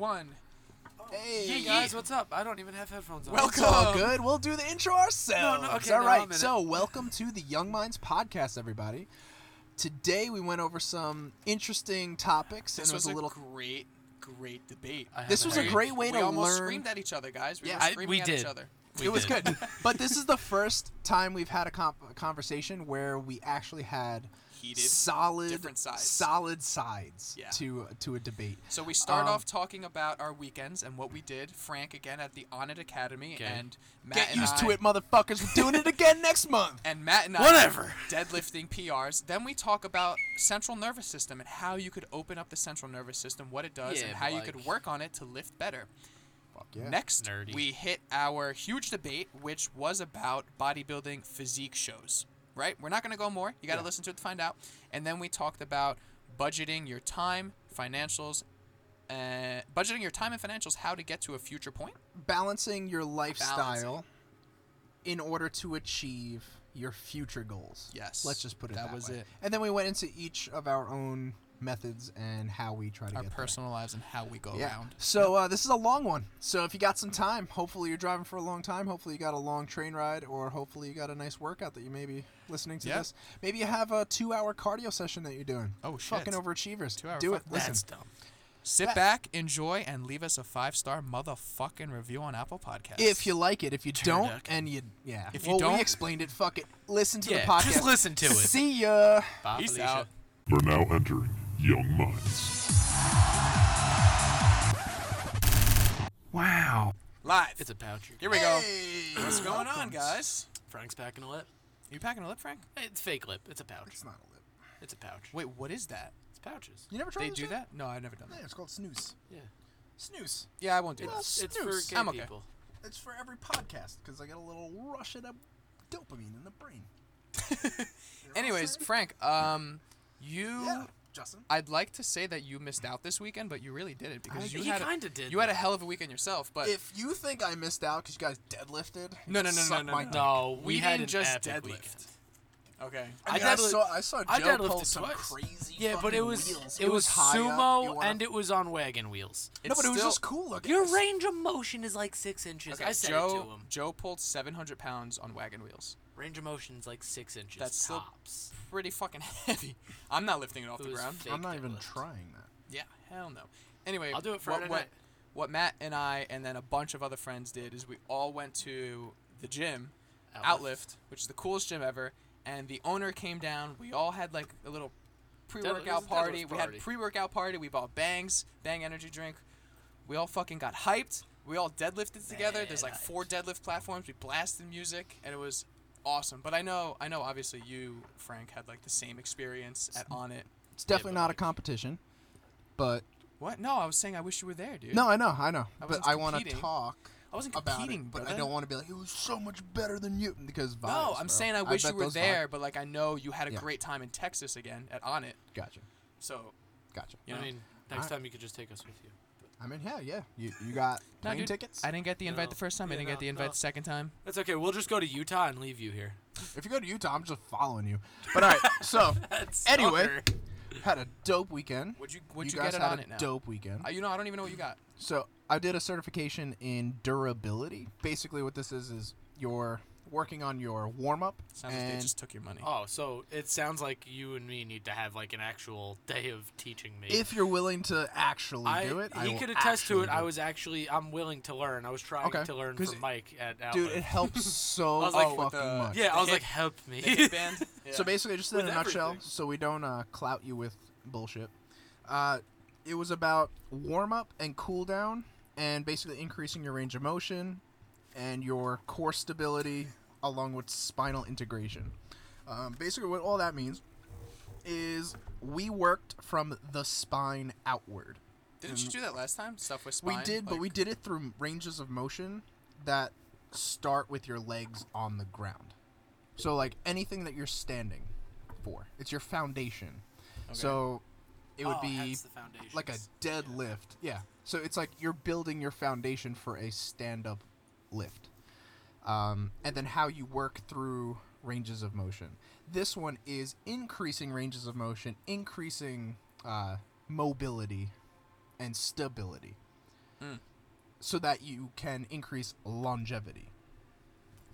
One. Hey guys, what's up? I don't even have headphones on. Welcome. It's all good. We'll do the intro ourselves. No, no, okay, all now right. So, welcome to the Young Minds podcast, everybody. Today we went over some interesting topics, This and it was was a little. great, great debate. I This was a great way we to almost learn. screamed at each other, guys. We Yeah, were I- we at did. each other. We it was good, but this is the first time we've had a, com- a conversation where we actually had Heated. solid, different sides. solid sides Yeah. to to a debate. So we start Um, off talking about our weekends and what we did. Frank again at the Onnit Academy, Okay. and Matt Get and used I, to it, motherfuckers. We're doing it again next month. And Matt and I Whatever. deadlifting PRs. Then we talk about central nervous system and how you could open up the central nervous system, what it does, Yeah, and how but you could work on it to lift better. Yeah. Next, Nerdy. we hit our huge debate, which was about bodybuilding physique shows. Right? We're not going to go more. You got to Yeah. listen to it to find out. And then we talked about budgeting your time, financials, uh, budgeting your time and financials, how to get to a future point. balancing your lifestyle Balancing. in order to achieve your future goals. Yes, Let's just put it that that, was way. it. And then we went into each of our own methods and how we try to Our get personal lives and how we go there. Yeah. around. So uh, this is a long one. So if you got some time, hopefully you're driving for a long time. Hopefully you got a long train ride, or hopefully you got a nice workout that you may be listening to Yeah. this. Maybe you have a two-hour cardio session that you're doing. Oh, shit. Fucking overachievers. Two-hour Do it. Listen. That's dumb. Sit That- back, enjoy, and leave us a five star motherfucking review on Apple Podcasts. If you like it, if you don't, Turducken. and you yeah, If you well, don't- we explained it. Fuck it. Listen to Yeah, the podcast. just listen to it. See ya. Bye, Peace Felicia. out. They're now entering Young Minds. Wow. Live. It's a pouch. Here we go. What's going on, guys? Frank's packing a lip. You packing a lip, Frank? It's fake lip. It's a pouch. It's not a lip. It's a pouch. Wait, what is that? It's pouches. You never tried They this do yet? that? No, I've never done Yeah, that. it's called snus. Yeah. Snus. Yeah, I won't do Well, that. It's, it's snus. for gay I'm okay. people. It's for every podcast because I get a little rush of dopamine in the brain. Anyways, Frank, um, you. yeah, Justin. I'd like to say that you missed out this weekend, but you really didn't because I- you had kind of did. you had a hell of a weekend yourself. But If you think I missed out because you guys deadlifted, No, no, no, no, no, no. No, we, We had didn't just deadlift. weekend. okay, I, I mean, I deadlift- saw I saw Joe I pull some twice. crazy. Yeah, but it was wheels. it was high up. You sumo wanna- and it was on wagon wheels. no, but it was still- just cool looking. Your range of motion is like six inches. Okay, I said Joe, it to him. Joe pulled 700 pounds on wagon wheels. Range of motion is like six inches. That's still- tops. Pretty fucking heavy. I'm not lifting it off It the was ground. fake I'm not even deadlift. trying that. Yeah, hell no. Anyway, I'll do it what, Friday what, night. what Matt and I and then a bunch of other friends did is we all went to the gym, Outlift. Outlift, which is the coolest gym ever, and the owner came down. We all had like a little pre-workout deadlift party. We party. had pre-workout party. We bought bangs, bang energy drink. We all fucking got hyped. We all deadlifted together. There's like Man, four deadlift platforms. We blasted music, and it was awesome. But I know, I know. Obviously, you, Frank, had like the same experience at Onnit. It's definitely not a competition, but What? No, I was saying I wish you were there, dude. no, I know, I know. I but wasn't I want to competing. talk I wasn't about competing, it, but I brother. don't want to be like it was so much better than you because vibes, No, I'm bro. saying I I wish bet you were those vibe- there, but like I know you had a Yeah. great time in Texas again at Onnit. Gotcha, So gotcha. you know, I mean, next I- time you could just take us with you. I mean, yeah, yeah. You you got No, plane dude, tickets? I didn't get the invite No. the first time. I Yeah, didn't no, get the invite no. the second time. That's okay. We'll just go to Utah and leave you here. If you go to Utah, I'm just following you. But all right, so That's Anyway. had a dope weekend. Would you Would you, you, guys get it had on a it now? dope weekend. Uh, you know, I don't even know what you got. So I did a certification in durability. Basically, what this is is you're working on your warm up Sounds like they and just took your money. Oh, so it sounds like you and me need to have like an actual day of teaching me. if you're willing to actually I, do it, I he will could attest to actually it. do I was actually, I'm willing to learn. I was trying Okay, to learn 'cause from Mike at Dude, it helps so I was like, with fucking the- much. yeah, I was hip- like, help me. The band. Yeah. So basically, just in With a nutshell, everything. so we don't uh, clout you with bullshit. Uh, it was about warm up and cool down, and basically increasing your range of motion and your core stability, along with spinal integration. Um, basically, what all that means is we worked from the spine outward. Didn't you do that last time? Stuff with spine. We did, but we did it through ranges of motion that start with your legs on the ground. So like anything that you're standing for, it's your foundation. Okay. So it would Oh, be hence the foundations. like a deadlift. Yeah. So it's like you're building your foundation for a stand-up lift. Um, and then how you work through ranges of motion. This one is increasing ranges of motion, increasing uh, mobility and stability. Mm. so that you can increase longevity.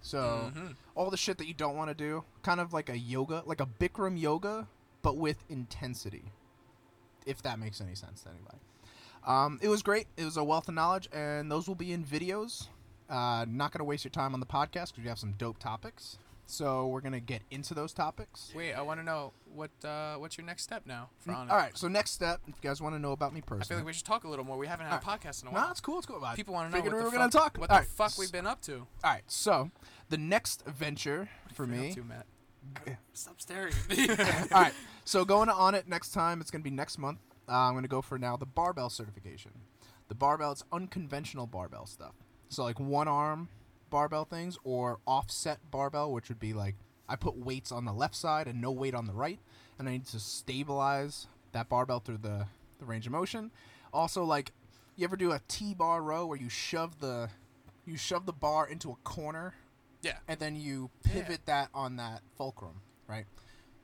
So Mhm. all the shit that you don't want to do, kind of like a yoga, like a Bikram yoga, but with intensity. If that makes any sense to anybody. Um, it was great. It was a wealth of knowledge, and those will be in videos. Uh, not going to waste your time on the podcast because we have some dope topics. So we're going to get into those topics. Wait, I want to know what uh, what's your next step now for Onnit? All right. So next step, if you guys want to know about me personally, I feel like we should talk a little more. We haven't had a podcast in a no, while. it's cool. It's cool. I People want to know figured what we the were gonna fuck, talk. what the right, fuck we've been up to. All right. So the next venture for Been up me to, Matt. Stop staring at me. All right. So going on it next time, it's going to be next month. Uh, I'm going to go for now the barbell certification. The barbell, it's unconventional barbell stuff. So like one arm barbell things or offset barbell, which would be like I put weights on the left side and no weight on the right, and I need to stabilize that barbell through the, the range of motion. Also, like you ever do a T bar row where you shove the you shove the bar into a corner Yeah. and then you pivot that on that fulcrum, right?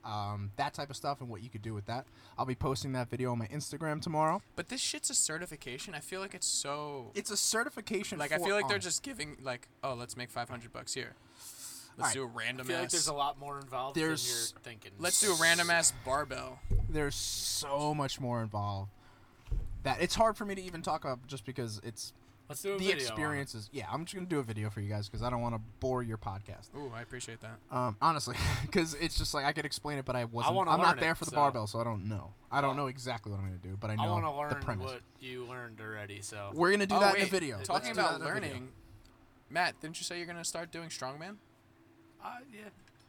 Um, that type of stuff and what you could do with that. I'll be posting that video on my Instagram tomorrow. But this shit's a certification. I feel like it's so It's a certification. like I feel like they're arms. just giving like, oh, let's make 500 bucks here. Let's Alright. do a random ass. I feel like there's a lot more involved There's- than you're thinking. let's do a random ass barbell. There's so much more involved that it's hard for me to even talk about just because it's Let's do a the video on it. experiences. Yeah, I'm just gonna do a video for you guys because I don't want to bore your podcast. Ooh, I appreciate that. Um, honestly, because it's just like I could explain it, but I wasn't. wanna I'm not there it, for the so- barbell, so I don't know. I don't know exactly what I'm gonna do, but I know I know want to learn the premise. what you learned already. So We're gonna do oh, that wait, in a video. Let's Talking about in a video. learning, Matt, didn't you say you're gonna start doing strongman uh, yeah,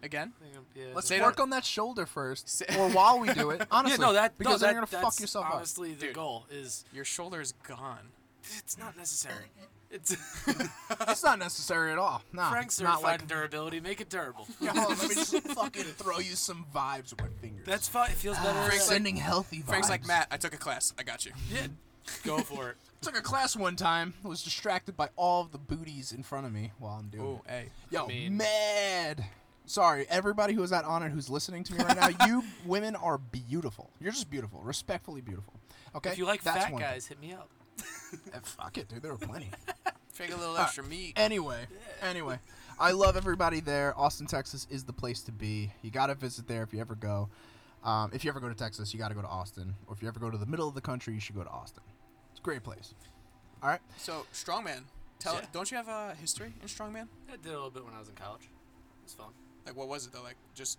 again? I think I'm- yeah. Let's Say work that- on that shoulder first, or while we do it. Honestly, yeah, no, that because no, then that, you're gonna that's fuck yourself up. honestly the Dude. goal is Your shoulder's gone. It's not necessary. It's It's not necessary at all. Nah, Frank's not certified like. in durability. Make it durable. Yeah, hold on, let me just fucking throw you some vibes with my fingers. That's fine. It feels better. Ah, Frank's like- sending healthy vibes. Frank's like Matt. I took a class. I got you. yeah, go for it. Took a class one time. Was distracted by all of the booties in front of me while I'm doing Ooh, it. hey. Yo, mean- mad. Sorry, everybody who is at Onnit who's listening to me right now. you women are beautiful. You're just beautiful, respectfully beautiful. Okay. If you like That's fat one thing. guys, hit me up. Eh, Fuck it, dude. There were plenty. Take a little Alright. extra meat. Anyway, anyway, I love everybody there. Austin, Texas is the place to be. You got to visit there if you ever go. Um, if you ever go to Texas, you got to go to Austin. Or if you ever go to the middle of the country, you should go to Austin. It's a great place. All right. So strongman. Tell. Yeah. Don't you have a history in strongman? I did a little bit when I was in college. It was fun. Like what was it though? Like just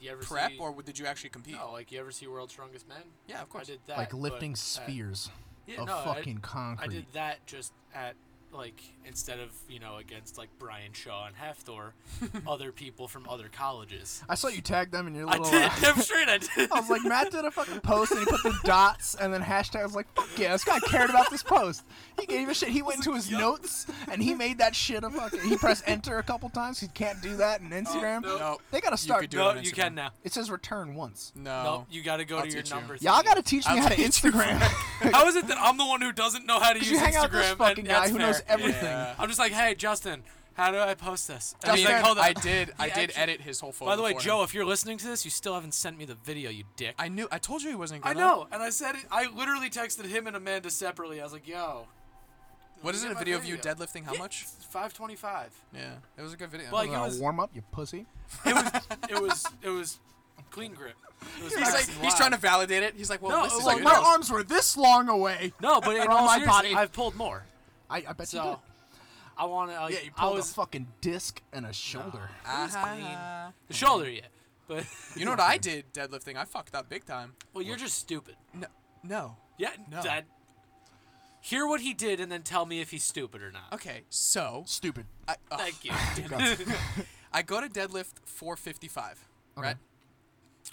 You ever prep, see, or did you actually compete? no? Like you ever see World's Strongest Man? Yeah, of course. I did that. like but lifting at- spheres yeah, of no, I- fucking I concrete. did that just at like instead of you know against like Brian Shaw and Hafthor, other people from other colleges. I saw you tag them in your I little. did. uh, Damn straight I did. I was like, Matt did a fucking post and he put the dots and then hashtag. I was like, fuck yeah, this guy cared about this post. He gave a shit. He went into his notes and he made that shit a fucking. He pressed enter a couple times. He can't do that in Instagram. no. No. They gotta start. could do no, it on you can now. It says return once. No. No, you got to go I'll to your teach You. Y'all gotta teach me I'll how to. Instagram. How is it that I'm the one who doesn't know how to use you hang Instagram? out with this and fucking guy that's who knows fair. everything. Yeah. I'm just like, hey, Justin, how do I post this? And I he's mean, like, hold on. I did. I did edit his whole photo. By the way, for him. Joe, if you're listening to this, you still haven't sent me the video, you dick. I knew. I told you he wasn't I gonna. know, and I said it. I literally texted him and Amanda separately. I was like, "Yo, What is look it? A my video of you deadlifting? How much? Five twenty-five. Yeah, it was a good video. Like, it was- warm up, you pussy. It was, it was, it was clean grip. It was he's like, and he's trying to validate it. He's like, well, No, this it is was Like my arms were this long away. No, but in all my seriousness, body. I've pulled more. I, I bet you did. I want to. Like, Yeah, you I pulled was a fucking disc and a shoulder. it was Ah-ha. clean. The mm. shoulder, yeah. But You know what I did deadlifting? I fucked up big time. well, you're just stupid. No, no. Yeah, No. Dad. Hear what he did and then tell me if he's stupid or not. Okay, so Stupid. I, ugh, Thank you. I go to deadlift 455, Okay. right?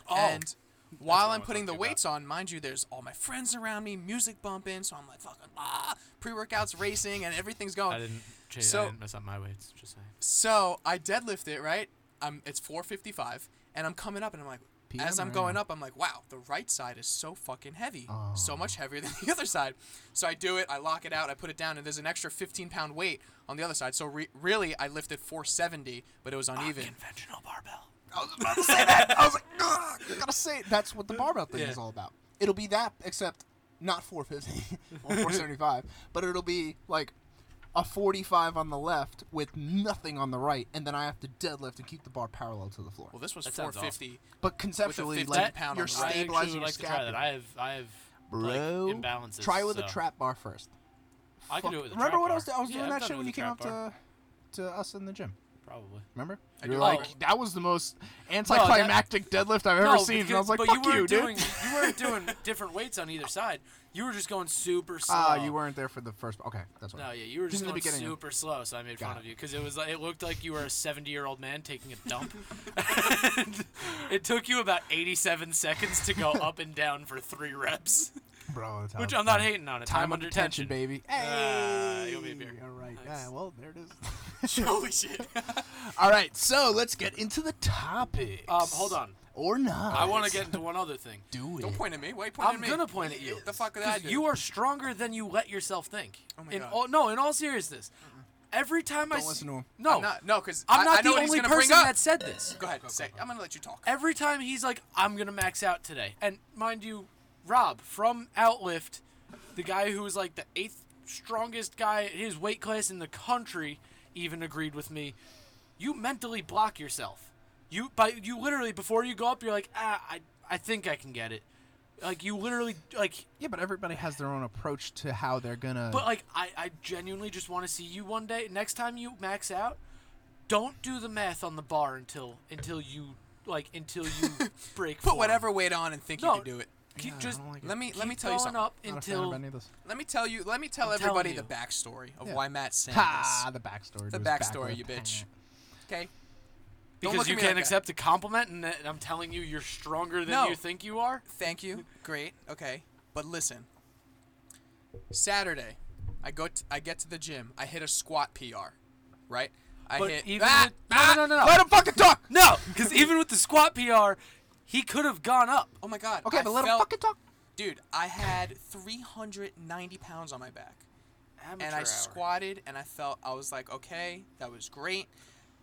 Oh, and while I'm I'm putting the talking weights on, mind you, there's all my friends around me, music bumping, so I'm like fucking ah, pre-workouts racing, and everything's going. I didn't. Jay, So- I didn't mess up my weights. Just saying. So I deadlift it, right? I'm it's 455, and I'm coming up, and I'm like, PM as I'm going up, I'm like, wow, the right side is so fucking heavy, Oh. so much heavier than the other side. So I do it, I lock it out, I put it down, and there's an extra 15 pound weight on the other side. So re- really, I lifted 470, but it was uneven. Conventional barbell. I was about to say that. I was like, Ugh, I gotta say it. That's what the barbell thing Yeah. is all about. It'll be that, except not 450 or 475, but it'll be like a 45 on the left with nothing on the right, and then I have to deadlift and keep the bar parallel to the floor. Well, this was That sounds 450. But conceptually, 50 like pound you're on the right. I actually stabilizing would your like to try scapula. that. I have I have Bro, like imbalances. try with so a trap bar first. I can do it with a Remember trap what bar. I was? I was Yeah, doing I've that done shit when with you a came up trap bar. to to us in the gym. Probably. Remember? You were do like, remember. that was the most anticlimactic deadlift I've ever no, seen. because, and I was like, but fuck you, you, weren't dude. doing, you weren't doing different weights on either side. You were just going super slow. Ah, you weren't there for the first. Okay, that's right. No, yeah, you were Just just in the going beginning. super slow, so I made Got fun it. of you because it was like it looked like you were a seventy-year-old man taking a dump. And it took you about eighty-seven seconds to go up and down for three reps, Bro, which I'm not hating on it. Time, Time, under tension, tension, baby. Ah, Hey, you'll be a beer. All right. Nice. Yeah, well, there it is. Holy shit. All right, so let's get into the topic. Um, hold on. Or not. I want to get into one other thing. do it. Don't point at me. Why you pointing I'm at me? I'm gonna point at you. The fuck did I do? you are stronger than you let yourself think. Oh my in God. All, no, in all seriousness, every time I Don't listen to him. no, I'm not, no, because I'm not I know the only person that said this. Go ahead, say. I'm gonna let you talk. Every time he's like, I'm gonna max out today, and mind you, Rob from Outlift, the guy who was like the eighth strongest guy at his weight class in the country, even agreed with me. You mentally block yourself. You by you literally before you go up, you're like, ah, I I think I can get it. Like you literally like Yeah, but everybody has their own approach to how they're gonna. But like, I, I genuinely just want to see you one day. Next time you max out, don't do the math on the bar until until you like until you break. Put form. whatever weight on and think No, you can do it. Keep Yeah, I just like. Let me let me tell you something. up Not a fan of until any of this. Let me tell you. Let me tell I'm everybody the backstory of Yeah. why Matt's saying Ha! The backstory. The to back backstory, you bitch. Okay. Because you can't like that. accept a compliment, and I'm telling you, you're stronger than No. you think you are. Thank you. Great. Okay. But listen. Saturday, I go. T- I get to the gym. I hit a squat PR. Right. I But hit. even Ah! with, no, no, no, no, Let him fucking talk. no, because even with the squat PR, he could have gone up. Oh my god. Okay, I but let him felt- fucking talk. Dude, I had 390 pounds on my back. Amateur and I hour. squatted and I felt I was like, okay, that was great.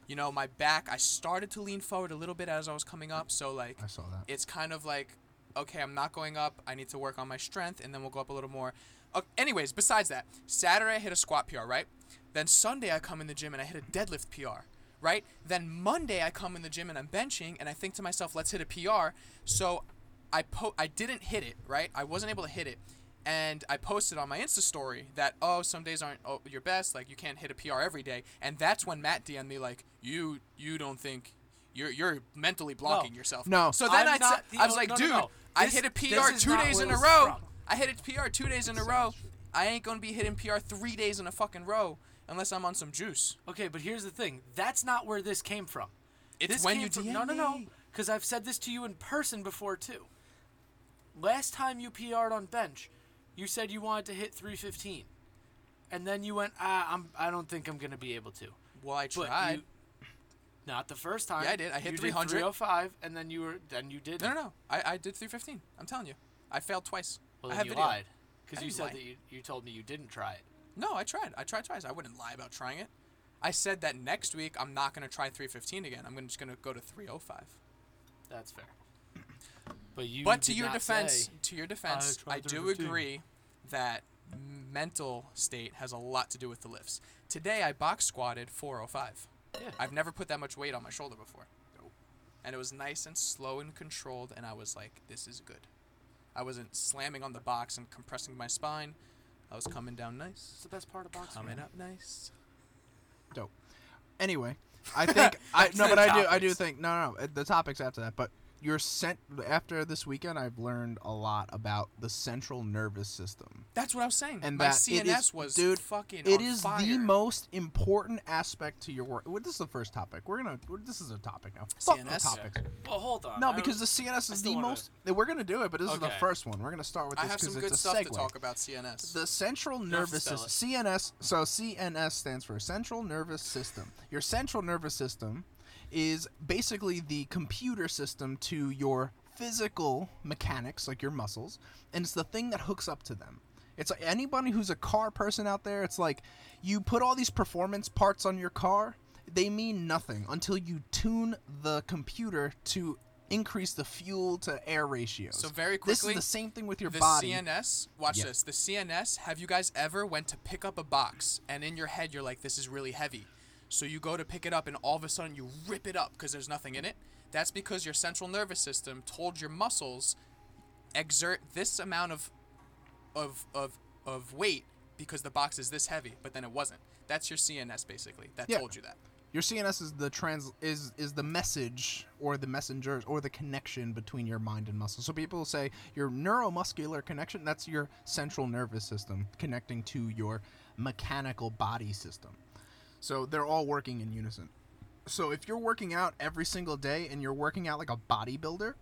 You know, my back, I started to lean forward a little bit as I was coming up, so like I saw that. it's kind of like, okay, I'm not going up. I need to work on my strength, and then we'll go up a little more. Uh, anyways, besides that, Saturday I hit a squat PR, right? Then Sunday I come in the gym and I hit a deadlift PR, right? Then Monday I come in the gym and I'm benching, and I think to myself, let's hit a PR. So I po- I didn't hit it, right? I wasn't able to hit it. And I posted on my Insta story that oh some days aren't oh, your best like you can't hit a PR every day and that's when Matt DM'd me like you you don't think you're you're mentally blocking yourself No. so then I, was like no, no, dude no. I This- hit a PR two days in a row. I hit a PR two days in a row I ain't gonna be hitting PR three days in a fucking row unless I'm on some juice Okay, but here's the thing. That's not where this came from. it's this when you from, DM no, no, no, because I've said this to you in person before too. Last time you PR'd on bench, you said you wanted to hit 315, and then you went, ah, I'm, I don't think I'm gonna be able to. well I tried you, not the first time. Yeah, I did. I hit you 300. Did 305, and then you were, then you did. no no no I, I did 315 I'm telling you I failed twice Well, I then have you video lied, because you said lie. that you, you told me you didn't try it. No, I tried. I tried twice. I wouldn't lie about trying it. I said that next week I'm not going to try 315 again. I'm gonna, just going to go to 305. That's fair. But you. but to your defense, to your defense, tried I do agree that mental state has a lot to do with the lifts. Today I box squatted 405. Yeah. I've never put that much weight on my shoulder before. And it was nice and slow and controlled and I was like this is good. I wasn't slamming on the box and compressing my spine. I was coming down nice. It's the best part of boxing. Coming up nice. Dope. Anyway, I think I Back no, the but I do I do think no no no, the topics after that, but you're sent after this weekend. I've learned a lot about the central nervous system. That's what I was saying. And my that CNS is- was dude, fucking It is fire. the most important aspect to your work. Well, this is the first topic. We're gonna. This is a topic now. Fuck the CNS? topics. Well, hold on. No, because the CNS is the most. Eh, we're gonna do it, but this is the first one. We're gonna start with I this have some because good it's a stuff segue. to talk about CNS. The central nervous system. CNS. So CNS stands for Central Nervous System. Your central nervous system is basically the computer system to your physical mechanics, like your muscles, and it's the thing that hooks up to them. It's like anybody who's a car person out there. It's like you put all these performance parts on your car. They mean nothing until you tune the computer to increase the fuel to air ratios. So very quickly, this is the same thing with your the body. CNS. Watch Yeah. this. The CNS. Have you guys ever went to pick up a box and in your head you're like, "This is really heavy," so you go to pick it up and all of a sudden you rip it up because there's nothing in it. That's because your central nervous system told your muscles exert this amount of of of of weight because the box is this heavy, but then it wasn't. That's your CNS basically. That Yeah. told you that. Your CNS is the trans is is the message or the messengers or the connection between your mind and muscle. So people say your neuromuscular connection that's your central nervous system connecting to your mechanical body system. So they're all working in unison. So if you're working out every single day and you're working out like a bodybuilder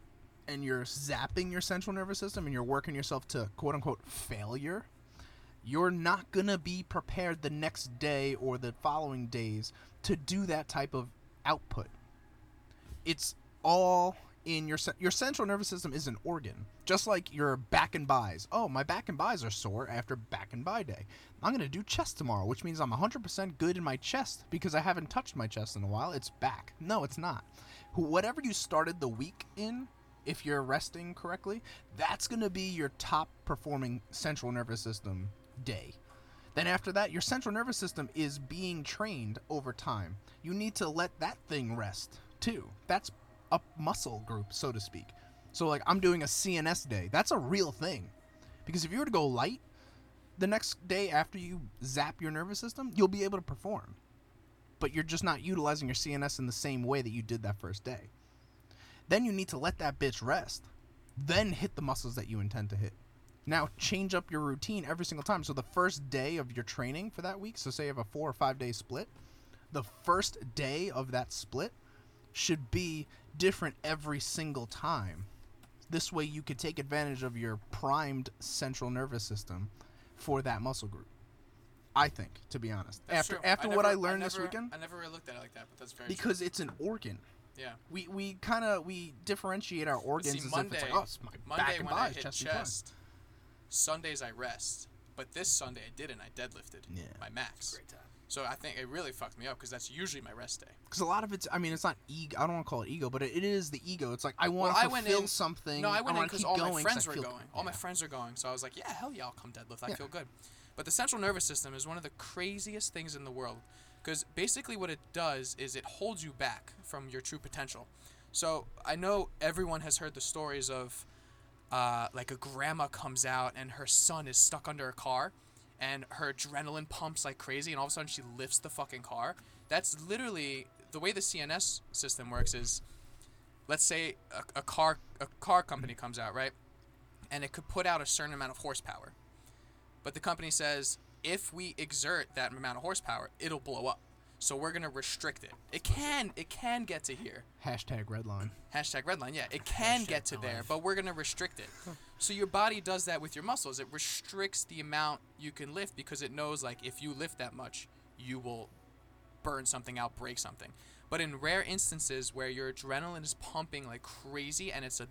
and you're zapping your central nervous system and you're working yourself to quote unquote failure, you're not going to be prepared the next day or the following days to do that type of output. It's all in your your central nervous system is an organ, just like your back and bis. Oh, my back and bis are sore after back and bi day. I'm to do chest tomorrow, which means I'm 100% good in my chest because I haven't touched my chest in a while. It's back. No, it's not. Whatever you started the week in, if you're resting correctly, that's to be your top performing central nervous system day. Then after that, your central nervous system is being trained over time. You need to let that thing rest too. That's a muscle group, so to speak. So like I'm doing a CNS day. That's a real thing. Because if you were to go light the next day after you zap your nervous system, you'll be able to perform. But you're just not utilizing your CNS in the same way that you did that first day. Then you need to let that bitch rest. Then hit the muscles that you intend to hit. Now change up your routine every single time. So the first day of your training for that week, so say you have a four or five day split, the first day of that split should be different every single time. This way you could take advantage of your primed central nervous system for that muscle group. I think, to be honest. That's after true. after I what I learned this never- weekend, I never really looked at it like that, but that's very because it's an organ. Yeah. We we kind of we differentiate our organs see, as Monday, if it's like, oh, it's my Monday back and when I hit chest, chest, and Sundays I rest. But this Sunday I didn't. I deadlifted Yeah. my max. Great time. So I think it really fucked me up because that's usually my rest day. because a lot of it's I mean it's not ego. I don't want to call it ego, but it, it is the ego. It's like I want Well, to I went fulfill in- something. No, I went in because all my friends were going. All my friends are going, so I was like, yeah, hell yeah, I'll come deadlift. I Yeah. feel good. But the central nervous system is one of the craziest things in the world because basically what it does is it holds you back from your true potential. So I know everyone has heard the stories of uh, like a grandma comes out and her son is stuck under a car and her adrenaline pumps like crazy and all of a sudden she lifts the fucking car. That's literally the way the CNS system works is let's say a, a car a car company comes out, right? And it could put out a certain amount of horsepower. But the company says if we exert that amount of horsepower, it'll blow up. So we're gonna restrict it. It can it can get to here. Hashtag redline. Hashtag redline, yeah. It can Hashtag get to there, life. but we're gonna restrict it. so your body does that with your muscles. It restricts the amount you can lift because it knows like if you lift that much, you will burn something out, break something. But in rare instances where your adrenaline is pumping like crazy and it's a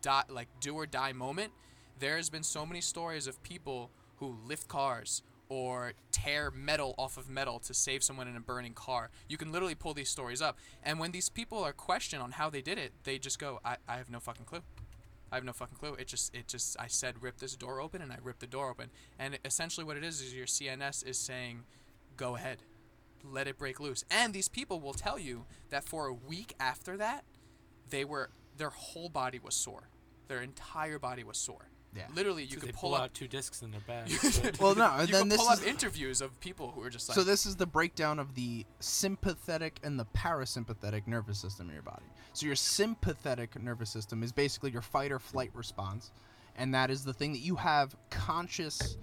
dot like do or die moment, there's been so many stories of people who lift cars or tear metal off of metal to save someone in a burning car. You can literally pull these stories up. And when these people are questioned on how they did it, they just go, I, I have no fucking clue. I have no fucking clue. It just, it just, I said, rip this door open, and I ripped the door open. And essentially, what it is is your CNS is saying, go ahead, let it break loose. And these people will tell you that for a week after that, they were, their whole body was sore. Their entire body was sore. Yeah. Literally, you So could they pull pull up. out two discs in their bag. Well, no, and you then this pull is up interviews of people who are just like, so this is the breakdown of the sympathetic and the parasympathetic nervous system in your body. So your sympathetic nervous system is basically your fight or flight response, and that is the thing that you have conscious,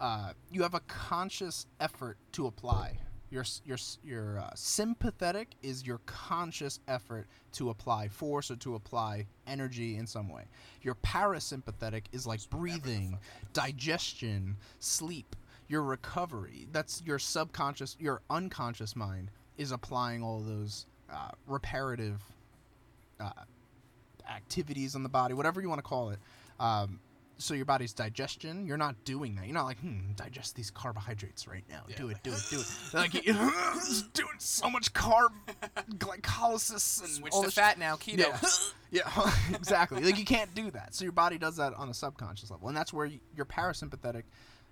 uh, you have a conscious effort to apply. Your your your uh, sympathetic is your conscious effort to apply force or to apply energy in some way. Your parasympathetic is like breathing, digestion, sleep, your recovery. That's your subconscious, your unconscious mind is applying all those uh, reparative uh, activities on the body, whatever you want to call it. Um, so your body's digestion. You're not doing that. You're not like, hmm, digest these carbohydrates right now. Do it, do it, do it. Like doing so much carb glycolysis and Switch all to fat now, keto. Yeah, yeah, exactly. Like you can't do that. So your body does that on a subconscious level, and that's where your parasympathetic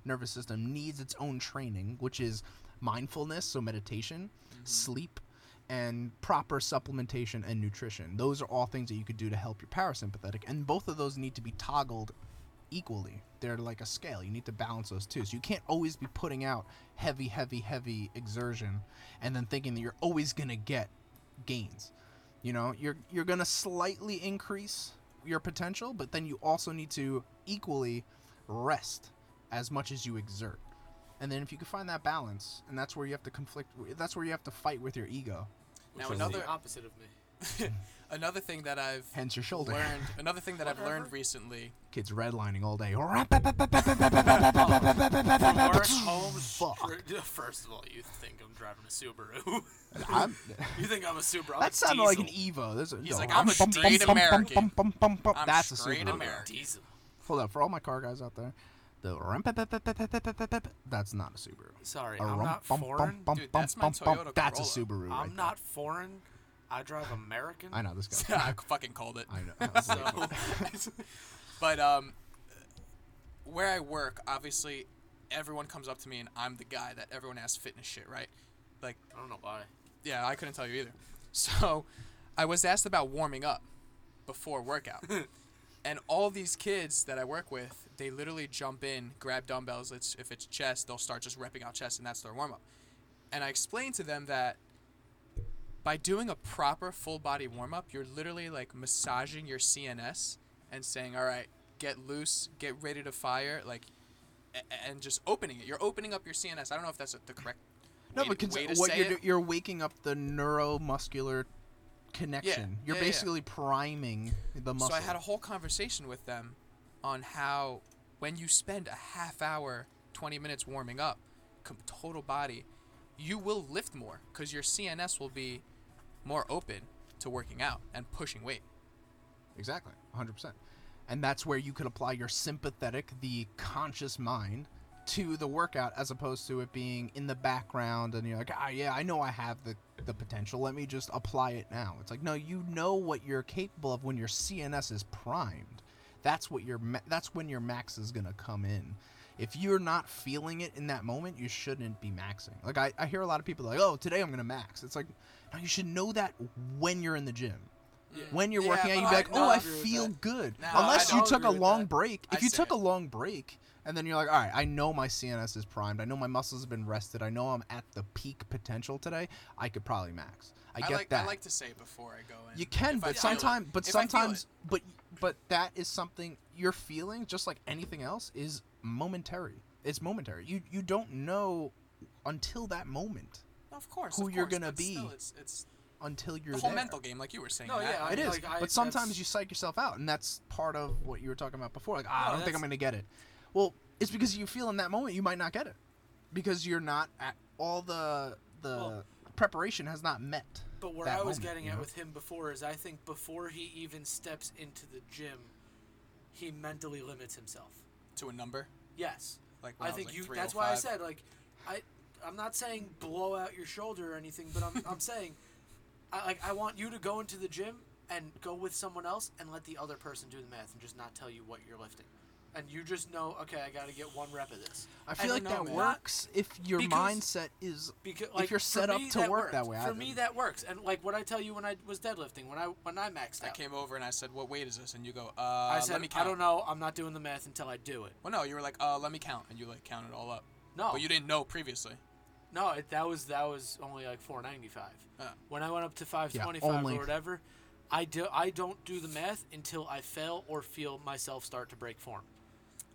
nervous system needs its own training, which is mindfulness, so meditation, sleep, and proper supplementation and nutrition. Those are all things that you could do to help your parasympathetic, and both of those need to be toggled equally. They're like a scale. You need to balance those two. So you can't always be putting out heavy, heavy, heavy exertion and then thinking that you're always gonna get gains. You know, you're you're gonna slightly increase your potential, but then you also need to equally rest as much as you exert. And then if you can find that balance, and that's where you have to conflict. That's where you have to fight with your ego. Now another the opposite of me. Hmm. another thing that I've Hence your shoulder. learned another thing that I've learned recently. Kids redlining all day. From work home. Fuck. First of all, you think I'm driving a Subaru? I'm- you think I'm a Subaru? I'm that a sounded like an diesel. Evo. There's a, He's no, like, I'm a bum, bum, straight bum, bum, American. I'm That's a straight Subaru. American. Diesel. Hold up, for all my car guys out there, the that's not a Subaru. Sorry, A I'm rum- not bum, foreign. bum, Dude, bum, that's my bum, bum. Toyota That's a Corolla. Subaru. I'm right not foreign. I drive American. I know this guy. I fucking called it. I know. So But um, where I work, obviously, everyone comes up to me and I'm the guy that everyone asks fitness shit, right? Like, I don't know why. yeah, I couldn't tell you either. So, I was asked about warming up before workout, and all these kids that I work with, they literally jump in, grab dumbbells. It's if it's chest, they'll start just repping out chest, and that's their warm up. And I explained to them that by doing a proper full body warm up, you're literally like massaging your CNS and saying, "All right, get loose, get ready to fire," like, and just opening it. You're opening up your CNS. I don't know if that's the correct No, way, but cons- way to what say you're do- you're waking up the neuromuscular connection. you're yeah, yeah. basically priming the muscle. So I had a whole conversation with them on how when you spend a half hour, 20 minutes warming up, com- total body, you will lift more because your CNS will be more open to working out and pushing weight. Exactly, 100%. And that's where you could apply your sympathetic, the conscious mind, to the workout as opposed to it being in the background and you're like, ah, yeah, I know I have the, the potential. Let me just apply it now. It's like, no, you know what you're capable of when your CNS is primed. That's what your that's when your max is gonna come in. If you're not feeling it in that moment, you shouldn't be maxing. Like I, I hear a lot of people like, oh, today I'm gonna max. It's like, no, you should know that when you're in the gym. When you're Yeah, working out, you'd be like, no, "Oh, I I feel good." No, Unless you took a long that. break. I If you say took a long break and then you're like, "All right, I know my CNS is primed. I know my muscles have been rested. I know I'm at the peak potential today. I could probably max." I get like that. I like to say it before I go in. you can, if I but feel it. sometimes, but If I feel sometimes, but but that is something your feeling, just like anything else, is momentary. It's momentary. You you don't know until that moment, of course, who of you're course, gonna but still, be it's, it's until you're the whole there. mental game, like you were saying. No, Matt. yeah, It is, like, I- but sometimes that's- you psych yourself out, and that's part of what you were talking about before. Like, ah, I don't think I'm going to get it. Well, it's because you feel in that moment you might not get it because you're not at all the the Well- preparation has not met. But where that I was moment, getting you at know? with him before is I think before he even steps into the gym, he mentally limits himself. To a number. Yes. Like I think like, you. That's why I oh said like, I. I'm not saying blow out your shoulder or anything, but I'm. I'm saying, I like. I want you to go into the gym and go with someone else and let the other person do the math and just not tell you what you're lifting, and you just know. Okay, I got to get one rep of this. I feel And like that man. works if your Because- mindset is Because like, you're set up me, to work worked. that way, I For me, think. that works. And like what I tell you when I was deadlifting, when I when I maxed I came over and I said, "What weight is this?" And you go, "Uh, I said let me I don't know. I'm not doing the math until I do it. Well, no, you were like, "Uh, let me count," and you like counted it all up. No, But you didn't know previously. no, it, that was that was only like 495. Uh. When I went up to 525 only. or whatever, I do I don't do the math until I fail or feel myself start to break form.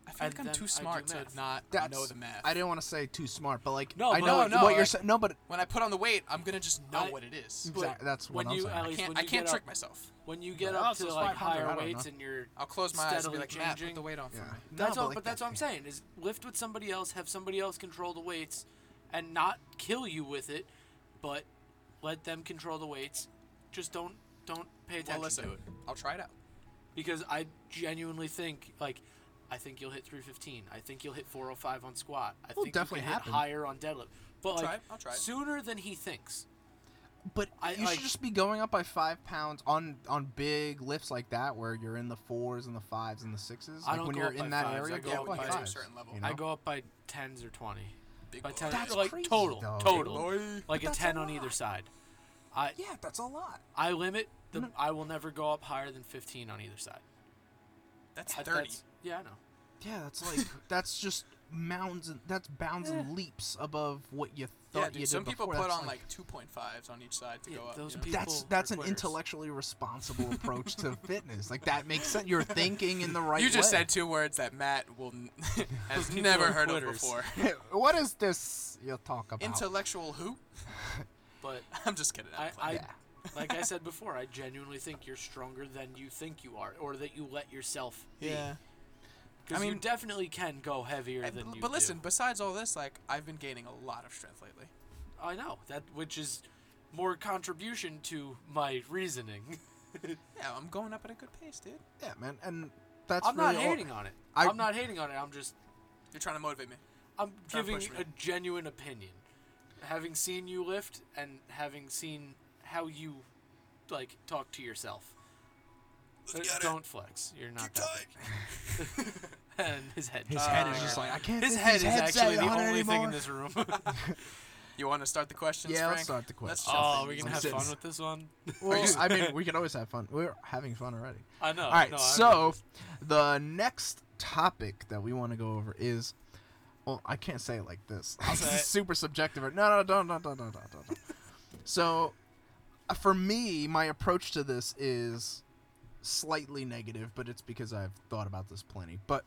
I feel And like I'm too smart to not that's know the math. I didn't want to say too smart, but like No, I but know like- what no, you're like- saying. No, but when I put on the weight, I'm gonna just know I- what it is. But Exact- that's what when I'm you saying. at I can't. I can't trick up, myself. when you get Oh, up to like 500, higher weights and you're I'll close my eyes and be steadily like, "Matt, put the weight on for Yeah. me." That's No, all, like but that- that's what I'm saying is lift with somebody else, have somebody else control the weights, and not kill you with it, but let them control the weights. Just don't don't pay attention Well, listen, to it I'll try it out. because I genuinely think like I think you'll hit 315. I think you'll hit 405 on squat. I Will think definitely you can happen. hit higher on deadlift. But I'll like try it, I'll try it. sooner than he thinks. But I- you like- should just be going up by five pounds on on big lifts like that, where you're in the fours and the fives and the sixes. I Like don't when go you're up in by that fives, area, I go go up by by to a fives. certain level. you know? I go up by 10s or 20. Big By boy. 10 That's like crazy, total, though. total. Boy. Like a that's a 10 on either side. I Yeah, that's a lot. I limit the No. I will never go up higher than 15 on either side. That's I- 30. that's- yeah, I know. Yeah, that's like that's just mounds and that's bounds and eh. leaps above what you thought Yeah, you dude. did Some people before. put That's on like 2.5s on each side to Yeah, go up. those you know? people- that's that's an intellectually responsible approach to fitness. Like that makes sense. You're thinking in the right. Way. You just way. said two words that Matt will has never heard quitters. of before. what is this you talk about? Intellectual who? But I'm just kidding. I'm I. I Yeah. like I said before, I genuinely think you're stronger than you think you are, or that you let yourself be. yeah. Because I mean, you definitely can go heavier And- than you but listen, do. besides all this, like I've been gaining a lot of strength lately. I know that, which is more contribution to my reasoning. Yeah, I'm going up at a good pace, dude. yeah, man, and that's I'm really not all- hating on it. I- I'm not hating on it. I'm just You're trying to motivate me. I'm giving push me. a genuine opinion. Having seen you lift and having seen how you like talk to yourself. Uh, don't flex. You're not that big. and his head. His head is just like I can't. his head this is actually the on it only thing in this room. You want to start the questions, Yeah, Frank? let's start the Let's questions. jump oh, in. we can I'm have sitting- fun with this one. Well, I mean, we can always have fun. We're having fun already. I know. All right, no, I so the next topic that we want to go over is, well, I can't say it like this. I'll This say is it. super subjective. No, no, don't, don't, don't, don't, don't, don't. So, uh, for me, my approach to this is slightly negative, but it's because I've thought about this plenty. But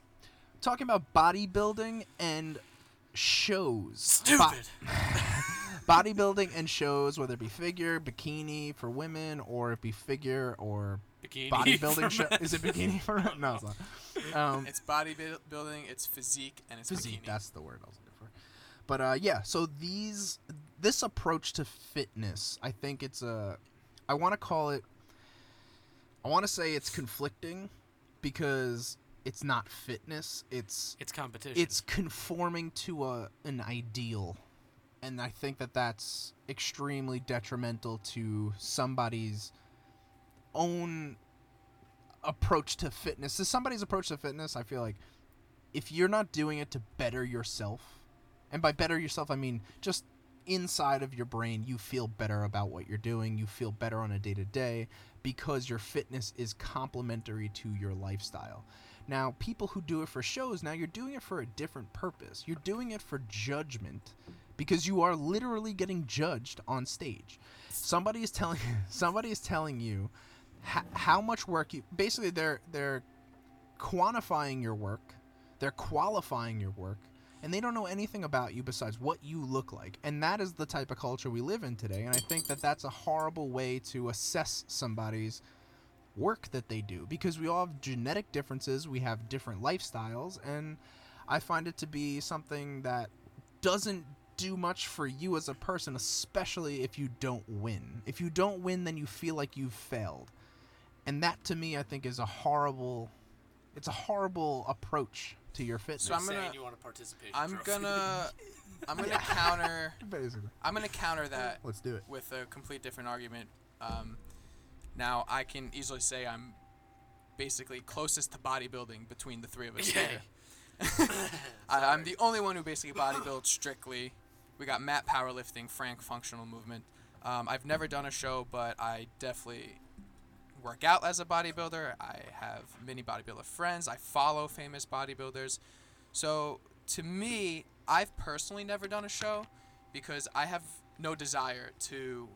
talking about bodybuilding and shows, Bo- Stupid. bodybuilding and shows, whether it be figure, bikini for women, or it be figure or Bikini bodybuilding show. men. Is it bikini for men? No, it's not. Um, It's bodybuilding, it's physique, and it's physique. bikini. That's the word I was looking for. But uh, yeah, so these this approach to fitness, I think it's a. I want to call it. I want to say it's conflicting, because it's not fitness. It's It's competition. it's conforming to a an ideal and i think that that's extremely detrimental to somebody's own approach to fitness to somebody's approach to fitness i feel like if you're not doing it to better yourself and by better yourself i mean just inside of your brain you feel better about what you're doing you feel better on a day to day because your fitness is complementary to your lifestyle now, people who do it for shows, now you're doing it for a different purpose. You're doing it for judgment because you are literally getting judged on stage. Somebody is telling somebody is telling you h- how much work you basically they're they're quantifying your work, they're qualifying your work, and they don't know anything about you besides what you look like. And that is the type of culture we live in today, and I think that that's a horrible way to assess somebody's work that they do because we all have genetic differences, we have different lifestyles, and I find it to be something that doesn't do much for you as a person, especially if you don't win. If you don't win, then you feel like you've failed. And that to me I think is a horrible it's a horrible approach to your fitness. So I'm saying gonna- you want a participation I'm trophy. gonna, I'm gonna counter, basically. I'm gonna counter that Let's do it. with a complete different argument. Um, now I can easily say I'm basically closest to bodybuilding between the three of us. Yeah. I, I'm the only one who basically bodybuilds strictly. We got Matt powerlifting, Frank functional movement. Um, I've never done a show, but I definitely work out as a bodybuilder. I have many bodybuilder friends. I follow famous bodybuilders. So to me, I've personally never done a show because I have no desire to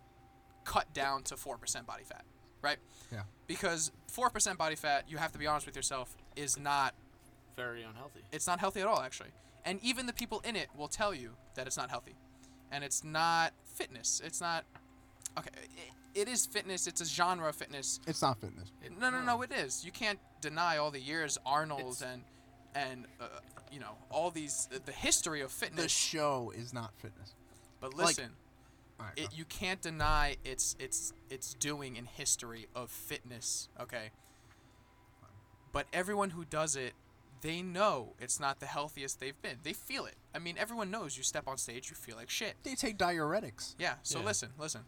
cut down to 4% body fat, right? Yeah. Because 4% body fat, you have to be honest with yourself, is not very unhealthy. it's not healthy at all actually. And even the people in it will tell you that it's not healthy. And it's not fitness. It's not Okay, it, it is fitness. It's a genre of fitness. It's not fitness. No, no, no, it is. You can't deny all the years Arnold's It's- and and uh, you know all these the history of fitness. The show is not fitness. but listen, All right, it, you can't deny its its its doing in history of fitness. Okay. But everyone who does it, they know it's not the healthiest they've been. They feel it. I mean, everyone knows you step on stage, you feel like shit. They take diuretics. Yeah. So Yeah. listen, listen.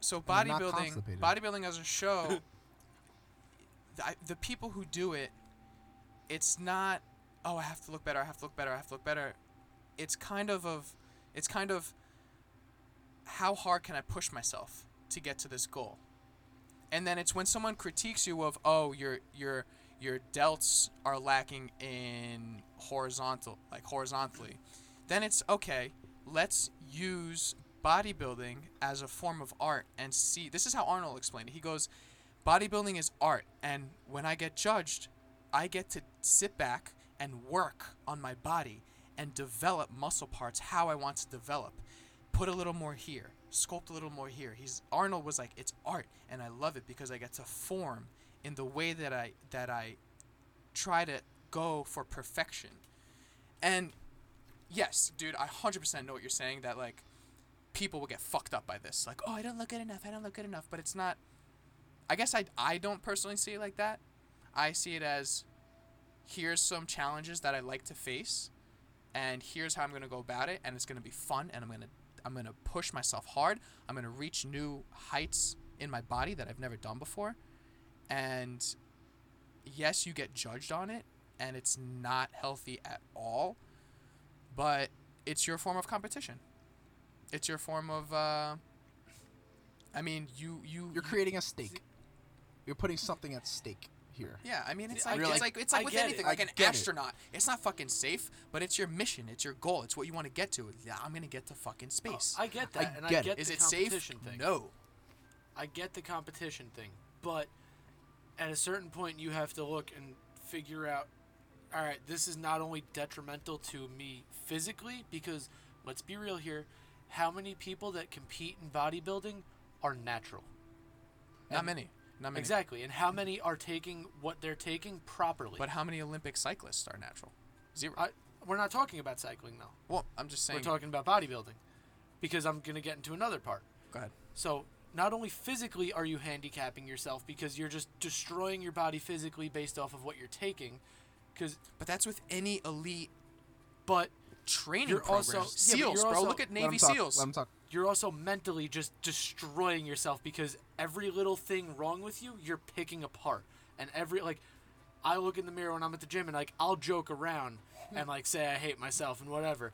So bodybuilding, bodybuilding as a show, the, the people who do it, it's not. Oh, I have to look better. I have to look better. I have to look better. It's kind of of, it's kind of. How hard can I push myself to get to this goal? And then it's when someone critiques you of, oh, your your your delts are lacking in horizontal, like horizontally. Then it's okay. Let's use bodybuilding as a form of art and see. This is how Arnold explained it. He goes, bodybuilding is art, and when I get judged, I get to sit back and work on my body and develop muscle parts how I want to develop. Put a little more here, sculpt a little more here. He's Arnold was like, it's art, and I love it because I get to form in the way that I that I try to go for perfection. And yes, dude, I 100% know what you're saying that like people will get fucked up by this. Like, "Oh, I don't look good enough. I don't look good enough." But it's not I guess I I don't personally see it like that. I see it as here's some challenges that I like to face and here's how I'm going to go about it and it's going to be fun and I'm going to I'm going to push myself hard. I'm going to reach new heights in my body that I've never done before. And yes, you get judged on it and it's not healthy at all, but it's your form of competition. It's your form of uh I mean, you you You're creating a stake. You're putting something at stake here. Yeah, I mean, it's like it's it. like it's I like with get it. anything, I like an get it. astronaut. It's not fucking safe, but it's your mission. It's your goal. It's what you want to get to. Yeah, I'm gonna get to fucking oh, space. I get I that, and get I it. get Is the it safe? thing. No. I get the competition thing, but at a certain point, you have to look and figure out. All right, this is not only detrimental to me physically because let's be real here. How many people that compete in bodybuilding are natural? Not And- many. Not many. Exactly, and how many are taking what they're taking properly? But how many Olympic cyclists are natural? Zero. I, we're not talking about cycling though. well, I'm just saying. We're talking about bodybuilding, because I'm gonna get into another part. go ahead. So not only physically are you handicapping yourself because you're just destroying your body physically based off of what you're taking, because But that's with any elite but training You're programs. also- yeah, SEALs, you're bro. also- Look at Let Navy 'em talk, SEAls. Let 'em talk. you're also mentally just destroying yourself because every little thing wrong with you, you're picking apart. And every like I look in the mirror when I'm at the gym and like I'll joke around and like say I hate myself and whatever.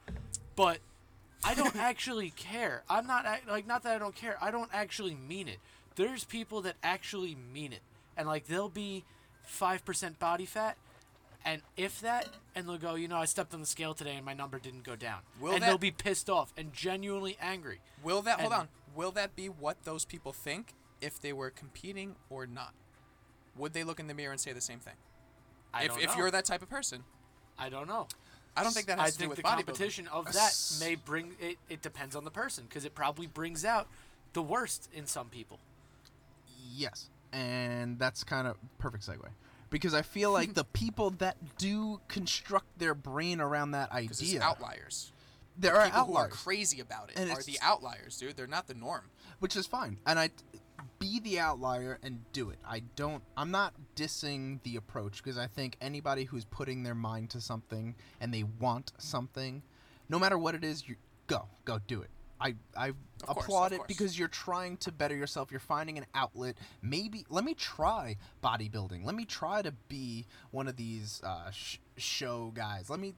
But I don't actually care. I'm not like not that I don't care. I don't actually mean it. There's people that actually mean it. And like they'll be 5% body fat and if that and they'll go, you know, I stepped on the scale today and my number didn't go down. Will and that- they'll be pissed off and genuinely angry. Will that hold on? Will that be what those people think if they were competing or not? Would they look in the mirror and say the same thing? I if don't if know. you're that type of person, I don't know. I don't think that I has to do think with the bodybuilding. competition of that may bring it. It depends on the person because it probably brings out the worst in some people. Yes, and that's kind of perfect segue because I feel like the people that do construct their brain around that Because it's idea, outliers. there are People who are outliers, crazy about it And are it's- the outliers, dude. They're not the norm. which is fine, and I be the outlier and do it. I don't. I'm not dissing the approach because I think anybody who's putting their mind to something and they want something, no matter what it is, you go, go do it. I, I course, applaud of it course. because you're trying to better yourself. You're finding an outlet. Maybe let me try bodybuilding. Let me try to be one of these uh, sh- show guys. Let me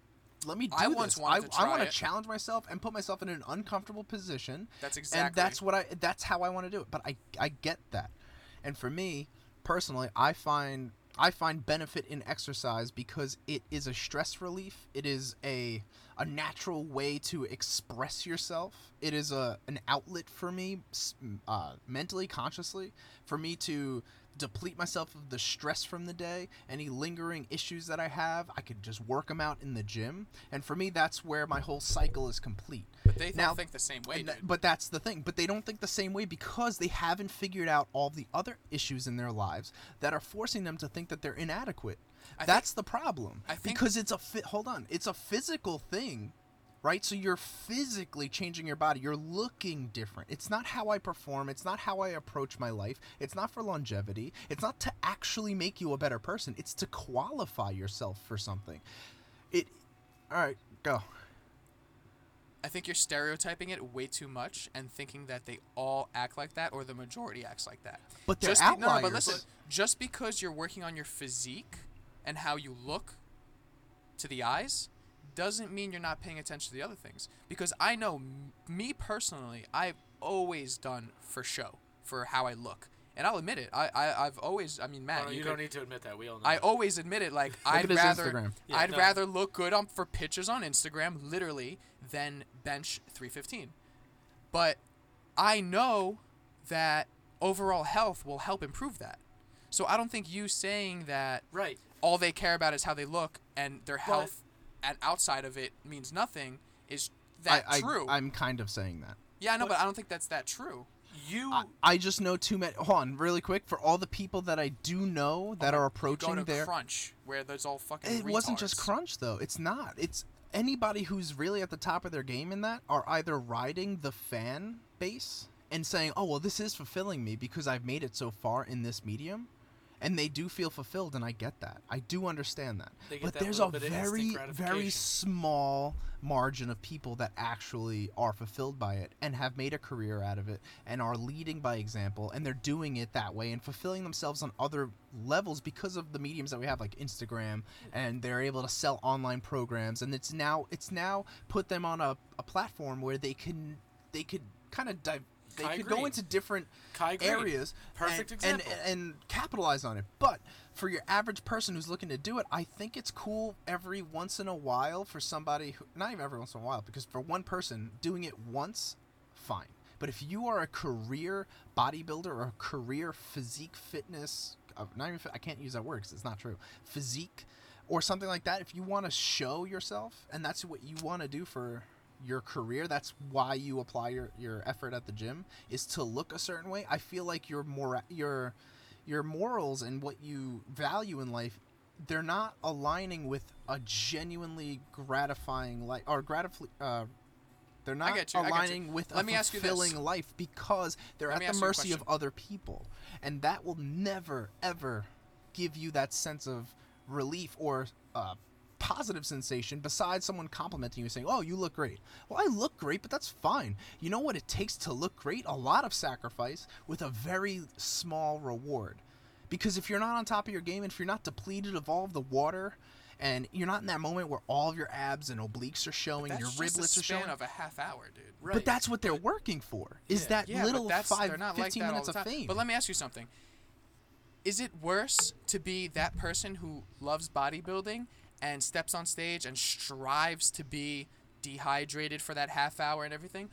let me do I once this. I, I want to challenge myself and put myself in an uncomfortable position. That's exactly. And that's what I. That's how I want to do it. But I I get that, and for me personally, I find I find benefit in exercise because it is a stress relief. It is a a natural way to express yourself. It is a an outlet for me, uh, mentally, consciously, for me to deplete myself of the stress from the day, any lingering issues that I have. I could just work them out in the gym, and for me, that's where my whole cycle is complete. But they don't Now- think the same way, that- but that's the thing. But they don't think the same way because they haven't figured out all the other issues in their lives that are forcing them to think that they're inadequate. I think- that's the problem. I think- because it's a fi- hold on, it's a physical thing right? So you're physically changing your body. You're looking different. It's not how I perform. It's not how I approach my life. It's not for longevity. It's not to actually make you a better person. It's to qualify yourself for something. It. All right, go. I think you're stereotyping it way too much and thinking that they all act like that or the majority acts like that. But they're just be- no, but outliers. listen, just because you're working on your physique and how you look to the eyes doesn't mean you're not paying attention to the other things. Because I know m- me personally, I've always done for show, for how I look. And I'll admit it. I, I I've always I mean Matt, Oh, no, you, you don't need to admit that. We all know. I that. always admit it. Like at I'd his rather, Instagram. Yeah, I'd no. rather look good on for pictures on Instagram, literally, than bench 315. But I know that overall health will help improve that. So I don't think you saying that right. All they care about is how they look and their health, and outside of it means nothing is that I, true. I, I'm kind of saying that. yeah, no, But- but I don't think that's that true. You. I, I just know too many. Hold on, really quick. For all the people that I do know that Oh, are approaching their crunch where there's all fucking. It wasn't just crunch though. It's not. It's anybody who's really at the top of their game in that are either riding the fan base and saying, "Oh, well, this is fulfilling me because I've made it so far in this medium." And they do feel fulfilled, and I get that. I do understand that. They get But that there's a little bit of instant very, very small margin of people that actually are fulfilled by it and have made a career out of it and are leading by example and they're doing it that way and fulfilling themselves on other levels because of the mediums that we have like Instagram and they're able to sell online programs and it's now it's now put them on a, a platform where they can they could kind of dive they Kai could go into different areas Perfect and, example. and, and capitalize on it. But for your average person who's looking to do it, I think it's cool every once in a while for somebody who, not even every once in a while, because for one person doing it once, fine. But if you are a career bodybuilder or a career physique fitness, uh, not even, I can't use that word because it's not true, physique or something like that, if you want to show yourself and that's what you want to do for your career that's why you apply your, your effort at the gym is to look a certain way i feel like your more your your morals and what you value in life they're not aligning with a genuinely gratifying life or gratif- uh, they're not you, I get you. aligning with Let a me ask you this. fulfilling life because they're Let at the ask you a mercy of other people and that will never ever give you that sense of relief or uh, positive sensation besides someone complimenting you and saying, "Oh, you look great." Well, I look great, but that's fine. You know what it takes to look great? A lot of sacrifice with a very small reward. Because if you're not on top of your game and if you're not depleted of all of the water and you're not in that moment where all of your abs and obliques are showing, your riblets are showing, of a half hour, dude. Right. but that's what they're working for. Is Yeah. that Yeah, little five, not 15 like minutes of fame? But let me ask you something. Is it worse to be that person who loves bodybuilding and steps on stage and strives to be dehydrated for that half hour and everything?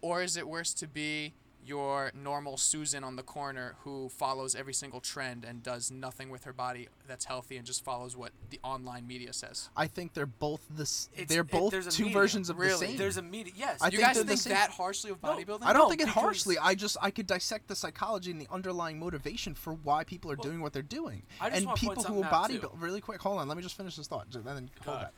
Or is it worse to be your normal Susan on the corner who follows every single trend and does nothing with her body that's healthy and just follows what the online media says? I think they're both this. It's- They're both there's a two medium. versions of Really? the same. There's a media. Yes. I you think guys they're the think that harshly of No, bodybuilding? I don't No, think it harshly. I just I could dissect the psychology and the underlying motivation for why people are Well, doing what they're doing. I just and wanna point people who something out, too. bodybuild really quick. Hold on, let me just finish this thought. And then hold ahead. that.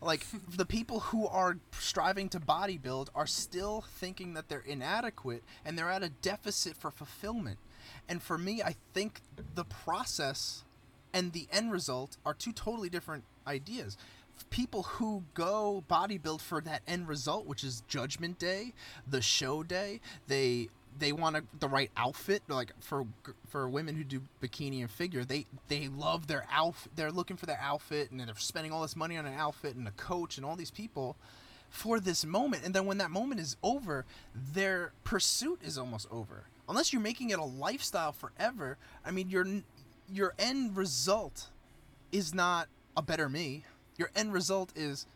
Like the people who are striving to bodybuild are still thinking that they're inadequate and they're at a deficit for fulfillment. And for me, I think the process and the end result are two totally different ideas. People who go bodybuild for that end result, which is Judgment Day, the show day, they they want a, the right outfit. Like for for women who do bikini and figure, they they love their outfit. They're looking for their outfit, and they're spending all this money on an outfit and a coach and all these people for this moment. And then when that moment is over, their pursuit is almost over. Unless you're making it a lifestyle forever. I mean, your your end result is not a better me. Your end result is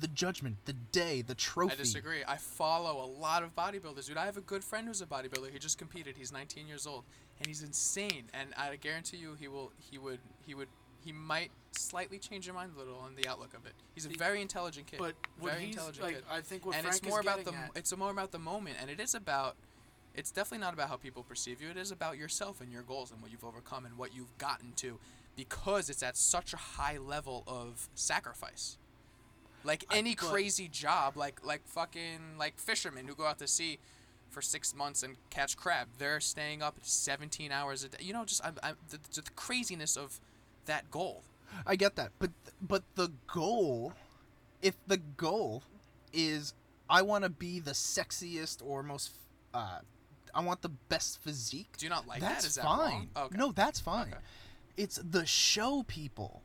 the judgment, the day, the trophy. I disagree. I follow a lot of bodybuilders, dude. I have a good friend who's a bodybuilder. He just competed. He's 19 years old, and he's insane. And I guarantee you, he will. He would. He would. He might slightly change your mind a little on the outlook of it. He's a very intelligent kid. But what very he's intelligent like, kid. I think what and Frank it's more is about the. at- It's more about the moment, and it is about. It's definitely not about how people perceive you. It is about yourself and your goals and what you've overcome and what you've gotten to, because it's at such a high level of sacrifice. Like any but- crazy job, like like fucking like fishermen who go out to sea for six months and catch crab. They're staying up 17 hours a day. You know, just I'm, I'm, the, the craziness of that goal. I get that, but but the goal, if the goal is I want to be the sexiest or most, uh, I want the best physique. Do you not like that's that? Is that fine. wrong? Oh, okay. No, that's fine. Okay. It's the show people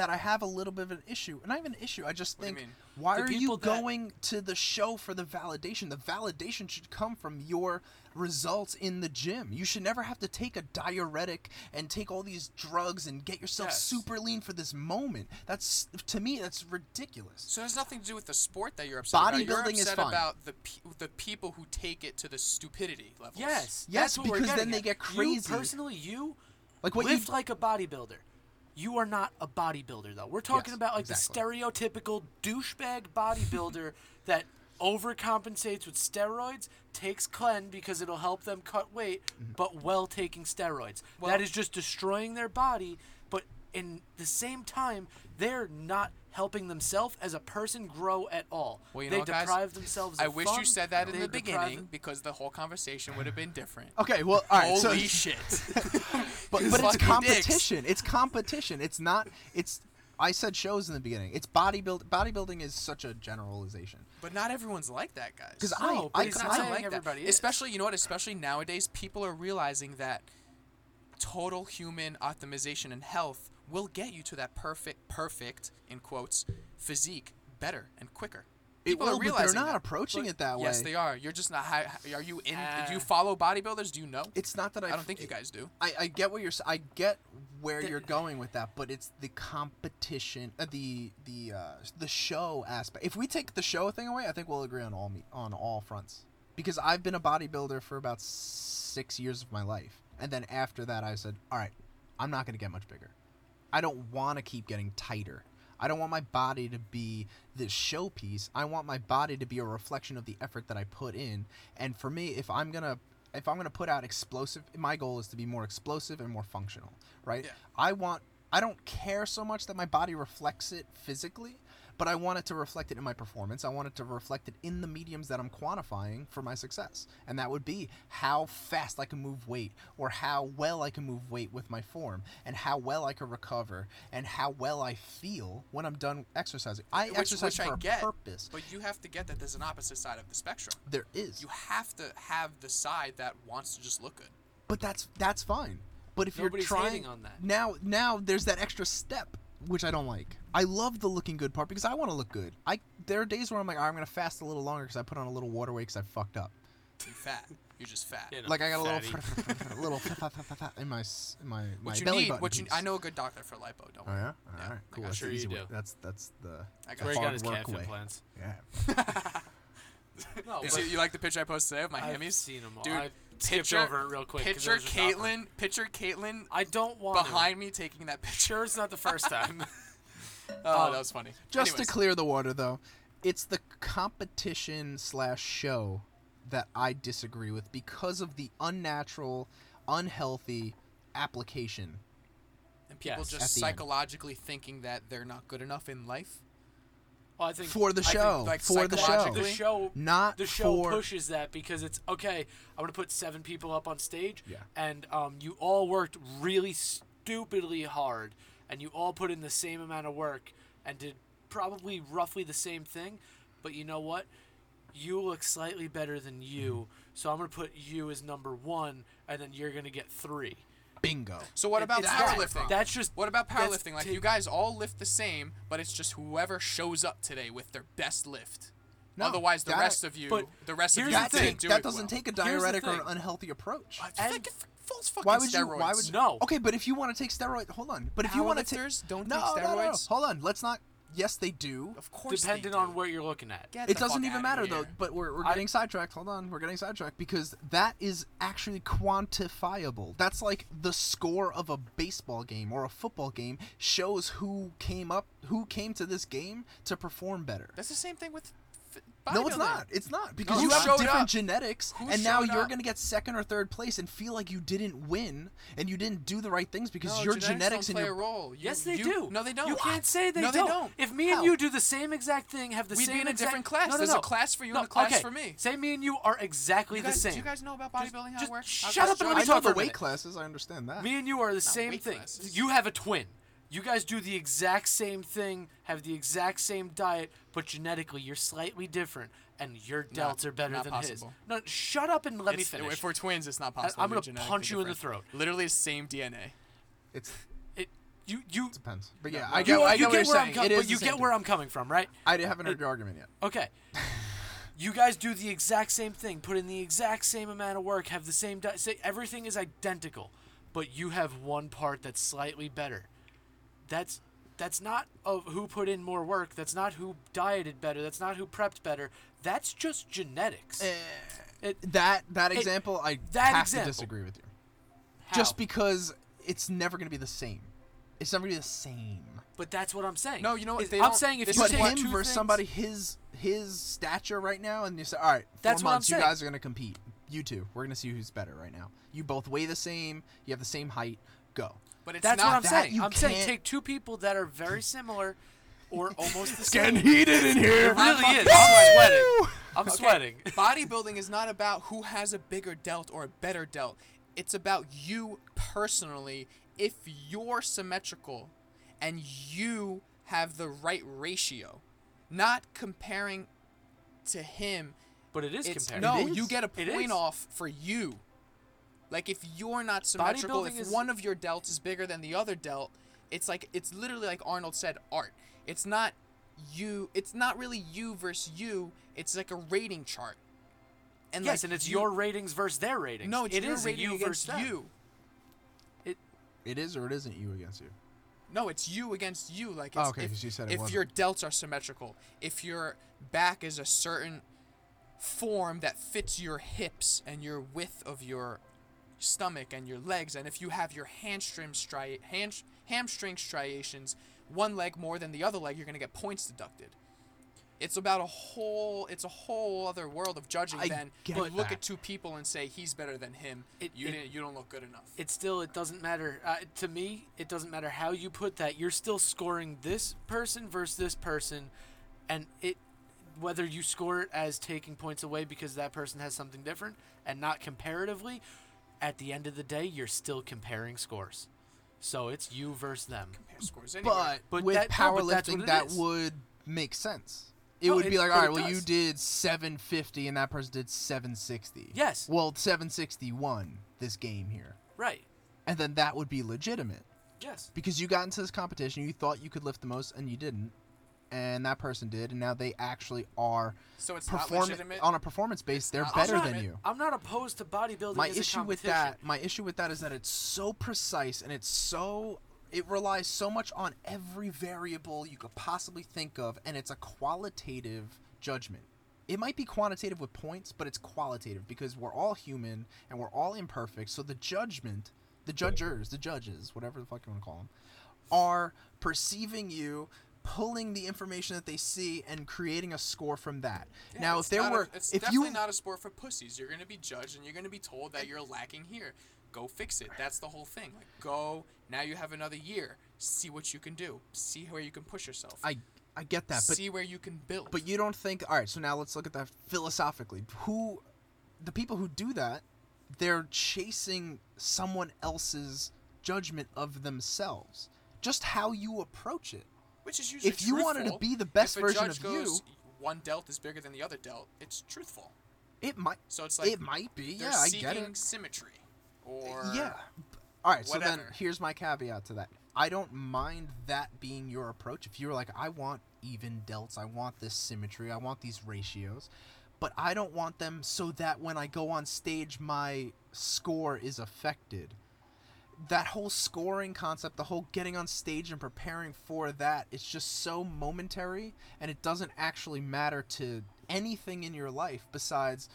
that I have a little bit of an issue, and not even an issue. I just What you think, why The are you that- going to the show for the validation? The validation should come from your results in the gym. You should never have to take a diuretic and take all these drugs and get yourself Yes. super lean for this moment. That's to me, that's ridiculous. So it has nothing to do with the sport that you're upset about. You're Bodybuilding is fine. about the pe- the people who take it to the stupidity level. Yes. Yes, that's what we're because then getting they at. get You crazy. personally, you Like what lift you like a bodybuilder. You are not a bodybuilder though. We're talking Yes, about like exactly. the stereotypical douchebag bodybuilder that overcompensates with steroids, takes Clen because it'll help them cut weight, Mm-hmm. but while taking steroids. Well- that is just destroying their body, but in the same time, they're not helping themselves as a person grow at all. Well, you they know, what, guys? deprive themselves of I of wish fun, you said that in they the deprive- beginning because the whole conversation would have been different. Okay, well, all right. Holy so, shit! but, but it's fucking competition. It's competition. It's not. It's. I said shows in the beginning. It's bodybuild. Bodybuilding is such a generalization. But not everyone's like that, guys. 'Cause No, I- I- he's I not don't saying like everybody is. Especially, you know what? Especially nowadays, people are realizing that total human optimization and health will get you to that perfect, perfect in quotes, physique better and quicker. It People will, are but they're not that. approaching But- it that way. Yes, they are. You're just not. Hi, are you in? do you Uh, follow bodybuilders? Do you know? It's not that I. I don't think you guys do. I, I get what you're. I get where The- you're going with that, but it's the competition, uh, the the uh, the show aspect. If we take the show thing away, I think we'll agree on all me on all fronts. Because I've been a bodybuilder for about six years of my life, and then after that, I said, "All right, I'm not going to get much bigger. I don't want to keep getting tighter. I don't want my body to be this showpiece. I want my body to be a reflection of the effort that I put in. And for me, if I'm gonna if I'm gonna put out explosive, my goal is to be more explosive and more functional, right? Yeah. I want. I don't care so much that my body reflects it physically, but I want it to reflect it in my performance. I want it to reflect it in the mediums that I'm quantifying for my success. And that would be how fast I can move weight, or how well I can move weight with my form, and how well I can recover, and how well I feel when I'm done exercising. I which, exercise which for I a get, purpose. but you have to get that there's an opposite side of the spectrum. There is. You have to have the side that wants to just look good. But that's that's fine. But if Nobody's you're trying on that. now, now there's that extra step which I don't like. I love the looking good part because I want to look good. I there are days where I'm like, "All right, I'm gonna fast a little longer because I put on a little water weight because I fucked up. You're fat. You're just fat. You know, Like I got a fatty. little, a little in my in my my What you belly need, button what you piece. I know a good doctor for lipo. Don't Oh worry. yeah, Yeah, all right, I cool. got That's you. the Sure easy you way. do. That's that's the I got Where he you. got his hard calf work way. implants. yeah. No, You, see, you like the picture I posted today of my I've hammies? seen them all. Dude, I skipped picture- over it real quick. it Picture was just awkward. Caitlyn. Picture Caitlyn I don't want behind me taking that picture. Sure, it's not the first time. Oh, Um, that was funny. Just Anyways, to clear the water, though, it's the competition slash show that I disagree with because of the unnatural, unhealthy application. and people Yes. just At the end. psychologically thinking that they're not good enough in life. well, I think For the I think, show, like, for the show, psychologically- the show not the show for pushes that because it's okay. I'm gonna put seven people up on stage, Yeah. and um, you all worked really stupidly hard, and you all put in the same amount of work and did probably roughly the same thing. But you know what? You look slightly better than you, mm-hmm. so I'm gonna put you as number one, and then you're gonna get three. bingo. So what It- about it's that. powerlifting? That's just What about powerlifting? Like ta- you guys all lift the same, but it's just whoever shows up today with their best lift. No, Otherwise, the that- rest of you, the rest of you the That, thing. didn't take, do that it doesn't well. take a diuretic or an unhealthy approach. I think it's false fucking Why would you? steroids. Why would you? No. Okay, but if you want to take steroids, hold on. But if you want to take don't no, take no, no, no. steroids? Hold on. Let's not. Yes, they do. Of course, depending they on do. what you're looking at. Get It the doesn't even matter here. though. But we're, we're I- getting sidetracked. Hold on, we're getting sidetracked because that is actually quantifiable. That's like the score of a baseball game or a football game shows who came up, who came to this game to perform better. That's the same thing with No, it's bodybuilding. not. It's not because who you have different up? genetics, Who and now you're up? gonna get second or third place and feel like you didn't win and you didn't do the right things because No, your genetics, genetics don't and play your a role. You- Yes, they you- do. No, they don't. You can't say they no, don't. they don't. If me How? and you do the same exact thing, have the We'd same be in a exact- different class. No, no, There's no. a class for you no, and a class okay. for me. Say me and you are exactly You guys, the same. Do you guys know about Just- bodybuilding? How just it works? shut up and let me I talk know the weight classes. I understand that. Me and you are the same thing. You have a twin. You guys do the exact same thing, have the exact same diet, but genetically you're slightly different, and your delts are better not than possible. his. No, shut up and let me It's- finish. If we're twins, it's not possible. I'm gonna punch you in the throat. Literally the same DNA. It's it, you you depends. But yeah, No, I you- get, you, I you get what you're where I'm saying. com- It is but the you same get thing. where I'm coming from, right? I haven't heard your argument yet. Okay. you guys do the exact same thing, put in the exact same amount of work, have the same di- say everything is identical, but you have one part that's slightly better. That's that's not of who put in more work. That's not who dieted better. That's not who prepped better. That's just genetics. Eh, It- that that example, I that have example. to disagree with you. How? Just because it's never going to be the same. It's never going to be the same. But that's what I'm saying. No, you know what, I'm saying if you is him versus things- somebody his his stature right now, and you say, all right, four That's months, you saying. guys are going to compete. You two, we're going to see who's better right now. You both weigh the same. You have the same height. Go. But it's That's not what I'm that saying. you I'm saying can't- take two people that are very similar or almost the same. getting heated in here. It really is. I'm sweating. I'm sweating. Bodybuilding is not about who has a bigger delt or a better delt. It's about you personally. If you're symmetrical and you have the right ratio, not comparing to him. But it is It's compared. no, It you get a It point is. off for you. Like if you're not symmetrical, if is- one of your delts is bigger than the other delt, it's like it's literally like Arnold said, art. It's not you. It's not really you versus you. It's like a rating chart. And yes, like and it's you- your ratings versus their ratings. no, it's it your is rating you versus them. you. It is or it isn't you against you. No, it's you against you. Like Oh, okay, if, 'cause you said it if wasn't. your delts are symmetrical, if your back is a certain form that fits your hips and your width of your stomach and your legs, and if you have your hamstring stri- hand, hamstring striations, one leg more than the other leg, you're gonna get points deducted. It's about a whole. It's a whole other world of judging. I than get you look that. at two people and say he's better than him. It- you it- didn't. You don't look good enough. It still it doesn't matter uh, to me. It doesn't matter how you put that. You're still scoring this person versus this person, and it whether you score it as taking points away because that person has something different and not comparatively. At the end of the day, you're still comparing scores. So it's you versus them. Compare scores anyway. But, But with that- no, but that's powerlifting, it that is. would make sense. It No, would it- be like, all right, all it right, well, you did 750 and that person did 760. Yes. Well, 760 won this game here. Right. And then that would be legitimate. Yes. Because you got into this competition, you thought you could lift the most, and you didn't. And that person did, and now they actually are so it's not on a performance base. They're not better legitimate. than you. I'm not opposed to bodybuilding. my issue with that my issue with that is that it's so precise and it's so it relies so much on every variable you could possibly think of and it's a qualitative judgment it might be quantitative with points but it's qualitative because we're all human and we're all imperfect so the judgment the judgers the judges whatever the fuck you want to call them are perceiving you pulling the information that they see and creating a score from that Yeah, now if there were a, it's if definitely you not a sport for pussies. You're gonna be judged and you're gonna be told that you're lacking here. Go fix it. That's the whole thing. Like go now. You have another year. See what you can do. See where you can push yourself. i i get that but See where you can build. But you don't think all right, so now let's look at that philosophically. Who the people who do that, they're chasing someone else's judgment of themselves. Just how you approach it. Which is usually if you wanted to be the best version of goes, you- one delt is bigger than the other delt. It's truthful. It might So it's like it might be. Yeah, I get it. symmetry. Or uh, Yeah. All right, so then here's my caveat to that. I don't mind that being your approach. If you're like, I want even delts, I want this symmetry, I want these ratios, but I don't want them so that when I go on stage, my score is affected. That whole scoring concept, the whole getting on stage and preparing for that, it's just so momentary and it doesn't actually matter to anything in your life besides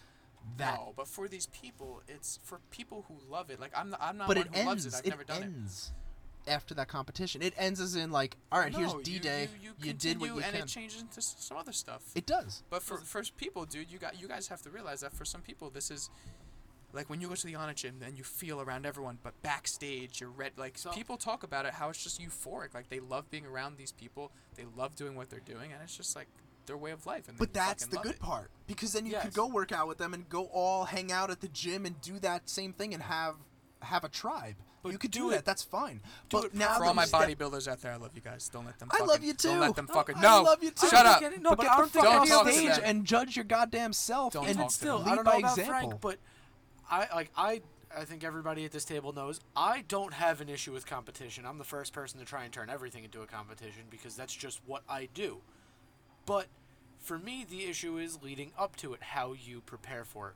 that. No, but for these people, it's for people who love it. Like I'm, not, I'm not but one it who loves it. I've it never done it. ends. after that competition. It ends as in like, all right, here's No, you- D Day. You, You, did what you and can. it changes into some other stuff. it does. But for for people, dude, you got you guys have to realize that for some people, this is like when you go to the Honor Gym, then you feel around everyone, but backstage, you're red. Like So- people talk about it, how it's just euphoric. Like they love being around these people, they love doing what they're doing, and it's just like their way of life. And But that's the good it. part because then you Yes. could go work out with them and go all hang out at the gym and do that same thing and have have a tribe. But you could do do, it- that. That's fine. do but it now For all you my step- bodybuilders out there, I love you guys. Don't let them. I Fucking, love you too. Don't let too. them No, fucking. I No, love you too. Shut up. No, but, but get I the don't fuck think Don't on talk to stage them. and judge your goddamn self. Don't and even talk to still, them. I lead don't by know about example. Frank, but I like I I think everybody at this table knows I don't have an issue with competition. I'm the first person to try and turn everything into a competition because that's just what I do. But for me, the issue is leading up to it, how you prepare for it.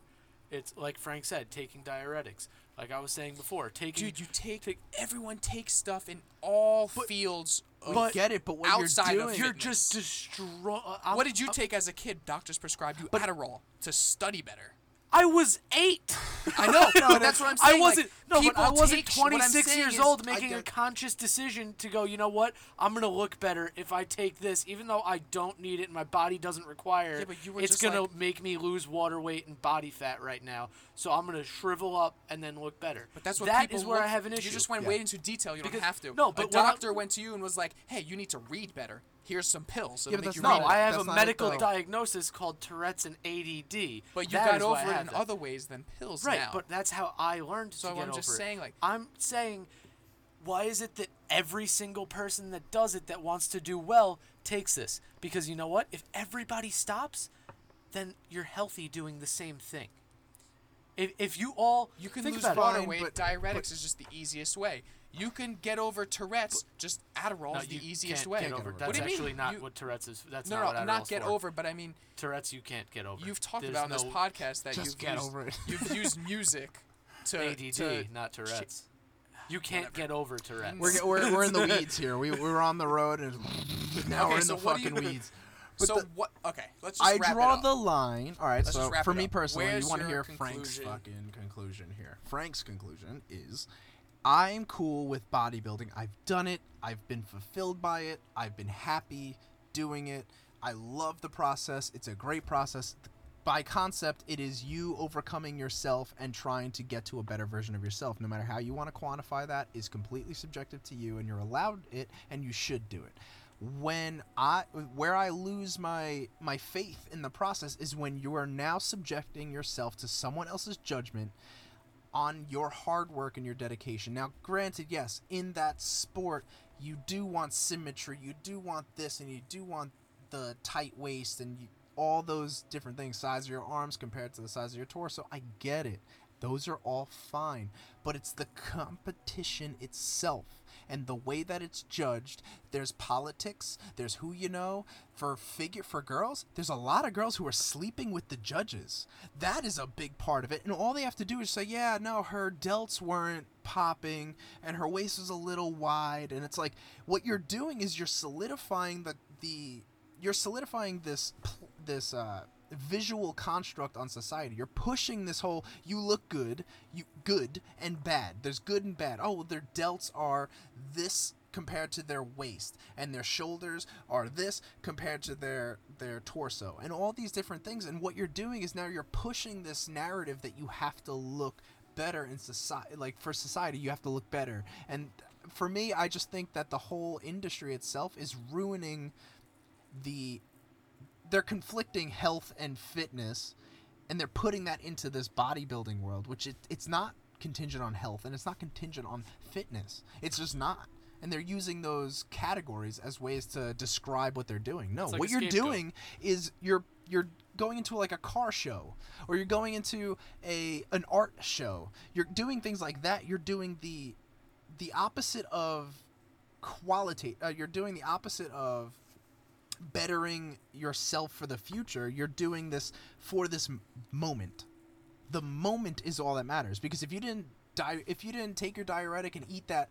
It's like Frank said, taking diuretics. Like I was saying before, taking Dude, you take, everyone takes stuff in all fields. Of, but- get it, but what outside you're of doing, you're just destroy. uh, what did you take as a kid? Doctors prescribed you Adderall to study better. I was eight. I know, but that's what I'm saying. I wasn't. like, no, but I wasn't take sh- what I'm 26 years is- old making a conscious decision to go. You know what? I'm gonna look better if I take this, even though I don't need it and my body doesn't require. Yeah, it. but you were it's just gonna like- make me lose water weight and body fat right now. So I'm gonna shrivel up and then look better. But that's what That people is where I have an issue. You just went Yeah. way into detail. You don't have to. no, but a when I- doctor went to you and was like, "Hey, you need to read better. Here's some pills." Yeah, It'll but make you not no. I have That's a medical though. diagnosis called Tourette's and ADD. But you That got is why I over it in that. other ways than pills Right, now. but that's how I learned So to get I'm just it. saying, like- I'm saying, why is it that every single person that does it that wants to do well takes this? Because you know what? If everybody stops, then you're healthy doing the same thing. If, if you all you can think lose about it. water Fine, weight. but- Diuretics but- is just the easiest way. You can get over Tourette's. Just Adderall No, is the easiest can't way. Get over. over it. That's what do you mean? actually not You- what Tourette's is. That's no, not no, what not Adderall's get for. over, but I mean, Tourette's. You can't get over. you've talked There's about in this podcast that you've get used, over it. you've used music to ADD, to not Tourette's. You can't get over Tourette's. We're, we're, we're in the weeds here. We, we were on the road and now Okay, we're in so the fucking you- weeds. But so the- what? Okay, let's just I wrap draw it up. the line. All right, Let's so for me personally, Where's you want to your hear Frank's fucking conclusion here. Frank's conclusion is I'm cool with bodybuilding. I've done it. I've been fulfilled by it. I've been happy doing it. I love the process. It's a great process. By concept, it is you overcoming yourself and trying to get to a better version of yourself. No matter how you want to quantify that is completely subjective to you and you're allowed it and you should do it when I where I lose my my faith in the process is when you are now subjecting yourself to someone else's judgment on your hard work and your dedication. Now, granted, yes, in that sport, you do want symmetry, you do want this, and you do want the tight waist and you, all those different things, size of your arms compared to the size of your torso. I get it. Those are all fine, but it's the competition itself and the way that it's judged. There's politics, there's who you know. For figure for girls, there's a lot of girls who are sleeping with the judges. That is a big part of it. And all they have to do is say, "Yeah, no, her delts weren't popping and her waist was a little wide." And it's like what you're doing is you're solidifying the the you're solidifying this this uh visual construct on society. You're pushing this whole you look good, you good and bad. There's good and bad. Oh, their delts are this compared to their waist and their shoulders are this compared to their their torso and all these different things and what you're doing is now you're pushing this narrative that you have to look better in society like for society you have to look better and for me I just think that the whole industry itself is ruining the they're conflicting health and fitness and they're putting that into this bodybuilding world which it, it's not contingent on health and it's not contingent on fitness. It's just not. And they're using those categories as ways to describe what they're doing. No like what you're doing is you're you're going into like a car show or you're going into a an art show. You're doing things like that. You're doing the the opposite of quality uh, you're doing the opposite of bettering yourself for the future you're doing this for this moment the moment is all that matters because if you didn't di- if you didn't take your diuretic and eat that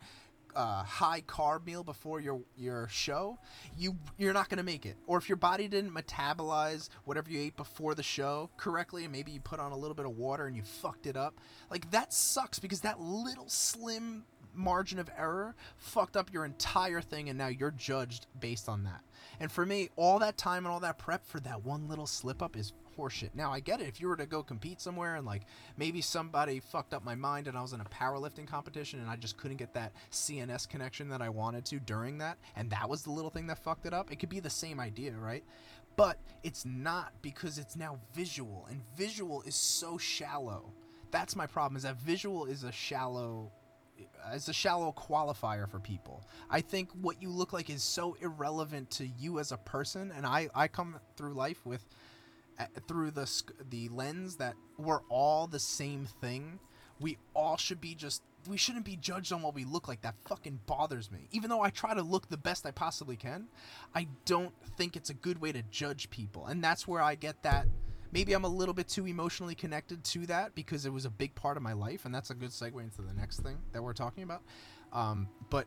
uh, high carb meal before your your show, you you're not gonna make it. Or if your body didn't metabolize whatever you ate before the show correctly, and maybe you put on a little bit of water and you fucked it up, like that sucks because that little slim margin of error fucked up your entire thing and now you're judged based on that. And for me, all that time and all that prep for that one little slip up is horseshit. Now I get it. If you were to go compete somewhere and like maybe somebody fucked up my mind and I was in a powerlifting competition and I just couldn't get that CNS connection that I wanted to during that, and that was the little thing that fucked it up, it could be the same idea, right? But it's not because it's now visual, and visual is so shallow. That's my problem. Is that visual is a shallow as a shallow qualifier for people. I think what you look like is so irrelevant to you as a person, and I I come through life with through the the lens that we're all the same thing. We all should be just we shouldn't be judged on what we look like. That fucking bothers me. Even though I try to look the best I possibly can, I don't think it's a good way to judge people. And that's where I get that maybe I'm a little bit too emotionally connected to that because it was a big part of my life and that's a good segue into the next thing that we're talking about. Um, but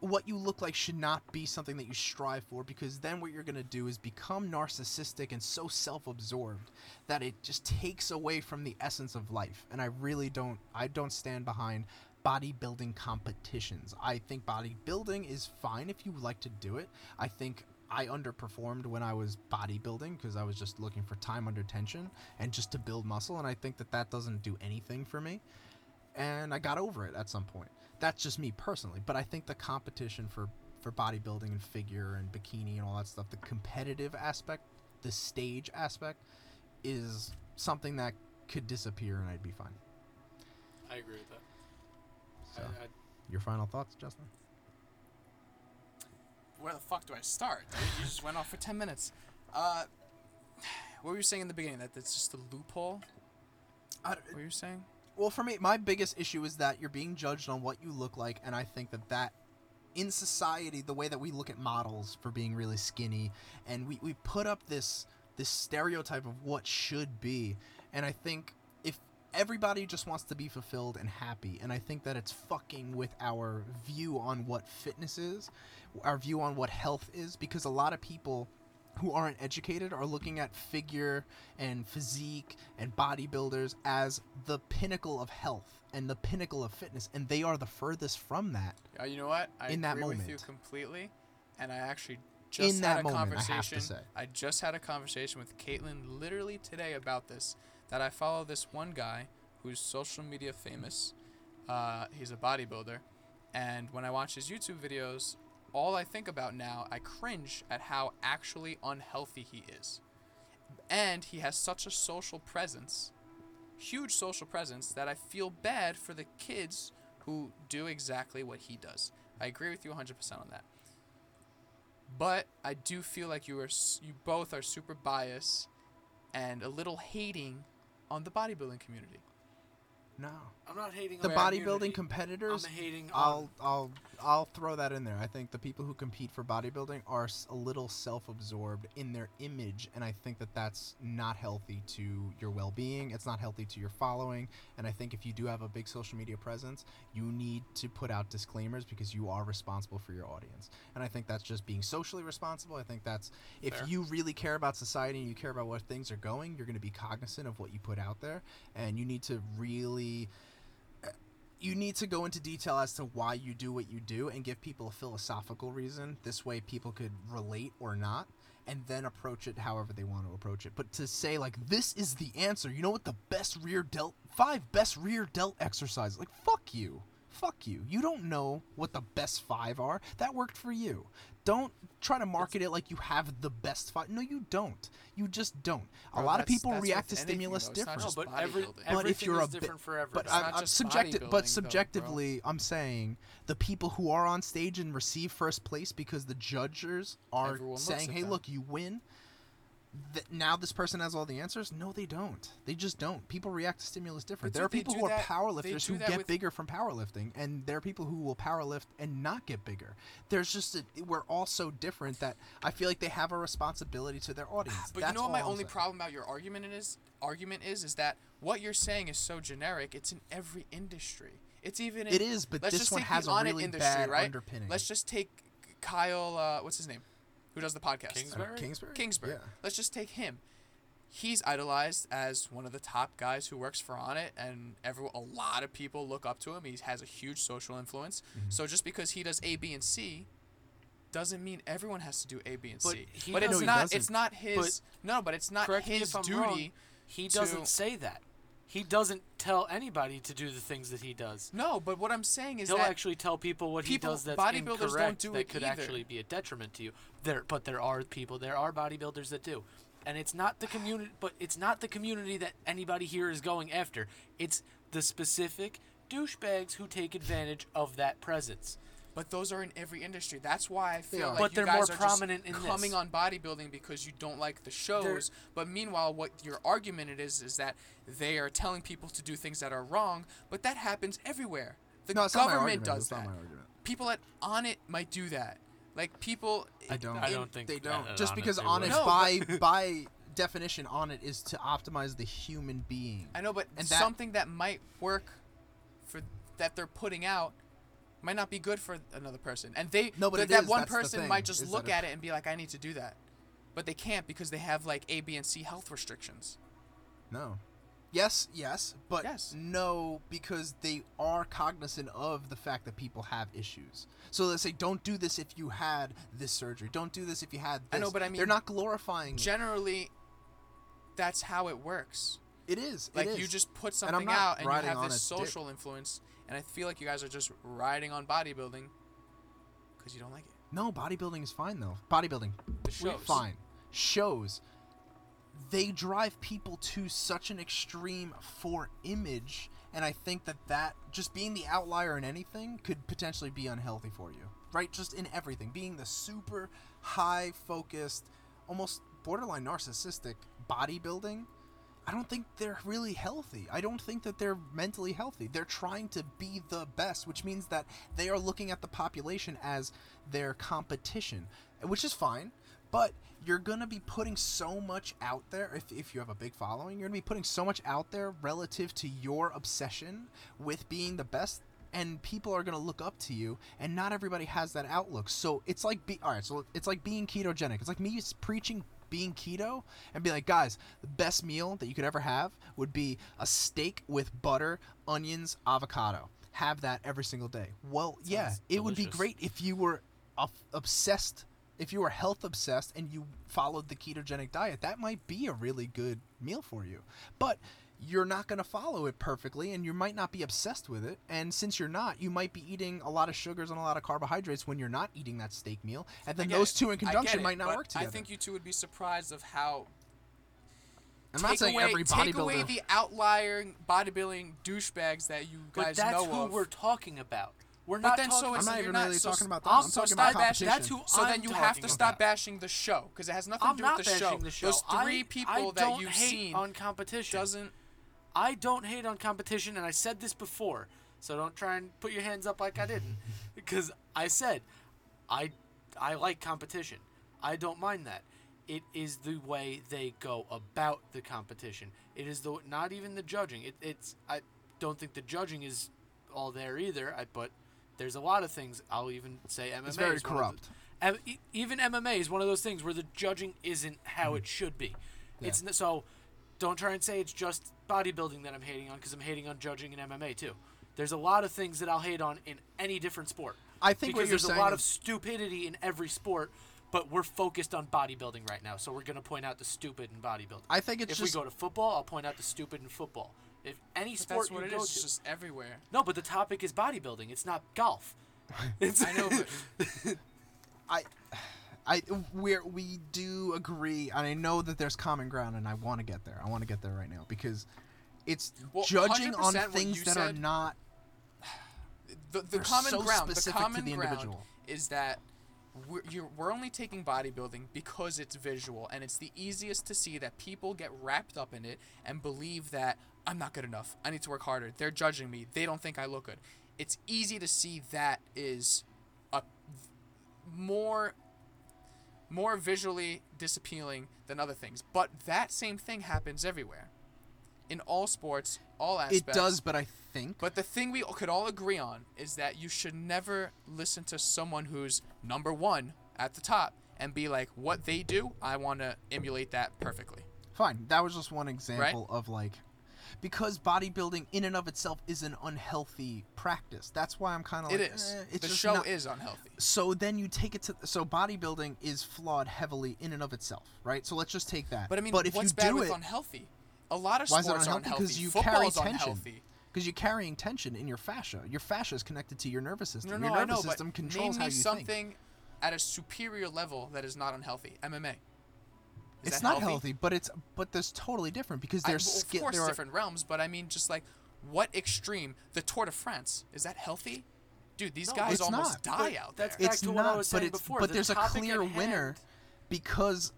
what you look like should not be something that you strive for because then what you're going to do is become narcissistic and so self-absorbed that it just takes away from the essence of life. And i really don't i don't stand behind bodybuilding competitions. I think bodybuilding is fine if you like to do it. I think I underperformed when I was bodybuilding because I was just looking for time under tension and just to build muscle and I think that that doesn't do anything for me and I got over it at some point. That's just me personally, but I think the competition for for bodybuilding and figure and bikini and all that stuff, the competitive aspect, the stage aspect, is something that could disappear and I'd be fine. I agree with that. So, I, I, your final thoughts, Justin? Where the fuck do I start? you just went off for ten minutes. Uh, what were you saying in the beginning? That it's just a loophole. I, What were you saying? well, for me, my biggest issue is that you're being judged on what you look like, and I think that that in society, the way that we look at models for being really skinny, and we, we put up this this stereotype of what should be, and I think everybody just wants to be fulfilled and happy, and I think that it's fucking with our view on what fitness is, our view on what health is, because a lot of people who aren't educated are looking at figure and physique and bodybuilders as the pinnacle of health and the pinnacle of fitness and they are the furthest from that Uh, you know what? I In that agree with you moment. completely, and I actually just In had that a moment, I conversation. say. I just had a conversation with Caitlin literally today about this. That I follow this one guy who's social media famous. Uh, he's a bodybuilder, and when I watch his YouTube videos, all I think about now, I cringe at how actually unhealthy he is. And he has such a social presence, huge social presence, that I feel bad for the kids who do exactly what he does. I agree with you 100% on that. But I do feel like you are you both are super biased and a little hating on the bodybuilding community. No I'm not hating the bodybuilding competitors I'm hating. I'll I'll I'll throw that in there. I think the people who compete for bodybuilding are a little self-absorbed in their image, and I think that that's not healthy to your well-being. It's not healthy to your following, and I think if you do have a big social media presence, you need to put out disclaimers because you are responsible for your audience. And I think that's just being socially responsible. I think that's if Fair. you really care about society and you care about where things are going, you're going to be cognizant of what you put out there, and you need to really you need to go into detail as to why you do what you do and give people a philosophical reason. This way, people could relate or not, and then approach it however they want to approach it. But to say like this is the answer, you know what the best rear delt five best rear delt exercises like fuck you, fuck you. You don't know what the best five are. That worked for you. Don't try to market it like you have the best fight. No, you don't. You just don't. A Bro, lot of people react to anything, stimulus though. Different. no, but every. But if you're a bit- different for everyone. But I'm, I'm subjective. bodybuilding, But though, subjectively, I'm saying the people who are on stage and receive first place because the judges are Everyone saying, "Hey, them. look, you win." Th- now this person has all the answers. No, they don't. They just don't. People react to stimulus different. But there are people who are that- they powerlifters who get with- bigger from powerlifting, and there are people who will powerlift and not get bigger. There's just a, we're all so different that I feel like they have a responsibility to their audience. But That's you know what my I'm only saying. problem about your argument is argument is is that what you're saying is so generic. It's in every industry. It's even in, It is, but let's this just one take has the a on it really industry, bad right? underpinning. Let's just take Kyle. Uh, what's his name? Who does the podcast? Kingsbury? Kingsbury. Kingsbury. Yeah. Let's just take him. he's idolized as one of the top guys who works for Onnit, and every a lot of people look up to him. He has a huge social influence. Mm-hmm. So just because he does A, B, and C, doesn't mean everyone has to do A, B, and But C. he but it's doesn't- he not. doesn't. It's not his. no, but it's not his duty. wrong, He doesn't to- say that. He doesn't tell anybody to do the things that he does. No, but what I'm saying is He'll actually tell people what people- he does that's bodybuilders don't do that it could either. actually be a detriment to you. There, but there are people, there are bodybuilders that do, and it's not the community. But it's not the community that anybody here is going after. It's the specific douchebags who take advantage of that presence. But those are in every industry. That's why I feel are. like But you they're guys more are just prominent in coming this. on bodybuilding because you don't like the shows. But meanwhile, what your argument it is is that they are telling people to do things that are wrong. But that happens everywhere. The No, it's not my government does that. People at Onnit might do that. Like people. I don't. I don't think they don't. at Just because they Onnit by by definition Onnit is to optimize the human being. I know, but And that- something that might work for that they're putting out might not be good for another person. And they No, but th- that is, one person might just is look at it and be like, I need to do that. But they can't because they have like A, B, and C health restrictions. No. Yes, yes, but Yes. no, because they are cognizant of the fact that people have issues. So they say, don't do this if you had this surgery. Don't do this if you had this. I know, but I mean, they're not glorifying. it. Generally, that's how it works. It is. Like it you just put something out and you have this its dick. social influence, and I feel like you guys are just riding on bodybuilding because you don't like it. No, bodybuilding is fine though. Bodybuilding, The shows. fine. Shows. They drive people to such an extreme for image, and I think that that just being the outlier in anything could potentially be unhealthy for you. Right? Just in everything, being the super high focused, almost borderline narcissistic bodybuilding. I don't think they're really healthy. I don't think that they're mentally healthy. They're trying to be the best, which means that they are looking at the population as their competition, which is fine. But you're going to be putting so much out there. If, if you have a big following, you're going to be putting so much out there relative to your obsession with being the best. And people are going to look up to you, and not everybody has that outlook. So it's like, be, all right, so it's like being ketogenic. It's like me preaching being keto and be like, guys, the best meal that you could ever have would be a steak with butter, onions, avocado. Have that every single day. Well, yeah, Sounds it would be great if you were obsessed, if you were health obsessed and you followed the ketogenic diet. That might be a really good meal for you. But you're not going to follow it perfectly and you might not be obsessed with it. And since you're not, you might be eating a lot of sugars and a lot of carbohydrates when you're not eating that steak meal. And then those it. two in conjunction it, might not work together. I think you two would be surprised of how I'm not take saying away, every take away the outlier bodybuilding douchebags that you guys know of. But guys that's know who we're talking about. We're But not then talking. so I'm it's not you're even not really so talking about that. I'm I'm so talking about bashing- competition. that's who so I'm then you have to stop about. bashing the show because it has nothing I'm to do not with the bashing show. the show. Those three I, people I that you've hate seen on competition. doesn't. I don't hate on competition, and I said this before, so don't try and put your hands up like I didn't, because I said, I, I like competition. I don't mind that. It is the way they go about the competition. It is the not even the judging. It, it's I don't think the judging is all there either. I, but there's a lot of things. I'll even say MMA. It's very the- corrupt. M- e- even MMA is one of those things where the judging isn't how it should be. It's n- so don't try and say it's just bodybuilding that I'm hating on because I'm hating on judging in MMA too. There's a lot of things that I'll hate on in any different sport. I think what because you're there's a lot is- of stupidity in every sport, but we're focused on bodybuilding right now, so we're gonna point out the stupid in bodybuilding. I think it's if just we go to football, I'll point out the stupid in football. If any But sport that's what you it go is. It's to, just everywhere. no, but the topic is bodybuilding. It's not golf. It's, I know, but I, I, we we do agree, and I know that there's common ground, and I want to get there. I want to get there right now because it's Well, judging on things that are not. the, the common so ground, the common the ground is that we're, you're, we're only taking bodybuilding because it's visual and it's the easiest to see that people get wrapped up in it and believe that I'm not good enough. I need to work harder. They're judging me. They don't think I look good. It's easy to see that is a more more visually disappealing than other things. But that same thing happens everywhere. In all sports, all aspects. It does, but I think. But the thing we could all agree on is that you should never listen to someone who's number one at the top and be like, what they do, I want to emulate that perfectly. fine. That was just one example of like because bodybuilding in and of itself is an unhealthy practice. That's why I'm kind of like is. eh, it's the show not- is unhealthy. So then you take it to so bodybuilding is flawed heavily in and of itself, right? So let's just take that. But I mean, but if what's you bad do with it, unhealthy? A lot of why is it sports are unhealthy? Because you carry tension. unhealthy. Because you're carrying tension in your fascia. Your fascia is connected to your nervous system. No, your no, I nervous know, system controls how you something think. at a superior level that is not unhealthy. MMA. Is It's that not healthy? but it's but there's totally different because I, there's well, ski- of course there are, different realms, but I mean just like what extreme? The Tour de France is that healthy? Dude, these No, guys almost not. die But out there. that's back It's to what I not, was but saying it's before, but the there's a clear winner because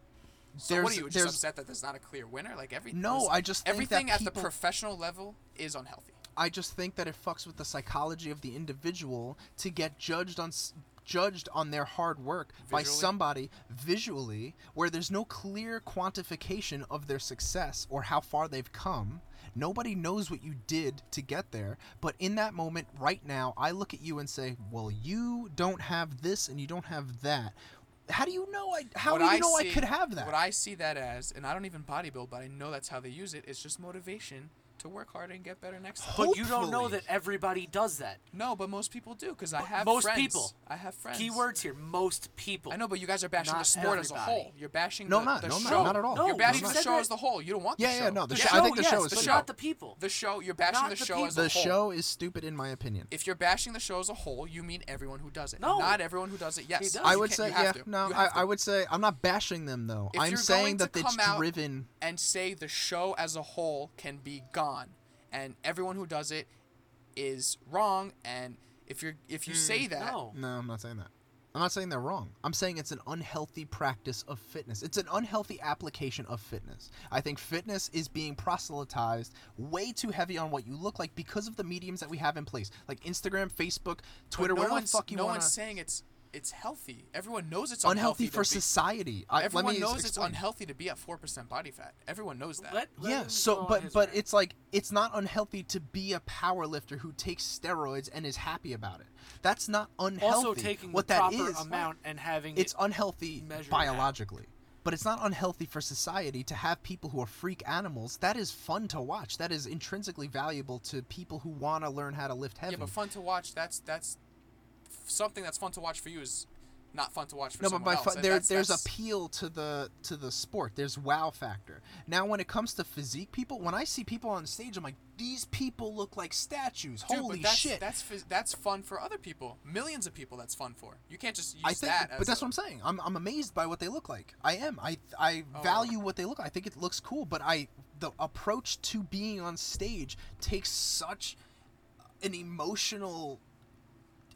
so there's what are you just there's upset that there's not a clear winner? Like every No, I just think that everything at the professional level is unhealthy. I just think that it fucks with the psychology of the individual to get judged on s- judged on their hard work by somebody visually where there's no clear quantification of their success or how far they've come. Nobody knows what you did to get there, but in that moment right now, I look at you and say, "Well, you don't have this and you don't have that." How do you know I how what do you I know see, I could have that? What I see that as, and I don't even bodybuild, but I know that's how they use it. It's just motivation to work harder and get better next time. But you don't know that everybody does that. No, but most people do because I have most friends. people. I have friends. Keywords here, most people. I know, but you guys are bashing the Not sport as a whole. You're bashing No, the, not- the no, not- show. not at all. No, You're bashing the show that- as the whole. You don't want Yeah, the show. yeah, show. no, the The show- show, I think the yes, show is but the show. not the people. The show. You're bashing Not the the show as the a whole. show is stupid in my opinion. If you're bashing the show as a whole, you mean everyone who does it. No. Not everyone who does it. Yes. does. I would say, yeah, no, I, have to. I would say I'm not bashing them though. I'm saying that it's driven. and say the show as a whole can be gone, and everyone who does it is wrong, and if you're if you say mm, that, No. No, I'm not saying that. I'm not saying they're wrong. I'm saying it's an unhealthy practice of fitness. It's an unhealthy application of fitness. I think fitness is being proselytized way too heavy on what you look like because of the mediums that we have in place, like Instagram, Facebook, Twitter, but no whatever the fuck you no want. one's saying it's it's healthy. Everyone knows it's Unhealthy unhealthy for be- society. I, Everyone let me knows it's unhealthy to be at four percent body fat. Everyone knows that. Let, let Yeah, so but but rant. it's like it's not unhealthy to be a power lifter who takes steroids and is happy about it. That's not unhealthy. also taking what the that proper is, amount and having it's it unhealthy measured biologically. But it's not unhealthy for society to have people who are freak animals. That is fun to watch. That is intrinsically valuable to people who want to learn how to lift heavy. yeah, but fun to watch. That's that's f- something that's fun to watch for you is not fun to watch for no, but someone by else. fu- and there, that's- there's that's- appeal to the to the sport. There's wow factor. Now, when it comes to physique people, when I see people on stage, I'm like, these people look like statues. Dude, Holy but that's, shit! That's that's fun for other people. Millions of people. That's fun for. You can't just use I think, that. but that's a- what I'm saying. I'm, I'm amazed by what they look like. I am. I I Oh. value what they look. like. I think it looks cool. But I the approach to being on stage takes such an emotional.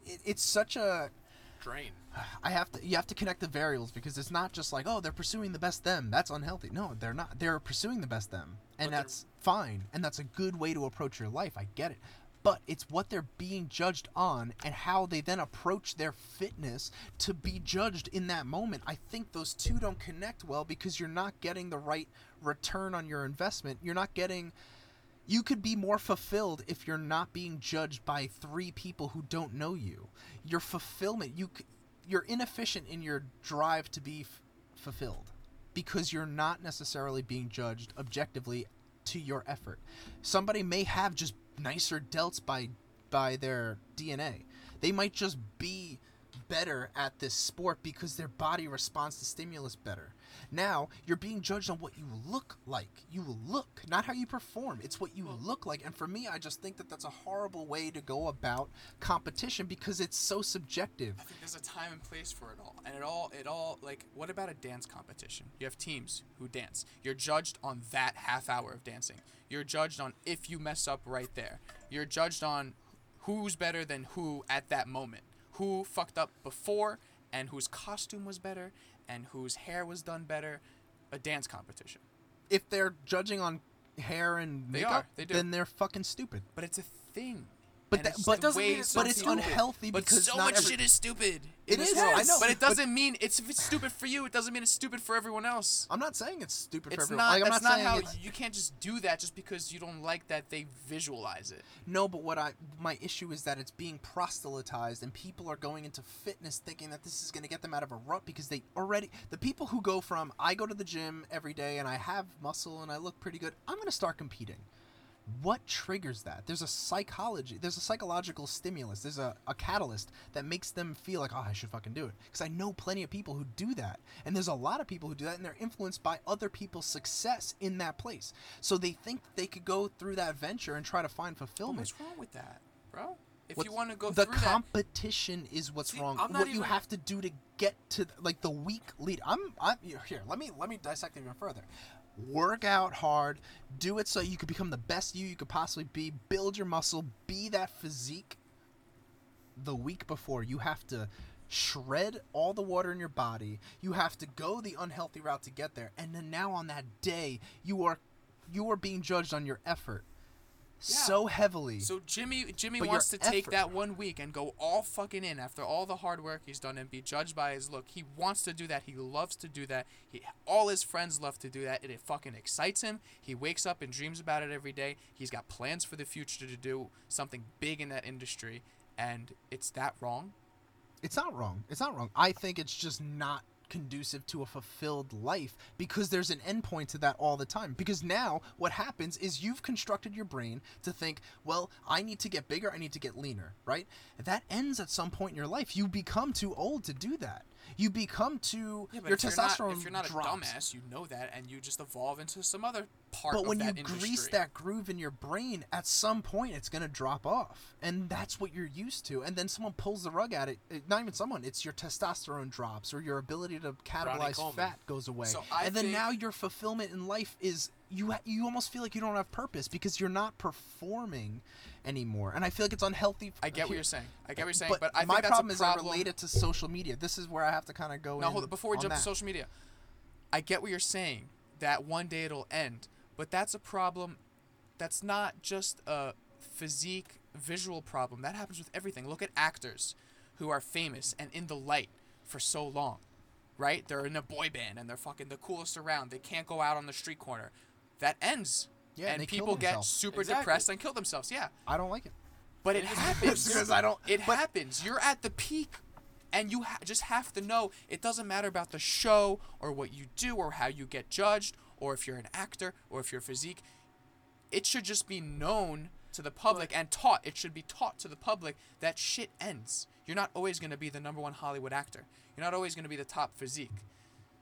It, it's such a. drain. I have to. You have to connect the variables because it's not just like oh they're pursuing the best them. That's unhealthy. No, they're not. They're pursuing the best them, and But they're- that's fine. And that's a good way to approach your life. I get it. But it's what they're being judged on and how they then approach their fitness to be judged in that moment. I think those two don't connect well because you're not getting the right return on your investment. You're not getting you could be more fulfilled if you're not being judged by three people who don't know you. Your fulfillment, you you're inefficient in your drive to be f- fulfilled because you're not necessarily being judged objectively to your effort. Somebody may have just nicer delts by by their DNA. They might just be better at this sport because their body responds to stimulus better. Now, you're being judged on what you look like. You look, not how you perform. It's what you look like. And for me, I just think that that's a horrible way to go about competition because it's so subjective. I think there's a time and place for it all, and it all it all like what about a dance competition? You have teams who dance. You're judged on that half hour of dancing. You're judged on if you mess up right there. You're judged on who's better than who at that moment. Who fucked up before and whose costume was better and whose hair was done better. A dance competition. If they're judging on hair and They makeup, are, they do. then they're fucking stupid. But it's a thing. But that- it's but doesn't mean it's some but it's people- unhealthy But because so much every- shit is stupid. It is. I know, But it doesn't mean it's if it's stupid for you. It doesn't mean it's stupid for everyone else. I'm not saying it's stupid for It's everyone. not. Like, I'm that's not, not, saying how it's- you can't just do that just because you don't like that they visualize it. No, but what I my issue is that it's being proselytized and people are going into fitness thinking that this is going to get them out of a rut because they already the people who go from I go to the gym every day and I have muscle and I look pretty good, I'm going to start competing. What triggers that? There's a psychology, there's a psychological stimulus, there's a, a catalyst that makes them feel like, oh, I should fucking do it. Because I know plenty of people who do that. And there's a lot of people who do that, and they're influenced by other people's success in that place. So they think they could go through that venture and try to find fulfillment. what's wrong with that, bro? If What's- you want to go the through that, competition is what's See, wrong. What you have to do to get to like the weak lead. I'm I'm here. Let me let me dissect it even further. Work out hard. Do it so you could become the best you you could possibly be. Build your muscle. Be that physique. The week before, you have to shred all the water in your body. You have to go the unhealthy route to get there. And then now on that day, you are you are being judged on your effort so heavily. So Jimmy Jimmy But wants to take effort- that one week and go all fucking in after all the hard work he's done and be judged by his look. He wants to do that. He loves to do that. He all his friends love to do that. And it fucking excites him. He wakes up and dreams about it every day. He's got plans for the future to do something big in that industry. And it's that wrong. It's not wrong. It's not wrong. I think it's just not conducive to a fulfilled life because there's an endpoint to that all the time. Because now what happens is you've constructed your brain to think, well, I need to get bigger, I need to get leaner, right? That ends at some point in your life. You become too old to do that. You become too Yeah, your testosterone not, if you're not a drops. dumbass, you know that, and you just evolve into some other part But when you industry. grease that groove in your brain, at some point it's gonna drop off, and that's what you're used to. And then someone pulls the rug at it. it- Not even someone. It's your testosterone drops, or your ability to catabolize Coleman. fat goes away. So and then now your fulfillment in life is you. You almost feel like you don't have purpose because you're not performing anymore. And I feel like it's unhealthy. I get what you're saying. I get what you're saying, but, I my think that's problem a is problem. I relate it to social media. This is where I have to kind of go. Now, hold on, before we jump that. to social media, I get what you're saying that one day it'll end, but that's a problem. That's not just a physique visual problem. That happens with everything. Look at actors who are famous and in the light for so long, right? They're in a boy band and they're fucking the coolest around. They can't go out on the street corner. That ends. Yeah, and and people get super Exactly. depressed and kill themselves. Yeah. I don't like it. But it happens. because I don't- It but- happens. You're at the peak, and you ha- just have to know it doesn't matter about the show or what you do or how you get judged or if you're an actor or if you're physique. It should just be known to the public and taught. It should be taught to the public that shit ends. You're not always going to be the number one Hollywood actor. You're not always going to be the top physique.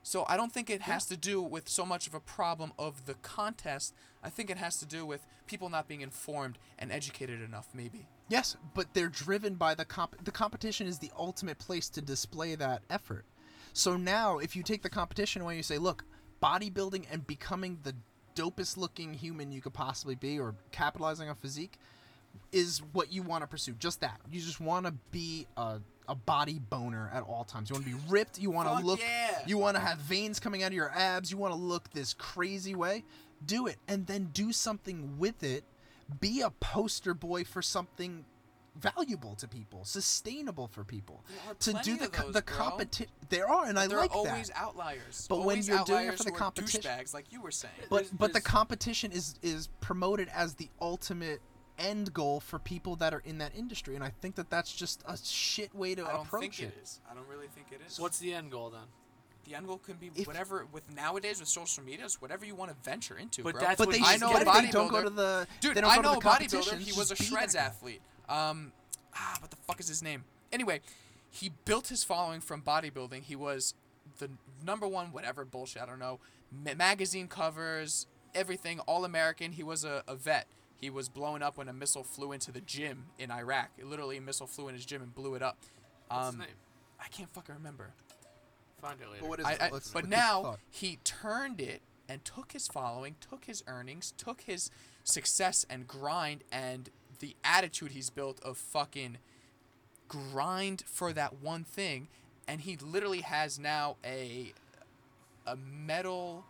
So I don't think it has to do with so much of a problem of the contest. I think it has to do with people not being informed and educated enough, maybe. Yes, but they're driven by the comp. The competition is the ultimate place to display that effort. So now, if you take the competition away, you say, "Look, bodybuilding and becoming the dopest looking human you could possibly be, or capitalizing on physique, is what you want to pursue. Just that. You just want to be a a body boner at all times. You want to be ripped. You want to look. yeah. You want to have veins coming out of your abs. You want to look this crazy way. Do it, and then do something with it. Be a poster boy for something valuable to people, sustainable for people. There are To do the those, the competition, there are, and I there like are always that. outliers. But when you're doing it for the competition- douchebags, like you were saying. But There's- but the competition is is promoted as the ultimate end goal for people that are in that industry, and I think that that's just a shit way to I don't approach think it. it is. I don't really think it is. What's the end goal then? the end goal can be If- whatever with nowadays with social media, it's whatever you want to venture into, But bro. that's But what they I should know a get. They don't go bodybuilder- to the Dude, they don't I go know to a the bodybuilder. competitions, He was a just be shreds that athlete. Um, ah, what the fuck is his name? Anyway, he built his following from bodybuilding. He was the number one, whatever bullshit. I don't know. Ma- magazine covers, everything, all American. He was a, a vet. He was blown up when a missile flew into the gym in Iraq. Literally, a missile flew in his gym and blew it up. What's Um, his name? I can't fucking remember. Find it later. But what is I, it? I, Let's- but let's now he turned it and took his following, took his earnings, took his success and grind and the attitude he's built of fucking grind for that one thing, and he literally has now a a metal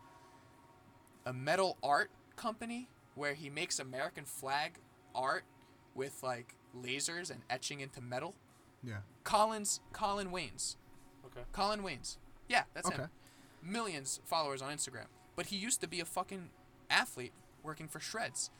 a metal art company where he makes American flag art with like lasers and etching into metal. Yeah. Collins Colin Waynes. Okay. Colin Waynes. Yeah, that's Okay. him. Millions followers on Instagram. But he used to be a fucking athlete working for Shreds.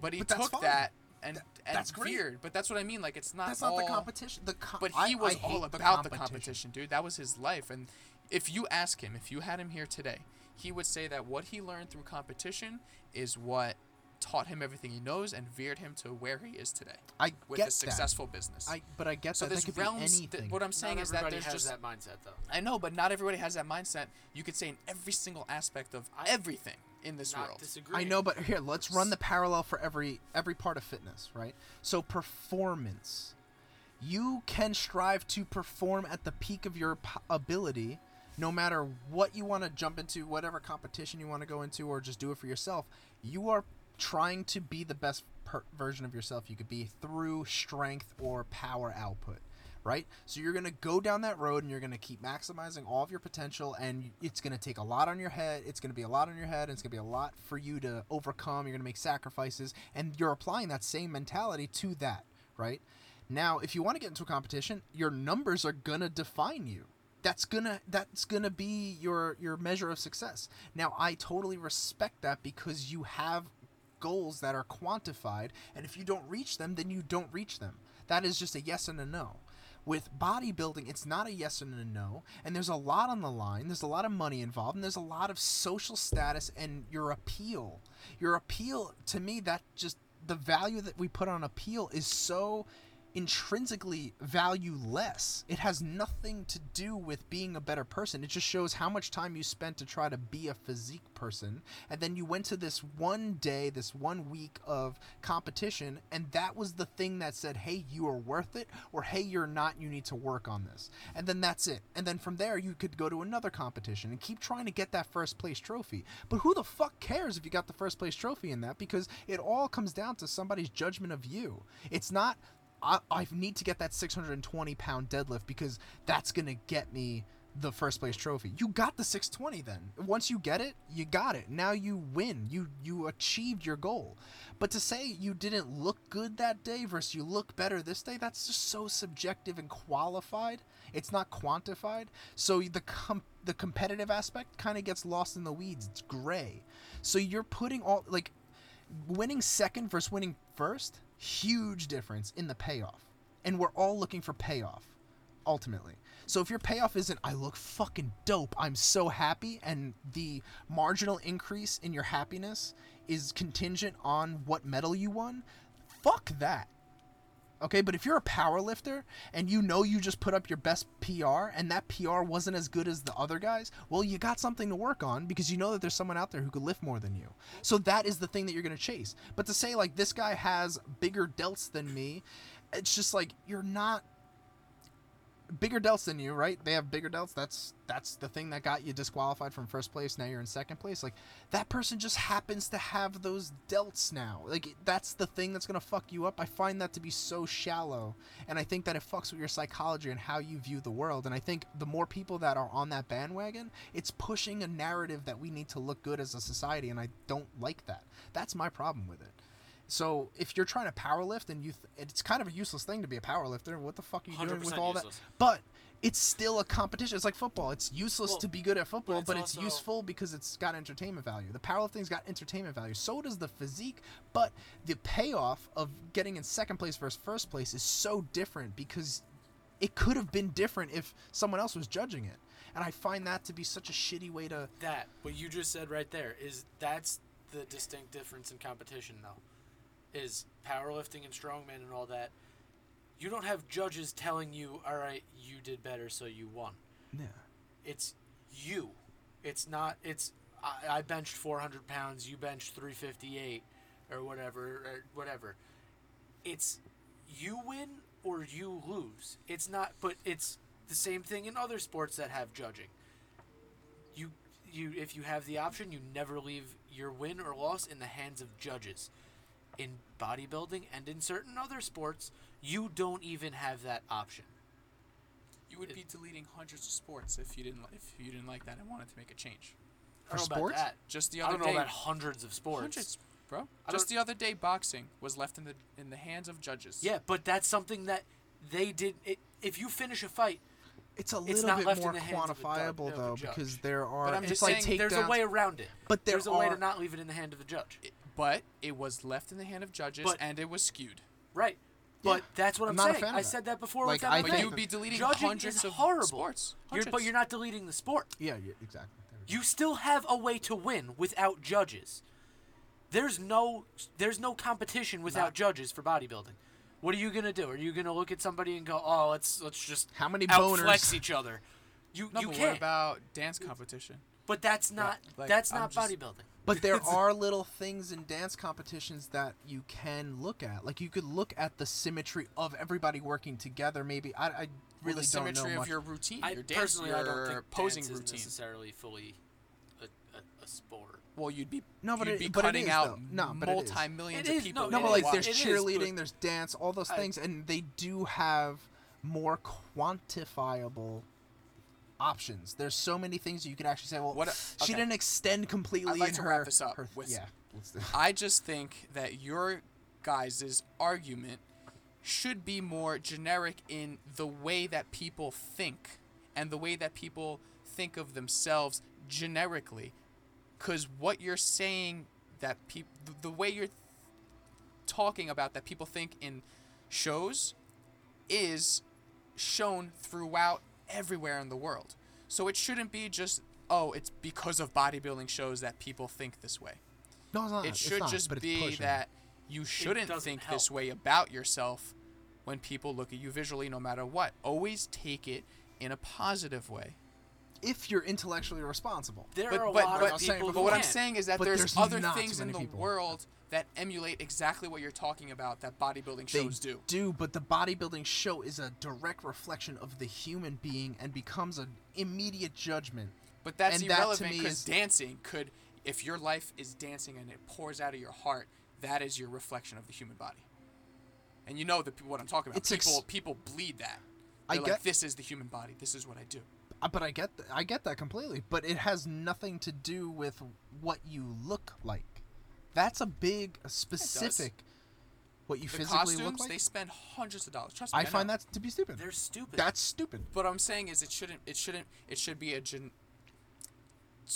But he But took fine. that and, Th- and that's great. veered. But that's what I mean. Like it's not That's not the competition. The co- But I- he was I all hate the about the competition, dude. That was his life. And if you ask him, if you had him here today, he would say that what he learned through competition is what taught him everything he knows and veered him to where he is today I with get a successful business. I but I get so that. That there's could realms. be That, anything. what I'm saying Not is that there's has just that mindset though. I know, but not everybody has that mindset. You could say in every single aspect of I- everything in this Not world. disagree. I know, but here, let's run the parallel for every every part of fitness, right? So performance. You can strive to perform at the peak of your p- ability, no matter what you want to jump into, whatever competition you want to go into, or just do it for yourself. You are trying to be the best per- version of yourself you could be through strength or power output right? So you're going to go down that road and you're going to keep maximizing all of your potential and it's going to take a lot on your head. It's going to be a lot on your head and it's going to be a lot for you to overcome. You're going to make sacrifices and you're applying that same mentality to that, right? Now, if you want to get into a competition, your numbers are going to define you. That's to that's to be your your measure of success. Now, I totally respect that because you have goals that are quantified and if you don't reach them, then you don't reach them. That is just a yes and a no with bodybuilding it's not a yes and a no and there's a lot on the line there's a lot of money involved and there's a lot of social status and your appeal your appeal to me that just the value that we put on appeal is so intrinsically valueless it has nothing to do with being a better person. It just shows how much time you spent to try to be a physique person and then you went to this one day this one week of competition and that was the thing that said hey you are worth it or hey you're not. You need to work on this. And then that's it. And then from there you could go to another competition and keep trying to get that first place trophy. But who the fuck cares if you got the first place trophy in that? Because it all comes down to somebody's judgment of you. It's not I, I need to get that 620 pound deadlift because that's gonna get me the first place trophy. You got the 620 then. Once you get it, you got it. Now you win. You you achieved your goal. But to say you didn't look good that day versus you look better this day, that's just so subjective and qualified. It's not quantified. So the com- the competitive aspect kind of gets lost in the weeds. It's gray. So you're putting all like winning second versus winning first, huge difference in the payoff. And we're all looking for payoff, ultimately. So if your payoff isn't, I look fucking dope, I'm so happy, and the marginal increase in your happiness is contingent on what medal you won, fuck that. Okay, but if you're a power lifter and you know you just put up your best PR and that PR wasn't as good as the other guys, well, you got something to work on because you know that there's someone out there who could lift more than you. So that is the thing that you're going to chase. But to say, like, this guy has bigger delts than me, it's just like, you're not bigger delts than you, right? They have bigger delts. That's that's the thing that got you disqualified from first place. Now you're in second place. Like that person just happens to have those delts now. Like that's the thing that's gonna fuck you up. I find that to be so shallow, and I think that it fucks with your psychology and how you view the world. And I think the more people that are on that bandwagon, it's pushing a narrative that we need to look good as a society, and I don't like that. That's my problem with it. So if you're trying to power lift and you, th- it's kind of a useless thing to be a power lifter. What the fuck are you doing with all useless. that? But it's still a competition. It's like football. It's useless Well, to be good at football, it's but it's, useful because it's got entertainment value. The powerlifting's got entertainment value. So does the physique, but the payoff of getting in second place versus first place is so different because it could have been different if someone else was judging it. And I find that to be such a shitty way to. That what you just said right there is that's the distinct difference in competition though. Is powerlifting and strongman and all that. You don't have judges telling you, "All right, you did better, so you won." Yeah. It's you. It's not. It's I, I benched 400 pounds. You benched 358, or whatever, or whatever. It's you win or you lose. It's not. But it's the same thing in other sports that have judging. You you if you have the option, you never leave your win or loss in the hands of judges. In bodybuilding and in certain other sports, you don't even have that option. You would be deleting hundreds of sports if you didn't if you didn't like that and wanted to make a change. I don't know sports? about that. Just the I other don't know day, about hundreds of sports. hundreds, bro. I Just the other day, boxing was left in the in the hands of judges. Yeah, but that's something that they did. It, if you finish a fight, It's a It's little not bit left more the hands of a doc- quantifiable of though, because there are. But I'm it's just like saying there's a way around it. But there there's a way to not leave it in the hand of the judge. But it was left in the hand of judges, But- and it was skewed. Right. But that's what I'm I'm, saying. I said that before Like, with I But you would be deleting Judging hundreds is of horrible. sports. You're, but you're not deleting the sport. Yeah, yeah, exactly. There we go. You still have a way to win without judges. There's no there's no competition without Not- judges for bodybuilding. What are you gonna do? Are you gonna look at somebody and go, "Oh, let's let's just How many outflex boners? each other"? You No, you but can't. what about dance competition? but that's not like, that's I'm not bodybuilding. But there are little things in dance competitions that you can look at. Like you could look at the symmetry of everybody working together. Maybe I, I Well, really the don't know symmetry much. your routine, I your dance, personally your I don't think posing dance routine. is necessarily fully a, a, a sport. Well, you'd be No, but you'd it- be but cutting is, out though. No, but multi millions of is, people. no, no, but like there's It is, cheerleading, but- there's dance, all those I- things, and they do have more quantifiable options. There's so many things you could actually say. Well, What a- she okay. didn't extend completely I'd like in to her. wrap this up her- with- yeah. let's do it. I just think that your guys' argument should be more generic in the way that people think and the way that people think of themselves generically. Because what you're saying that people, the way you're talking about that people think in shows is shown throughout everywhere in the world. So it shouldn't be just, oh, it's because of bodybuilding shows that people think this way. No, it's not. It it's should not, just but it's be pushing. that you shouldn't doesn't think this way about yourself when people look at you visually, no matter what. Always take it in a positive way. if you're intellectually responsible. There But- are a but- lot but- of saying- people But who what I'm saying is that there's, there's other things in the people. world that emulate exactly what you're talking about that bodybuilding They shows do. do, but the bodybuilding show is a direct reflection of the human being and becomes an immediate judgment. But that's and irrelevant because dancing could, if your life is dancing and it pours out of your heart, that is your reflection of the human body. And you know the, what I'm talking about. It's ex- people people bleed that. I They're get- like, this is the human body. This is what I do. Uh, But I get th- I get that completely. But it has nothing to do with what you look like. That's a big a specific. What you The physically costumes, look like. they spend hundreds of dollars. Trust me, I I find know. that to be stupid. They're stupid. That's stupid. What I'm saying is, it shouldn't. It shouldn't. It should be a gen.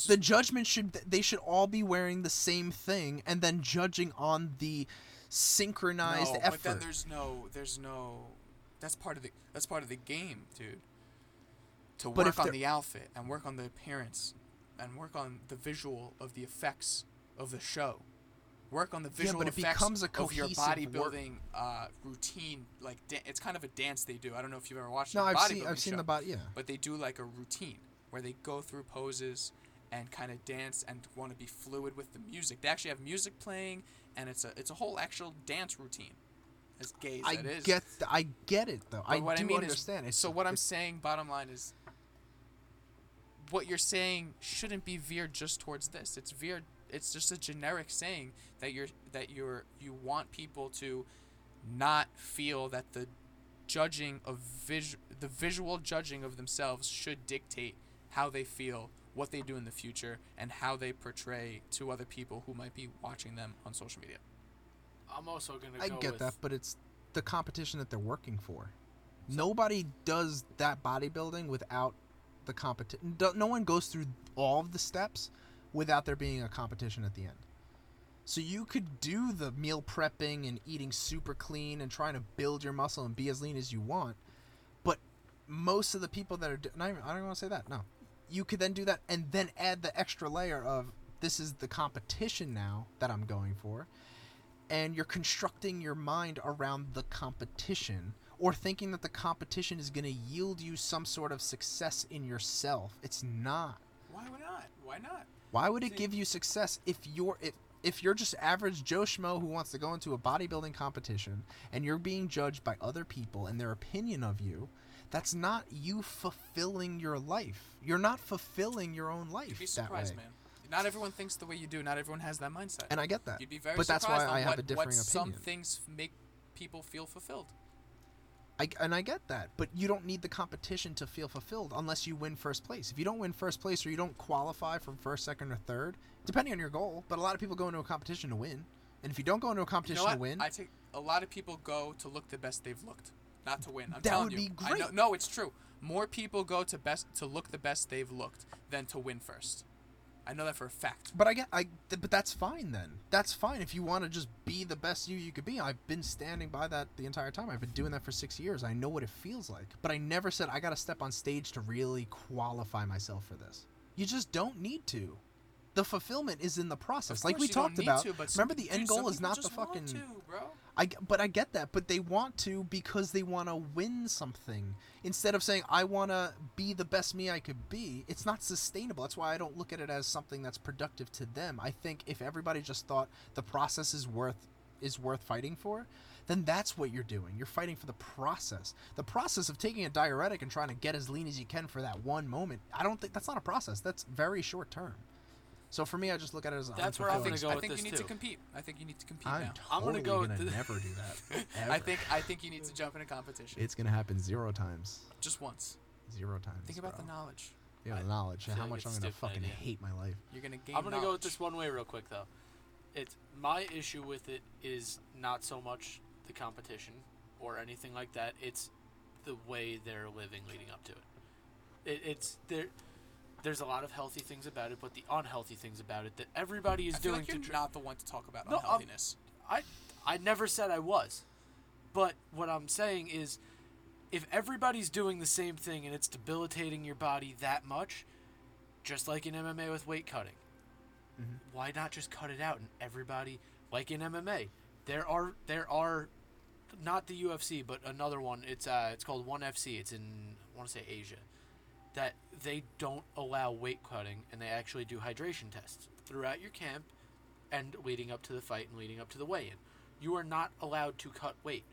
The judgment should they should all be wearing the same thing and then judging on the synchronized no, effort. but then there's no. There's no. That's part of the. That's part of the game, dude. To But work on the outfit and work on the appearance, and work on the visual of the effects of the show. Work on the Yeah, visual it effects becomes a of your bodybuilding uh, routine. Like da- it's kind of a dance they do. I don't know if you've ever watched no, I've bodybuilding seen I've seen show the body. Yeah. but they do like a routine where they go through poses and kind of dance and want to be fluid with the music. They actually have music playing, and it's a it's a whole actual dance routine. As gay as I that is, get th- I get it though. but I what do I mean understand. is, It's so what I'm saying, bottom line is, what you're saying shouldn't be veered just towards this. It's veered. It's just a generic saying that you're that you're you want people to not feel that the judging of vis- the visual judging of themselves should dictate how they feel, what they do in the future, and how they portray to other people who might be watching them on social media. I'm also gonna. I go get with, that, but it's the competition that they're working for. Nobody does that bodybuilding without the competition. No one goes through all of the steps without there being a competition at the end. So you could do the meal prepping and eating super clean and trying to build your muscle and be as lean as you want, but most of the people that are do- not even, I don't want to say that. No, you could then do that and then add the extra layer of this is the competition now that I'm going for and you're constructing your mind around the competition or thinking that the competition is going to yield you some sort of success in yourself. It's not. Why not? Why not? Why would it See- give you success if you're if, if you're just average Joe Schmo who wants to go into a bodybuilding competition and you're being judged by other people and their opinion of you? That's not you fulfilling your life. You're not fulfilling your own life You'd be surprised, man. Not everyone thinks the way you do. Not everyone has that mindset. And I get that. You'd be very but that's why I have what, a differing what opinion. some things make people feel fulfilled. I, and I get that, but you don't need the competition to feel fulfilled unless you win first place. If you don't win first place or you don't qualify for first, second, or third, depending on your goal, but a lot of people go into a competition to win. And if you don't go into a You competition know to win, I take a lot of people go to look the best they've looked, not to win. I'm That telling would you. be I know, great. no, it's true. More people go to best to look the best they've looked than to win first. I know that for a fact. But I get, I, but that's fine then. That's fine if you want to just be the best you you could be. I've been standing by that the entire time. I've been doing that for six years. I know what it feels like. But I never said I got to step on stage to really qualify myself for this. You just don't need to. The fulfillment is in the process, like we talked about. to, Remember, the end goal is not the fucking. to, bro. I but I get that, but they want to because they want to win something instead of saying I want to be the best me I could be. It's not sustainable. That's why I don't look at it as something that's productive to them. I think if everybody just thought the process is worth is worth fighting for, then that's what you're doing. You're fighting for the process. The process of taking a diuretic and trying to get as lean as you can for that one moment. I don't think that's not a process. That's very short term. So for me, I just look at it as That's where I'm think, gonna go I think this you need too. to compete. I think you need to compete I'm now. I'm gonna go with gonna the- never do that. I think I think you need to jump in a competition. it's gonna happen zero times. just once. Zero times. Think about bro. the knowledge. Yeah, the knowledge and how like much I'm gonna fucking idea. hate my life. You're gonna gain. I'm gonna go with this one way real quick though. It's my issue with it is not so much the competition or anything like that. It's the way they're living leading up to it. it it's there. There's a lot of healthy things about it, but the unhealthy things about it that everybody is I feel doing like you're to. tr- not the one to talk about No, I'm- unhealthiness. I I never said I was. But what I'm saying is if everybody's doing the same thing and it's debilitating your body that much, just like in MMA with weight cutting, Mhm. why not just cut it out and everybody like in MMA, there are there are not the UFC but another one. It's uh it's called One FC. It's in I want to say Asia. That they don't allow weight cutting and they actually do hydration tests throughout your camp and leading up to the fight and leading up to the weigh-in. You are not allowed to cut weight.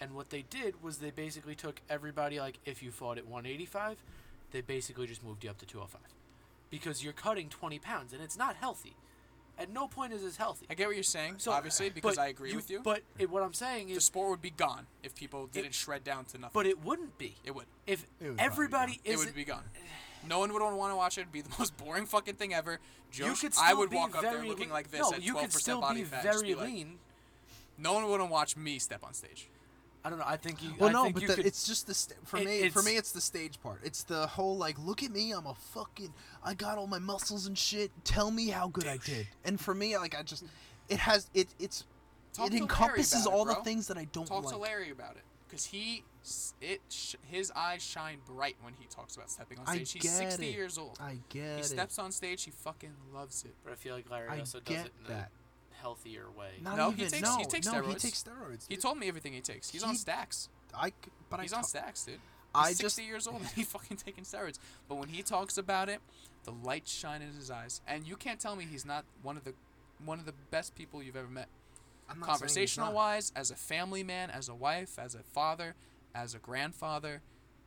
And what they did was they basically took everybody like if you fought at 185, they basically just moved you up to 205 because you're cutting 20 pounds and it's not healthy. At no point is this healthy. I get what you're saying, So, obviously, because I agree with you. But it, what I'm saying is, the sport would be gone if people didn't shred down to nothing. but it wouldn't be it would. if It would probably everybody be It is. would be gone. No one would want to watch it. It'd be the most boring fucking thing ever. Joe, you could I still would be walk up there very looking lean. like this no, at you 12% could still body be fat. very be like- lean. no one wouldn't watch me step on stage. I don't know. I think you. Well, I no, think but you the, could, it's just the st- for It- me. For me, it's the stage part. It's the whole like, look at me, I'm a fucking, I got all my muscles and shit. Tell me how good I did. And for me, like, I just, it has it. It's Talk it to Larry encompasses about it, all the things that I don't Talk like. to Larry about it, cause he, s- it, sh- his eyes shine bright when he talks about stepping on I stage. He's 60 it. years old. I He get it. He steps on stage. He fucking loves it. But I feel like Larry I also does it in that. A healthier way. Not No, even, he takes- no, he takes no, he steroids. takes steroids. He told me everything he takes. He's on stacks. I but He's I on ta- stacks, dude. He's I 60 just years old and he fucking taking steroids. But when he talks about it, the light shine in his eyes, and you can't tell me he's not one of the one of the best people you've ever met. I'm not saying he's Conversational not. wise, as a family man, as a wife, as a father, as a grandfather,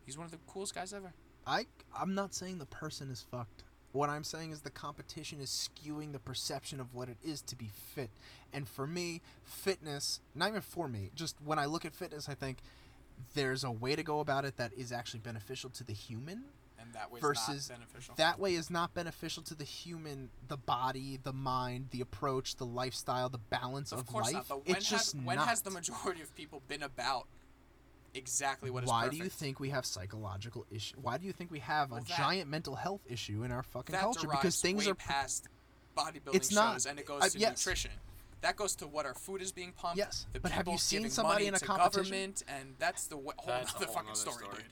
he's one of the coolest guys ever. I I'm not saying the person is fucked. What I'm saying is the competition is skewing the perception of what it is to be fit. And for me, fitness, not even for me, just when I look at fitness, I think there's a way to go about it that is actually beneficial to the human. And that was Versus not beneficial. That way is not beneficial to the human, the body, the mind, the approach, the lifestyle, the balance of, of course life. not. But when it's has just when not. has the majority of people been about exactly what is Why perfect? do you think we have psychological issue? Why do you think we have Well, a that- giant mental health issue in our fucking that culture? Because things way are past bodybuilding It's not- shows and it goes uh, to yes. nutrition. That goes to what our food is being pumped. Yes, the but have you seen somebody in a to competition? government, and that's the wh- whole That's other whole fucking story, story. dude.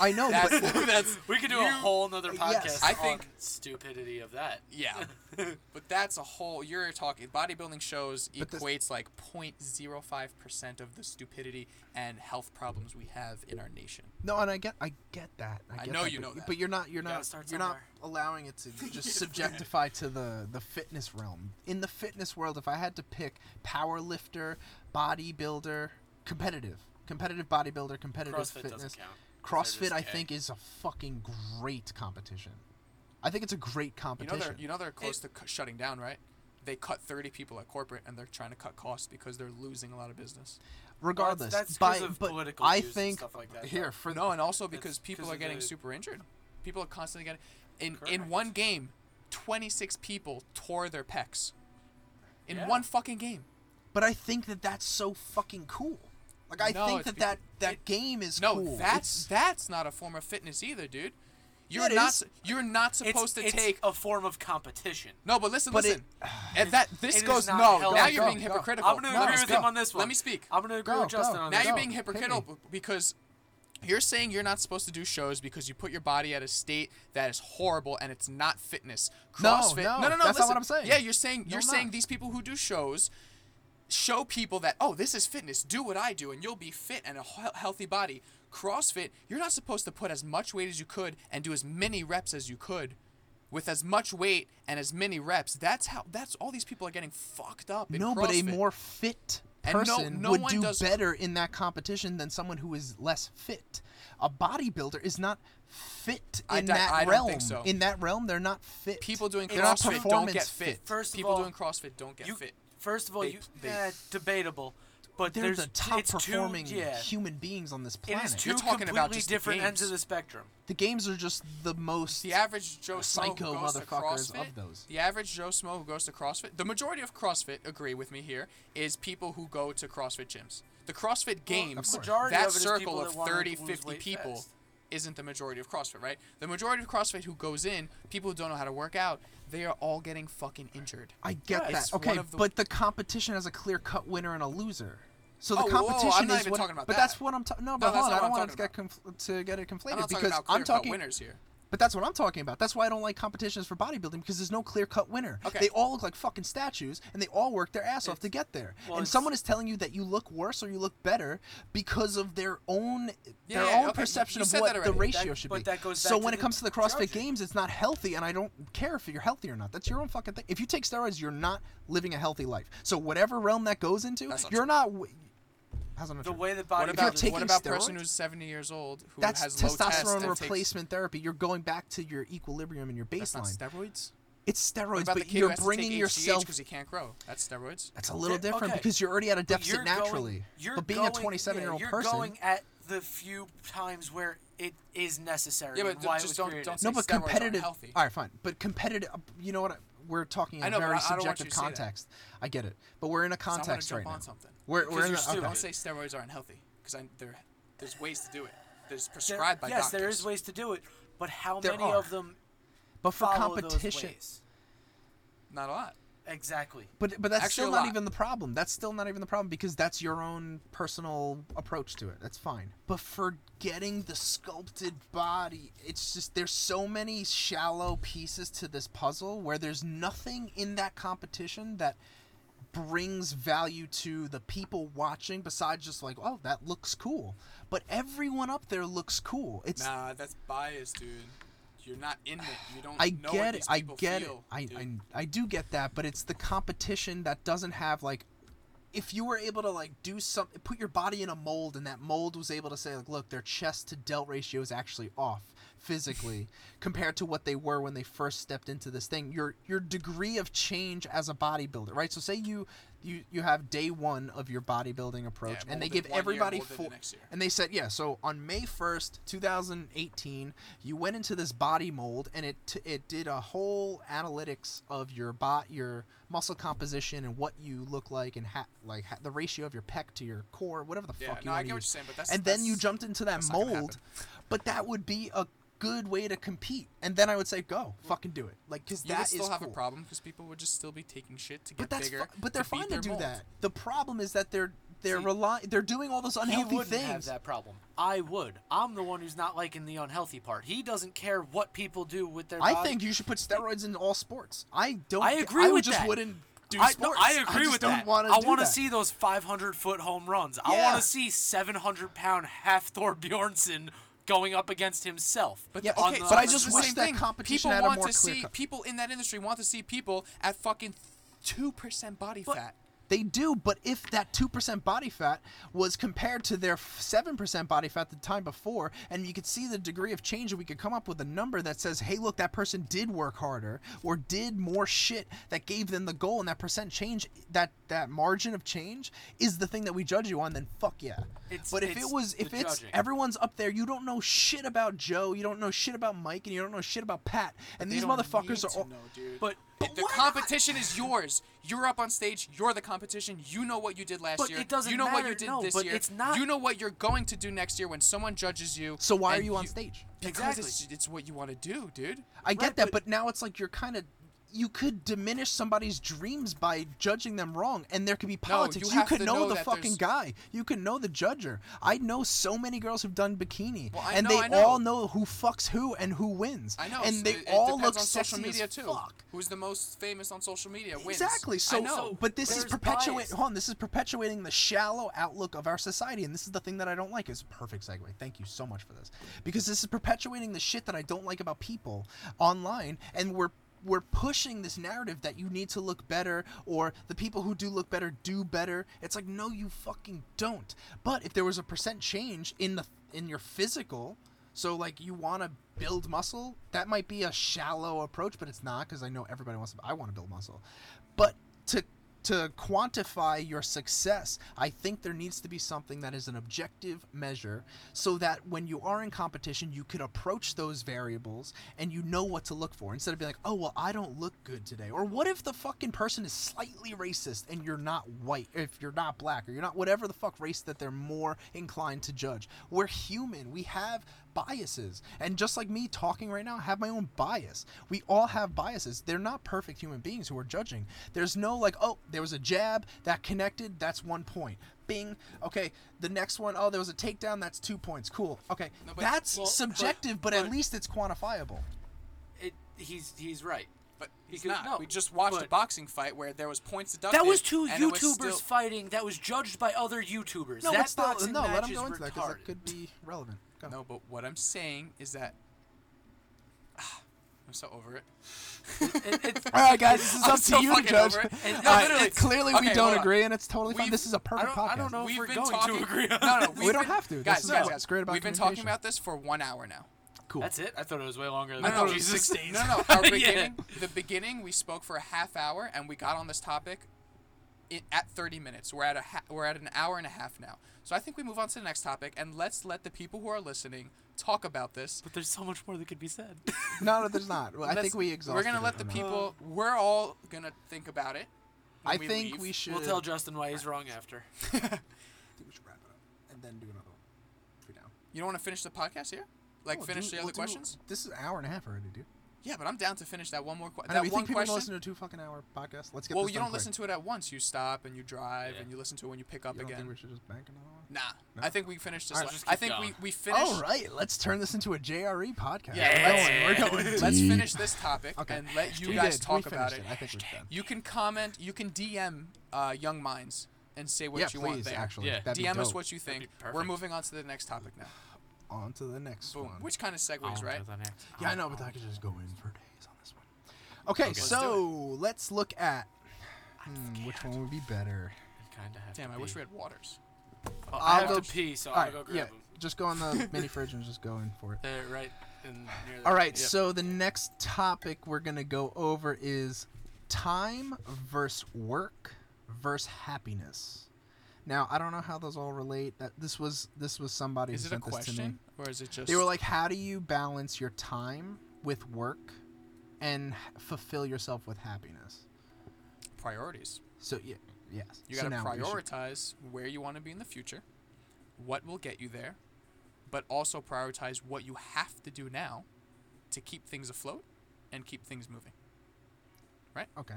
I know, That's, but that's We could do you- a whole nother podcast yes. I on think- stupidity of that. Yeah, but that's a whole. You're talking bodybuilding shows But this- equates like 0.05 percent of the stupidity and health problems we have in our nation. no, and I get, I get that. I, I know that, you but, know that. but you're not, you're Gotta not, start you're not allowing it to just subjectify to the the fitness realm. In the fitness world, if I had to pick power lifter, bodybuilder, competitive, competitive bodybuilder, competitive CrossFit fitness, doesn't count. CrossFit, I think is a fucking great competition. I think it's a great You know competition. they're you know they're close to cu- shutting down, right? They cut 30 people at corporate, and they're trying to cut costs because they're losing a lot of business. Regardless, that's by, 'cause of but political I views and think stuff like that, here for No, and also because people are getting the- super injured. People are constantly getting in in one game, 26 people tore their pecs. In Yeah. one fucking game. But I think that that's so fucking cool. Like I No, think it's that that, that it- game is No, cool. that's It's- that's not a form of fitness either, dude. You're not is. you're not It's, supposed to it's take a form of competition. No, but listen, But listen. and that this it is goes no. healthy. Now you're being go. hypocritical. I'm gonna No, agree with go. him on this one. Let me speak. I'm gonna agree Go, with Justin go. on now this. Now you're being hypocritical because you're saying you're not supposed to do shows because you put your body at a state that is horrible and it's not fitness. No, CrossFit. no, no, no, no. that's not what. I'm saying. Yeah, you're saying you're I'm saying not. these people who do shows show people that oh this is fitness do what i do and you'll be fit and a healthy body crossfit you're not supposed to put as much weight as you could and do as many reps as you could with as much weight and as many reps that's how that's all these people are getting fucked up in no, but a more fit And no- person no would one do does- better in that competition than someone who is less fit. A bodybuilder is not fit in di- that I don't realm. think so. In that realm, they're not fit. people doing They're not crossfit don't performance get fit fit. First of people all, doing crossfit don't get you, fit First of all, They- you they- eh, debatable, but They're there's the top it's two- performing yeah, human beings on this planet. is two You're talking completely about just the different ends of the spectrum. the games are just the most the average Joe Smo psycho who goes to motherfuckers CrossFit, of those. The average Joe Smo who goes to CrossFit, the majority of CrossFit, agree with me here, is people who go to CrossFit gyms. The CrossFit games, course. Majority that of it is circle of 30, 50 people fast. Isn't the majority of CrossFit, right? The majority of CrossFit who goes in, people who don't know how to work out, they are all getting fucking injured. I get Right. that. It's one Okay, of the- but the competition has a clear cut winner and a loser. So the Oh, whoa, whoa, I'm not is even what, talking about but that. that's what I'm talking. No, but that's hold on, not I don't I'm want it to get conf- to get it conflated I'm not talking because about I'm clear-cut talking winners here. But that's what I'm talking about. That's why I don't like competitions for bodybuilding because there's no clear cut winner. Okay. They all look like fucking statues and they all work their ass off to get there. well, and someone is telling you that you look worse or you look better because of their own Yeah, their yeah, own okay, perception you of what the ratio That- should but be. that goes so when it comes to the CrossFit games, it's not healthy and I don't care if you're healthy or not. That's your own fucking thing. If you take steroids, you're not living a healthy life. So whatever realm that goes into, That's you're not w- how's that not The true? way that What bodybuilders you're about taking what about a person who's 70 years old who That's has low test testosterone takes- replacement therapy. You're going back to your equilibrium and your That's not baseline. steroids. It's steroids, but you're bringing to take yourself. because he can't grow? That's steroids. That's a little Yeah, different okay. because you're already at a deficit you're naturally. Going, you're but being going, a 27 year old yeah, you're person, going at the few times where it is necessary. Yeah, but why it just was don't- don't no, but steroids aren't competitive. healthy. All right, fine, but competitive. You know what? We're talking in I know, a very I- I don't want subjective you to say that. context. I get it, but we're in a context So I'm gonna context jump right on now. something. We're, Because we're in you're a, stupid. okay. Don't say steroids aren't healthy because there's ways to do it. There's prescribed by yes, doctors. there is ways to do it, but how There many are. of them But for follow competition, those ways? Not a lot. Exactly. but but that's Actually, still not even the problem. That's still not even the problem because that's your own personal approach to it. That's fine. But for getting the sculpted body, it's just there's so many shallow pieces to this puzzle where there's nothing in that competition that brings value to the people watching besides just like, oh, that looks cool. But everyone up there looks cool. It's Nah, that's bias, dude. You're not in it. You don't I know get what it. I get feel, it. I. I I do get that, but it's the competition that doesn't have like if you were able to like do some put your body in a mold and that mold was able to say like look their chest to delt ratio is actually off physically compared to what they were when they first stepped into this thing your your degree of change as a bodybuilder right so say you you you have day one of your bodybuilding approach and they give everybody four. the full next year. and they said, yeah, so on May 1st, 2018, you went into this body mold and it t- it did a whole analytics of your bot your muscle composition and what you look like and ha- like ha- the ratio of your pec to your core, whatever the Yeah, fuck you no, want get to use. you're saying, but that's and then you jumped into that that's not gonna mold. But that would be a good way to compete. And then I would say go, fucking do it. Like cuz You would still is have cool. a problem because people would just still be taking shit to get But that's bigger. fi- but they're to fine to do mold. that. The problem is that they're they're See, rely they're doing all those unhealthy He unhealthy wouldn't have things. that problem. I would. I'm the one who's not liking the unhealthy part. He doesn't care what people do with their I body. think you should put steroids in all sports. I don't. I agree I would with just that. wouldn't do I, no. I agree just with don't that. Wanna I want to see those 500 foot home runs. I want to see 700 pound Hafthor Bjornsson going up against himself. But Yeah, the- on okay, the- so but I just the wish same that competition people had a want more to clear see cut- people in that industry want to see people at fucking two percent body But- fat. They do, but if that two percent body fat was compared to their seven percent body fat the time before, and you could see the degree of change, and we could come up with a number that says, "Hey, look, that person did work harder or did more shit that gave them the goal," and that percent change, that that margin of change, is the thing that we judge you on. Then fuck yeah. It's- but if it's it was, if it's judging. everyone's up there, you don't know shit about Joe, you don't know shit about Mike, and you don't know shit about Pat, and these motherfuckers are all. know, dude. But- the why not? competition is yours. You're up on stage. You're the competition. You know what you did last But year. it doesn't you know what matter, you did no, this but year. it's not- You know what you're going to do next year when someone judges you. So why are you on stage? Because Exactly. it's, it's what you want to do, dude. I get Right, that, but- but, now it's like you're kind of you could diminish somebody's dreams by judging them wrong, and there could be politics. you you could know, know the fucking there's- guy. You could know the judger. I know so many girls who've done bikini, Well, and know, they know. all know who fucks who and who wins. I know. and they it, it all depends look on social media as too. fuck. Who's the most famous on social media wins. Exactly. So, know. but this is perpetuating. Hold on. This is perpetuating the shallow outlook of our society, and this is the thing that I don't like. It's a perfect segue. Thank you so much for this, because this is perpetuating the shit that I don't like about people online, and we're we're pushing this narrative that you need to look better or the people who do look better do better. It's like no you fucking don't. But if there was a percent change in the in your physical, so like you want to build muscle, that might be a shallow approach, but it's not because I know everybody wants to I want to build muscle. But to to quantify your success, I think there needs to be something that is an objective measure so that when you are in competition, you could approach those variables and you know what to look for instead of being like, oh, well, I don't look good today. Or what if the fucking person is slightly racist and you're not white, if you're not black, or you're not whatever the fuck race that they're more inclined to judge? We're human. We have biases. And just like me talking right now, I have my own bias. We all have biases. They're not perfect human beings who are judging. There's no like, oh, there was a jab that connected, that's one point. Bing. Okay, the next one, oh, there was a takedown, that's two points. Cool. Okay, No, but- that's well, subjective, but, but- at least it's quantifiable. It, he's he's right. But he's Because- not. no, we just watched a boxing fight where there was points deducted. That was two and it was YouTubers still- fighting that was judged by other YouTubers. No, that but still, boxing no, match let him go into that because retarded. that could be relevant. Go. No, but what I'm saying is that I'm so over it. It- it's- All right, guys, this is I'm up so to you to fucking judge. over it. And- No, All right, literally. clearly, we don't hold on. agree, and it's totally fine. We've- This is a perfect don't, podcast. I don't know if We've we're been going talking. to agree on no, no, we've don't been- have to. Guys, is guys, what's guys. great about We've been talking about this for one hour now. Cool. That's it. I thought it was way longer than I thought it was Jesus. six days. No, no. Our Yeah. beginning, the beginning, we spoke for a half hour, and we got on this topic i at 30 minutes. We're at a ha- we're at an hour and a half now. So I think we move on to the next topic, and let's let the people who are listening talk about this. But there's so much more that could be said. No, no, there's not. Well, I think we exhausted. We're gonna it let the enough. people. We're all gonna think about it. when I we think leave. we should. we'll tell Justin why he's wrong after. I think we should wrap it up and then do another one. If we down. You don't want to finish the podcast here? Like Oh, finish do- the we'll other do- questions? This is an hour and a half already, dude. Yeah, but I'm down to finish that one more question. I know, That you one think people question. listen to a two fucking hour podcast? Let's get well, this you done don't quick. listen to it at once. You stop and you drive Yeah. and you listen to it when you pick up You don't again. think we should just bank another one? Nah, No? I think we finished this. Alright, la- I think going. we we finished. All right, let's turn this into a JRE podcast. Yeah, we're let's- going. We're going. Let's finish this topic Okay. and let you We guys did. talk about finished it. I think we're done. You can comment. You can DM uh, Young Minds and say what yeah, you please. want there. Actually, Yeah. that'd DM us what you think. We're moving on to the next topic now. On to the next Boom. one. Which kind of segues, On right? to the next. Yeah, I know, but I could just go in for days on this one. Okay, Okay. Let's so let's look at hmm, which one would be better. Kind of have Damn, to I wish be. we had waters. I'll I have go- to pee, so I'll right, go grab yeah, them. just go in the mini fridge and just go in for it. They're right in near the- right, yep. so the next topic we're gonna go over is time versus work versus happiness. Now I don't know how those all relate. That this was this was somebody Is it a sent this to me. question or is it just? They were like, "How do you balance your time with work and fulfill yourself with happiness?" priorities. So yeah, yes. You so got to we should- prioritize where you want to be in the future, what will get you there, but also prioritize what you have to do now to keep things afloat and keep things moving. Right. Okay.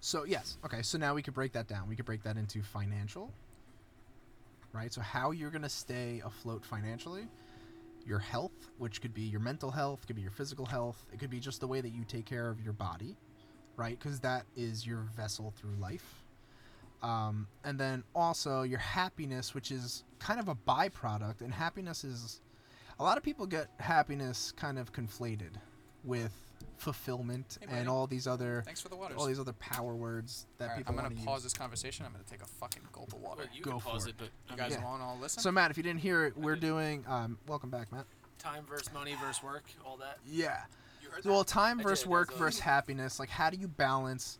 So yes. Okay. So now we could break that down. We could break that into financial. Right. So how you're gonna stay afloat financially, your health, which could be your mental health, could be your physical health. It could be just the way that you take care of your body, right? Because that is your vessel through life. Um, and then also your happiness, which is kind of a byproduct. And happiness is, a lot of people get happiness kind of conflated with fulfillment Hey, and all these other Thanks for the waters. all these other power words that All right, people I'm gonna to pause use. this conversation. I'm gonna take a fucking gulp of water. Well, you Go can for pause it. it, but You I guys mean, Yeah. want to listen? So Matt, if you didn't hear it, we're doing. Um, welcome back, Matt. time versus money versus work, all that. Yeah. You heard Well, time I versus did, work that's versus happiness. Like, how do you balance?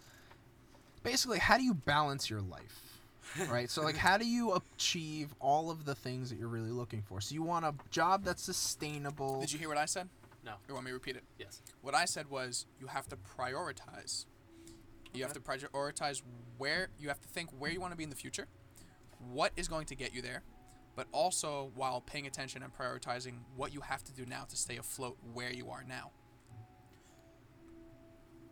Basically, how do you balance your life? right. So, like, how do you achieve all of the things that you're really looking for? So, you want a job that's sustainable. Did you hear what I said? No. Oh, you want me to repeat it? Yes. What I said was you have to prioritize You have to prioritize where you have to think where you want to be in the future, what is going to get you there, but also while paying attention and prioritizing what you have to do now to stay afloat where you are now.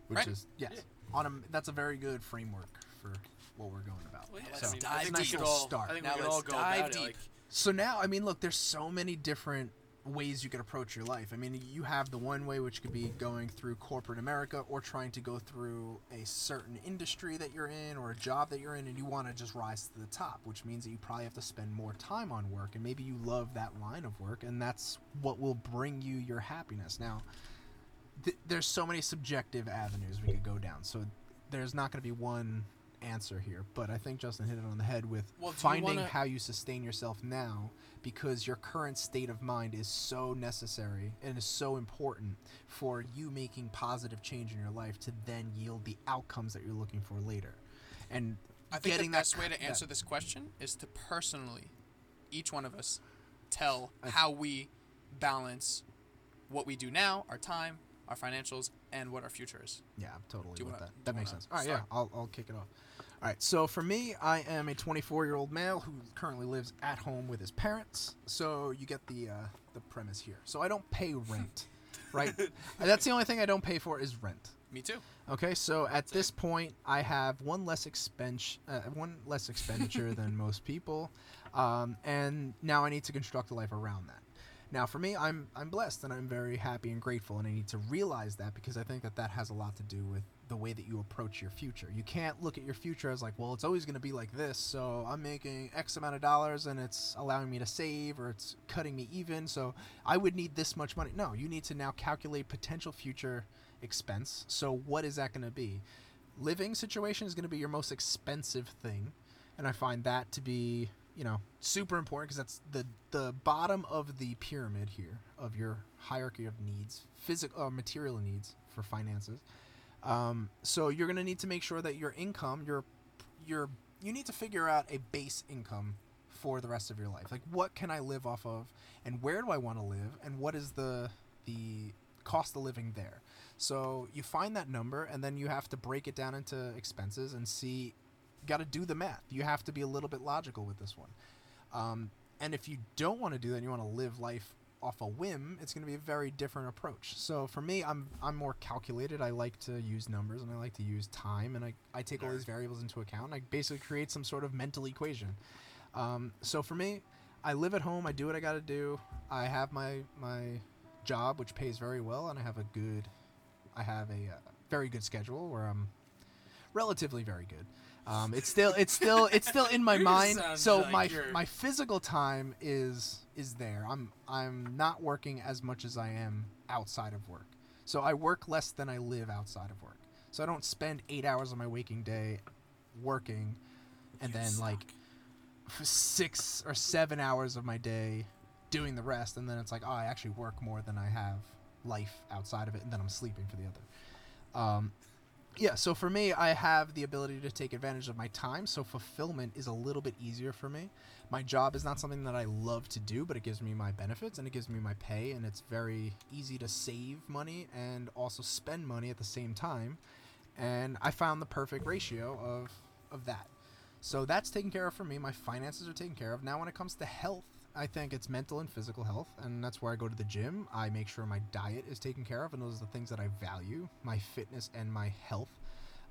Which Right. is yes, on a, that's a very good framework for what we're going about. Well, yeah, So- I mean, I dive think deep. all, start. I think Now we let's all go dive about it, like, So now, I mean, look, there's so many different ways you could approach your life. I mean, you have the one way, which could be going through corporate America or trying to go through a certain industry that you're in or a job that you're in, and you want to just rise to the top, which means that you probably have to spend more time on work, and maybe you love that line of work, and that's what will bring you your happiness. Now, th- there's so many subjective avenues we could go down, so there's not going to be one answer here, but I think Justin hit it on the head with Well, do you finding wanna- how you sustain yourself now because your current state of mind is so necessary and is so important for you making positive change in your life to then yield the outcomes that you're looking for later. And I think getting the that best way to answer this question is to personally, each one of us, tell I- how we balance what we do now, our time, our financials, and what our future is. Yeah, I'm totally Do with wanna- that. That makes sense. All right, yeah. I'll, I'll kick it off. All right, so for me, I am a 24 year old male who currently lives at home with his parents. So you get the uh, the premise here. So I don't pay rent, right? That's the only thing I don't pay for is rent. Me too. Okay, so at this point, I have one less expense, uh, one less expenditure than most people, um, and now I need to construct a life around that. Now, for me, I'm I'm blessed and I'm very happy and grateful, and I need to realize that because I think that that has a lot to do with the way that you approach your future. You can't look at your future as like, well, it's always going to be like this, so I'm making X amount of dollars and it's allowing me to save or it's cutting me even, so I would need this much money. No, you need to now calculate potential future expense. So what is that going to be? Living situation is going to be your most expensive thing, and I find that to be you know super important because that's the the bottom of the pyramid here of your hierarchy of needs, physical uh, material needs for finances. Um, so you're going to need to make sure that your income, your your you need to figure out a base income for the rest of your life. Like what can I live off of and where do I want to live and what is the the cost of living there. So you find that number and then you have to break it down into expenses and see got to do the math. You have to be a little bit logical with this one. Um, and if you don't want to do that, and you want to live life off a whim, it's going to be a very different approach. So for me, I'm I'm more calculated. I like to use numbers and I like to use time, and I, I take all these variables into account. And I basically create some sort of mental equation. Um, so for me, I live at home. I do what I got to do. I have my my job, which pays very well, and I have a good, I have a uh, very good schedule where I'm relatively very good. Um, it's still it's still it's still in my mind. So like my you're- my physical time is is there. I'm I'm not working as much as I am outside of work. So I work less than I live outside of work. So I don't spend eight hours of my waking day working, and You then suck. like six or seven hours of my day doing the rest, and then it's like, oh, I actually work more than I have life outside of it, and then I'm sleeping for the other. Um, yeah, so for me, I have the ability to take advantage of my time, so fulfillment is a little bit easier for me. My job is not something that I love to do, but it gives me my benefits and it gives me my pay, and it's very easy to save money and also spend money at the same time. And I found the perfect ratio of of that. So that's taken care of for me. My finances are taken care of. Now, when it comes to health, I think it's mental and physical health, and that's where I go to the gym. I make sure my diet is taken care of, and those are the things that I value my fitness and my health.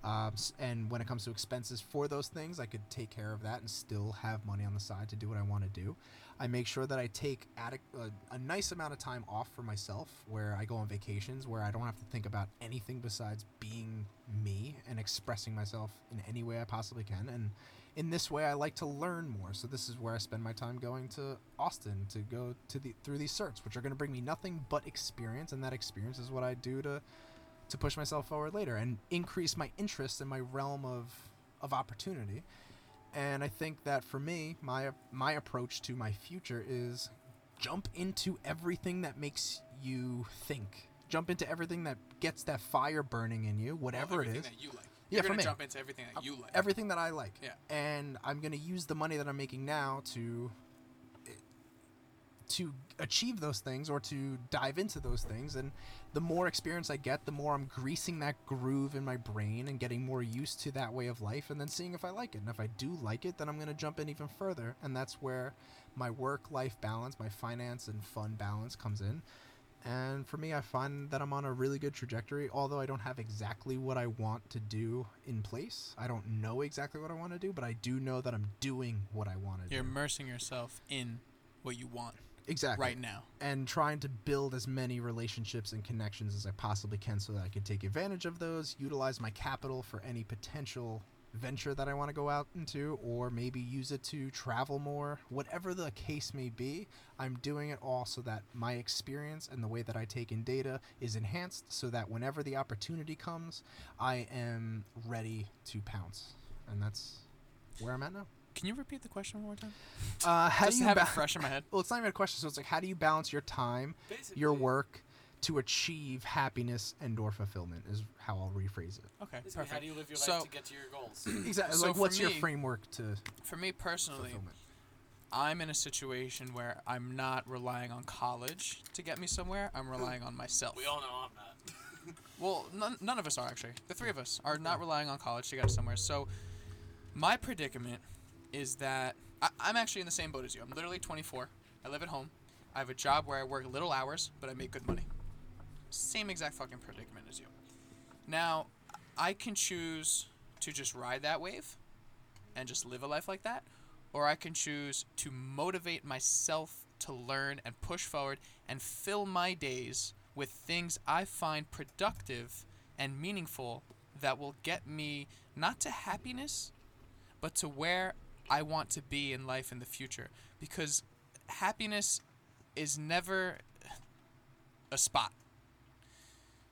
Um, and when it comes to expenses for those things, I could take care of that and still have money on the side to do what I want to do. I make sure that I take adequ- a, a nice amount of time off for myself where I go on vacations where I don't have to think about anything besides being me and expressing myself in any way I possibly can. And in this way, I like to learn more. So this is where I spend my time going to Austin to go to the through these certs, which are going to bring me nothing but experience, and that experience is what I do to to push myself forward later and increase my interest in my realm of of opportunity. And I think that for me, my my approach to my future is jump into everything that makes you think. Jump into everything that gets that fire burning in you, whatever it everything is. that you like. Yeah, You're for gonna me. jump into everything that you like. Everything that I like. Yeah. And I'm going to use the money that I'm making now to to achieve those things or to dive into those things and the more experience i get the more i'm greasing that groove in my brain and getting more used to that way of life and then seeing if i like it and if i do like it then i'm going to jump in even further and that's where my work life balance my finance and fun balance comes in and for me i find that i'm on a really good trajectory although i don't have exactly what i want to do in place. I don't know exactly what i want to do but i do know that i'm doing what i want to You're do. immersing yourself in what you want exactly. right now. and trying to build as many relationships and connections as I possibly can so that I can take advantage of those, utilize my capital for any potential venture that I want to go out into, or maybe use it to travel more. Whatever the case may be, I'm doing it all so that my experience and the way that I take in data is enhanced so that whenever the opportunity comes, I am ready to pounce. And that's where I'm at now. Can you repeat the question one more time? Uh, how Just do you have ba- it fresh in my head. well, it's not even a question. So it's like, how do you balance your time, your work, to achieve happiness and or fulfillment? Is how I'll rephrase it. Okay, Basically, perfect. how do you live your So- life to get to your goals? Exactly. So like, for what's your framework to For me personally. I'm in a situation where I'm not relying on college to get me somewhere. I'm relying on myself. we all know I'm not. Well, none, none of us are actually. The three of us are not relying on college to get us somewhere. So, my predicament is that I, I'm actually in the same boat as you. I'm literally 24. I live at home. I have a job where I work little hours, but I make good money. Same exact fucking predicament as you. Now, I can choose to just ride that wave and just live a life like that, or I can choose to motivate myself to learn and push forward and fill my days with things I find productive and meaningful that will get me not to happiness, but to where I want to be in life in the future. Because happiness is never a spot.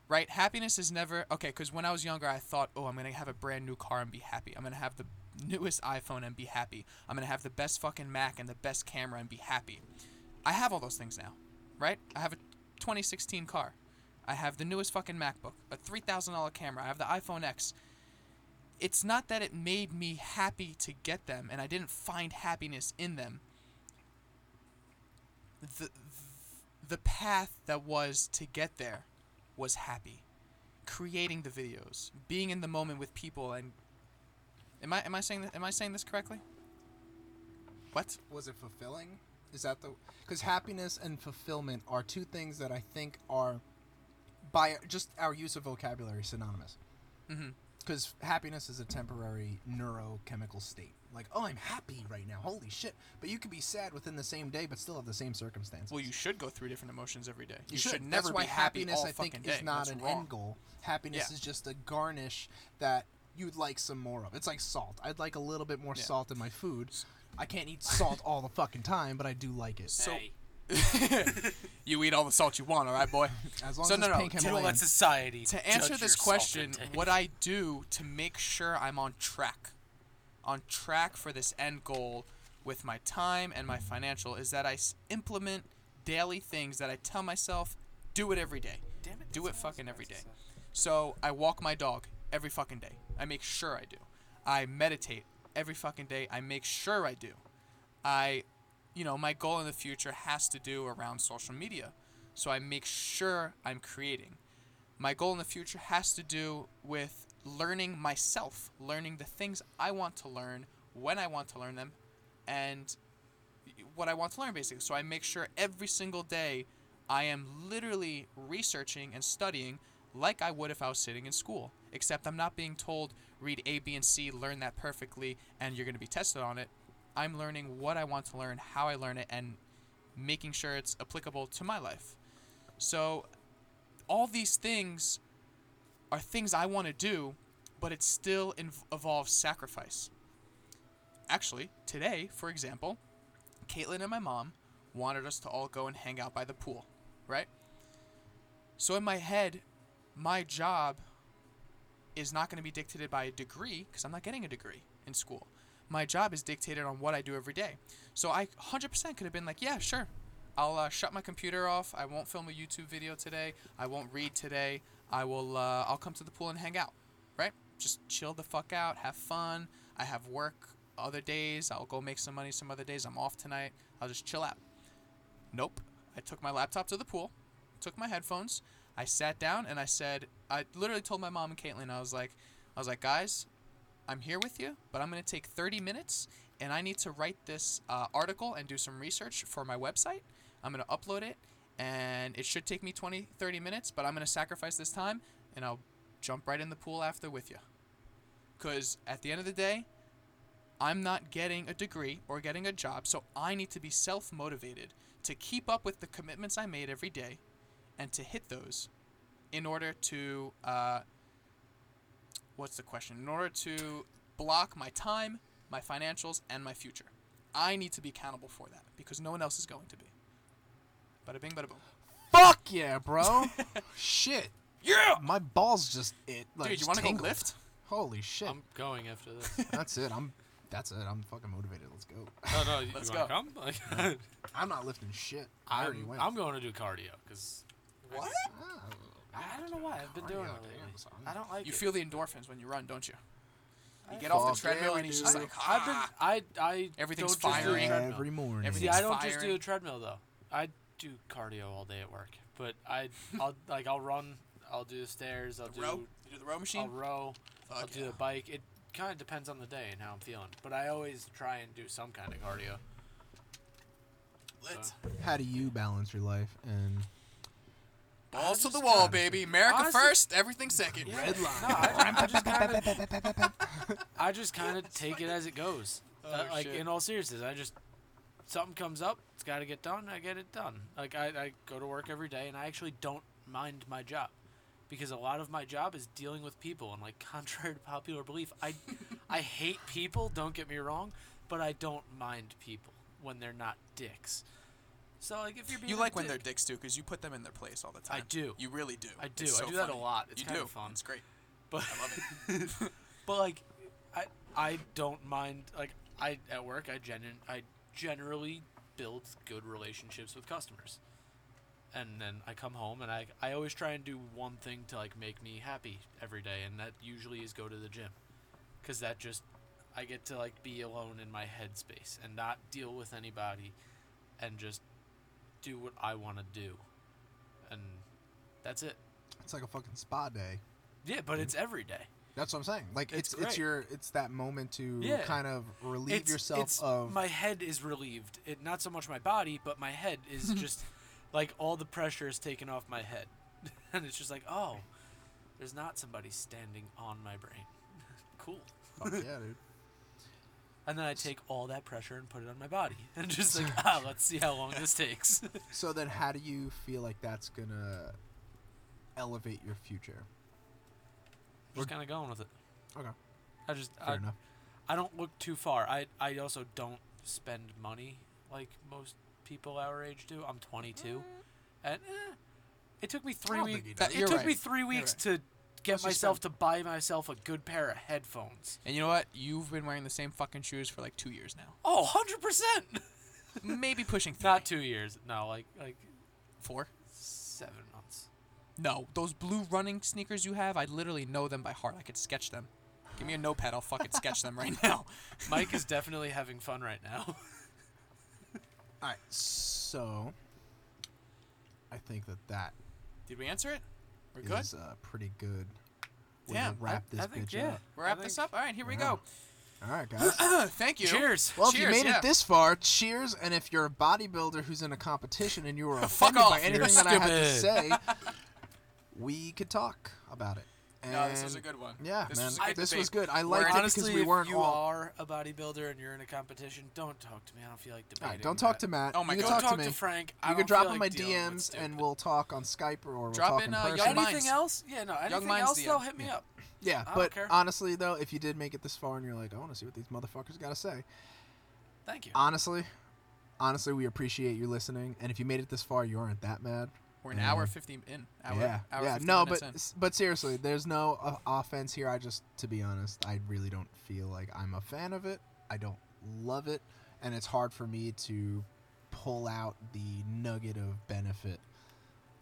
Right? Happiness is never okay. Because when I was younger, I thought, oh, I'm gonna have a brand new car and be happy. I'm gonna have the newest iPhone and be happy. I'm gonna have the best fucking Mac and the best camera and be happy. I have all those things now, right? I have a 2016 car. I have the newest fucking MacBook, a $3,000 camera. I have the iPhone X. It's not that it made me happy to get them and I didn't find happiness in them. The the path that was to get there was happy. Creating the videos, being in the moment with people and Am I am I saying th- am I saying this correctly? What? Was it fulfilling? Is that the because happiness and fulfillment are two things that I think are by just our use of vocabulary synonymous. Mhm. Because happiness is a temporary neurochemical state. Like, oh, I'm happy right now. Holy shit! But you could be sad within the same day, but still have the same circumstances. Well, you should go through different emotions every day. You, You should, should. never That's why be happy happiness, all I think, fucking is not That's an wrong. end goal. Happiness Yeah. is just a garnish that you'd like some more of. It's like salt. I'd like a little bit more Yeah. salt in my food. I can't eat salt all the fucking time, but I do like it. So- hey, You eat all the salt you want, all right, boy. As long So as no, it's no, pink to let society to answer judge this your question, what I do to make sure I'm on track, on track for this end goal with my time and my financial, is that I s- implement daily things that I tell myself, do it every day. Damn it, do it what I was fucking every day. So I walk my dog every fucking day. I make sure I do. I meditate every fucking day. I make sure I do. I, you know, my goal in the future has to do around social media. So I make sure I'm creating. My goal in the future has to do with learning myself, learning the things I want to learn, when I want to learn them, and what I want to learn basically. So I make sure every single day I am literally researching and studying like I would if I was sitting in school. Except I'm not being told read A, B, and C, learn that perfectly, and you're going to be tested on it. I'm learning what I want to learn, how I learn it, and making sure it's applicable to my life. So all these things are things I want to do, but it still inv- involves sacrifice. Actually, today, for example, Caitlin and my mom wanted us to all go and hang out by the pool, right? So in my head, my job is not going to be dictated by a degree because I'm not getting a degree in school. My job is dictated on what I do every day. So I 100% could have been like, yeah, sure. I'll uh, shut my computer off. I won't film a YouTube video today. I won't read today. I will. Uh, I'll come to the pool and hang out, right? Just chill the fuck out, have fun. I have work other days. I'll go make some money some other days. I'm off tonight. I'll just chill out. Nope. I took my laptop to the pool, took my headphones, I sat down and I said, I literally told my mom and Caitlin, I was like, I was like, guys, I'm here with you, but I'm gonna take 30 minutes and I need to write this uh, article and do some research for my website. I'm gonna upload it and it should take me 20, 30 minutes, but I'm gonna sacrifice this time and I'll jump right in the pool after with you. Cause at the end of the day, I'm not getting a degree or getting a job, so I need to be self motivated to keep up with the commitments I made every day and to hit those in order to, uh, what's the question? In order to block my time, my financials, and my future. I need to be accountable for that because no one else is going to be. Bada bing, bada boom. Fuck yeah, bro. Shit. Yeah! My balls just it like Dude, you want to go lift? Holy shit. I'm going after this. That's it. I'm that's it. I'm fucking motivated. Let's go. Oh no, you Let's wanna go. come? Like, I'm not lifting shit. I already I'm, went. I'm going to do cardio because What? Oh, I don't know why I've been doing Cardio, it lately. damn, son. I don't like You it. feel the endorphins when you run, don't you? You I get off the Fuck treadmill yeah, and he's just dude. like, I've been ah. I I Everything's don't just do the firing. treadmill. every morning. Every- See, Everything's I don't just do firing. a treadmill though. I do cardio all day at work, but I I'll like I'll run, I'll do the stairs, I'll The do row? You do the row machine. I'll machine? row, I'll Fuck do the bike. It kind of depends on the day and how I'm feeling, but I always try and do some kind of cardio. Lit. How do you balance your life and Balls to the wall, gotta- baby. America Honestly- first, everything second. Red line. No, I, I just kind of I just kind of take it as it goes. Oh, Uh, like shit. in all seriousness, I just something comes up, it's got to get done. I get it done. Like I, I go to work every day, and I actually don't mind my job because a lot of my job is dealing with people. And like contrary to popular belief, I I hate people. Don't get me wrong, but I don't mind people when they're not dicks. So like if you're being You like when they're dicks too, because you put them in their place all the time. I do. You really do. I do. It's I so do that a lot. It's you kinda fun. It's great. but I love it. but like I I don't mind like I at work I genu- I generally build good relationships with customers. And then I come home and I I always try and do one thing to like make me happy every day and that usually is go to the gym. Cuz that just I get to like be alone in my headspace and not deal with anybody and just do what I want to do. And that's it. it's like a fucking spa day. Yeah, but it's every day. That's what I'm saying. Like It's it's it's, your it's that moment to Yeah. kind of relieve it's, yourself it's- of my head is relieved. It not so much my body, but my head is just like all the pressure is taken off my head, and it's just like oh, there's not somebody standing on my brain. cool. Fuck yeah, dude. And then I take all that pressure and put it on my body, and just like ah, let's see how long this takes. So then how do you feel like that's gonna elevate your future? Just kind of going with it. Okay. I just Fair I, enough. I don't look too far. I I also don't spend money like most people our age do. I'm 22, and eh, it took me three weeks. do. It You're took right. me three weeks to get Let's just myself to buy myself a good pair of headphones. And you know what? You've been wearing the same fucking shoes for like two years now. Oh, 100 percent. Maybe pushing three. Not two years. No, like like four. seven. No, those blue running sneakers you have, I literally know them by heart. I could sketch them. Give me a notepad, I'll fucking sketch them right now. Mike is definitely having fun right now. All right. So I think that that Did we answer it? We're good. is uh, pretty good. way Damn, to wrap I, this I think bitch yeah. up. We'll wrap I this up. All right, here we Yeah. go. All right, guys. Thank you. Cheers. Well, if you Cheers, made yeah. it this far, cheers. And if you're a bodybuilder who's in a competition and you were Fuck offended by off, anything you're that I had to say, we could talk about it. No, this was a good one. Yeah, this man, Was a good this debate. was good. I We're liked it Honestly, because we weren't you all. are a bodybuilder and you're in a competition, don't talk to me. I don't feel like debating. All right, don't talk that. to Matt. Oh my you can God. talk Don't to me. to Frank. I you can don't drop feel in like my DMs and we'll talk on Skype or we'll Drop talk in, in uh, person. Young anything Minds. else? Yeah, no. Anything Minds else? DM. Though, hit me Yeah. up. Yeah, but care. honestly though, if you did make it this far and you're like, I want to see what these motherfuckers got to say. Thank you. Honestly, honestly, we appreciate you listening. And if you made it this far, you aren't that mad. We're an Yeah. hour 50 in. Hour, yeah, hour yeah. No, but in. but seriously, there's no uh, offense here. I just, to be honest, I really don't feel like I'm a fan of it. I don't love it, and it's hard for me to pull out the nugget of benefit.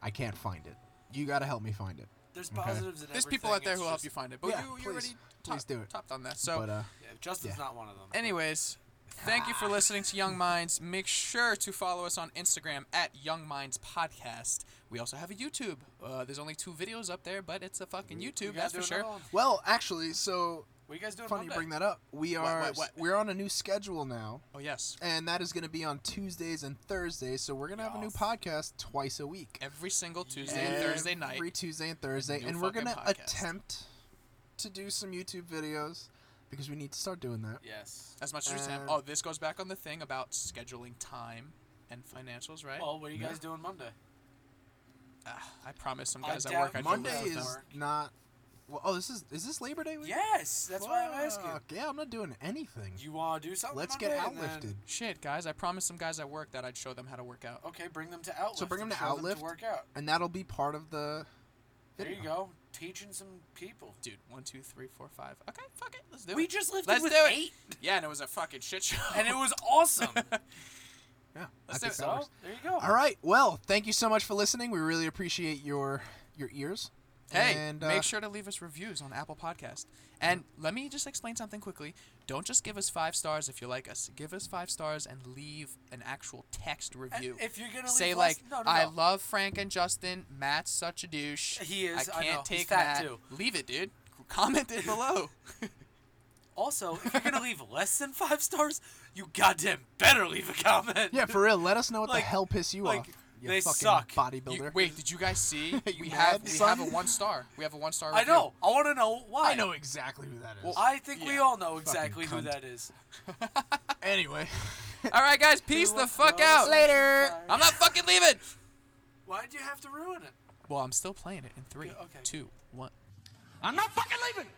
I can't find it. You got to help me find it. There's Okay. positives in There's people out there who'll help you find it. But Yeah, you, you please. already Please top, do it. topped on that. So, but uh, Yeah, Justin's Yeah. not one of them. anyways, Thank you for listening to Young Minds. Make sure to follow us on Instagram at Young Minds Podcast. We also have a YouTube. Uh, there's only two videos up there, but it's a fucking YouTube, guys that's for sure. Well, actually, so What are you guys doing funny you bring that up. We are what, what? we're on a new schedule now, Oh yes, and that is going to be on Tuesdays and Thursdays. So we're going to have a new podcast twice a week. every single Tuesday and Thursday night. Every Tuesday and Thursday, New and we're gonna attempt to do some YouTube videos because we need to start doing that. Yes. As much as we can. And- Oh, this goes back on the thing about scheduling time and financials, right? Well, what are you Yeah. guys doing Monday? Ah, I promise some I guys at work I'd go Monday live with is them. work. not. Well, oh, this is is this Labor Day week? Yes, that's why I'm asking. Fuck, Yeah, I'm not doing anything. You want to do something? Let's Monday get and then- outlifted. Shit, guys, I promised some guys at work that I'd show them how to work out. Okay, bring them to Outlift. So bring them to show Outlift. to work out. and that'll be part of the. There you go, teaching some people. Dude, one, two, three, four, five. Okay, fuck it, let's do We it. just lifted Let's with do it. eight, Yeah, and it was a fucking shit show. and it was awesome. Yeah, Let's do it. so there you go. All right. Well, thank you so much for listening. We really appreciate your your ears. Hey, and, uh, make sure to leave us reviews on Apple Podcast. And let me just explain something quickly. Don't just give us five stars if you like us. Give us five stars and leave an actual text And review. if you're gonna Say leave like, less, no, no, I no. love Frank and Justin. Matt's such a douche. He is, I I can't know. Take fat, Matt. too. Leave it, dude. Comment it below. Also, if you're gonna leave less than five stars, you goddamn better leave a comment. Yeah, for real. Let us know what Like- the hell piss you like, off. You they fucking suck. Bodybuilder. You- wait, did you guys see? You we have mad, we son? have a one star. We have a one star. I know. I want to know why. I know exactly who that is. Well, I think we all know exactly who that is. anyway. All right, guys. Peace the fuck Close out. Later. I'm not fucking leaving. Why'd you have to ruin it? Well, I'm still playing it in three, Yeah, okay. two, one. I'm not fucking leaving.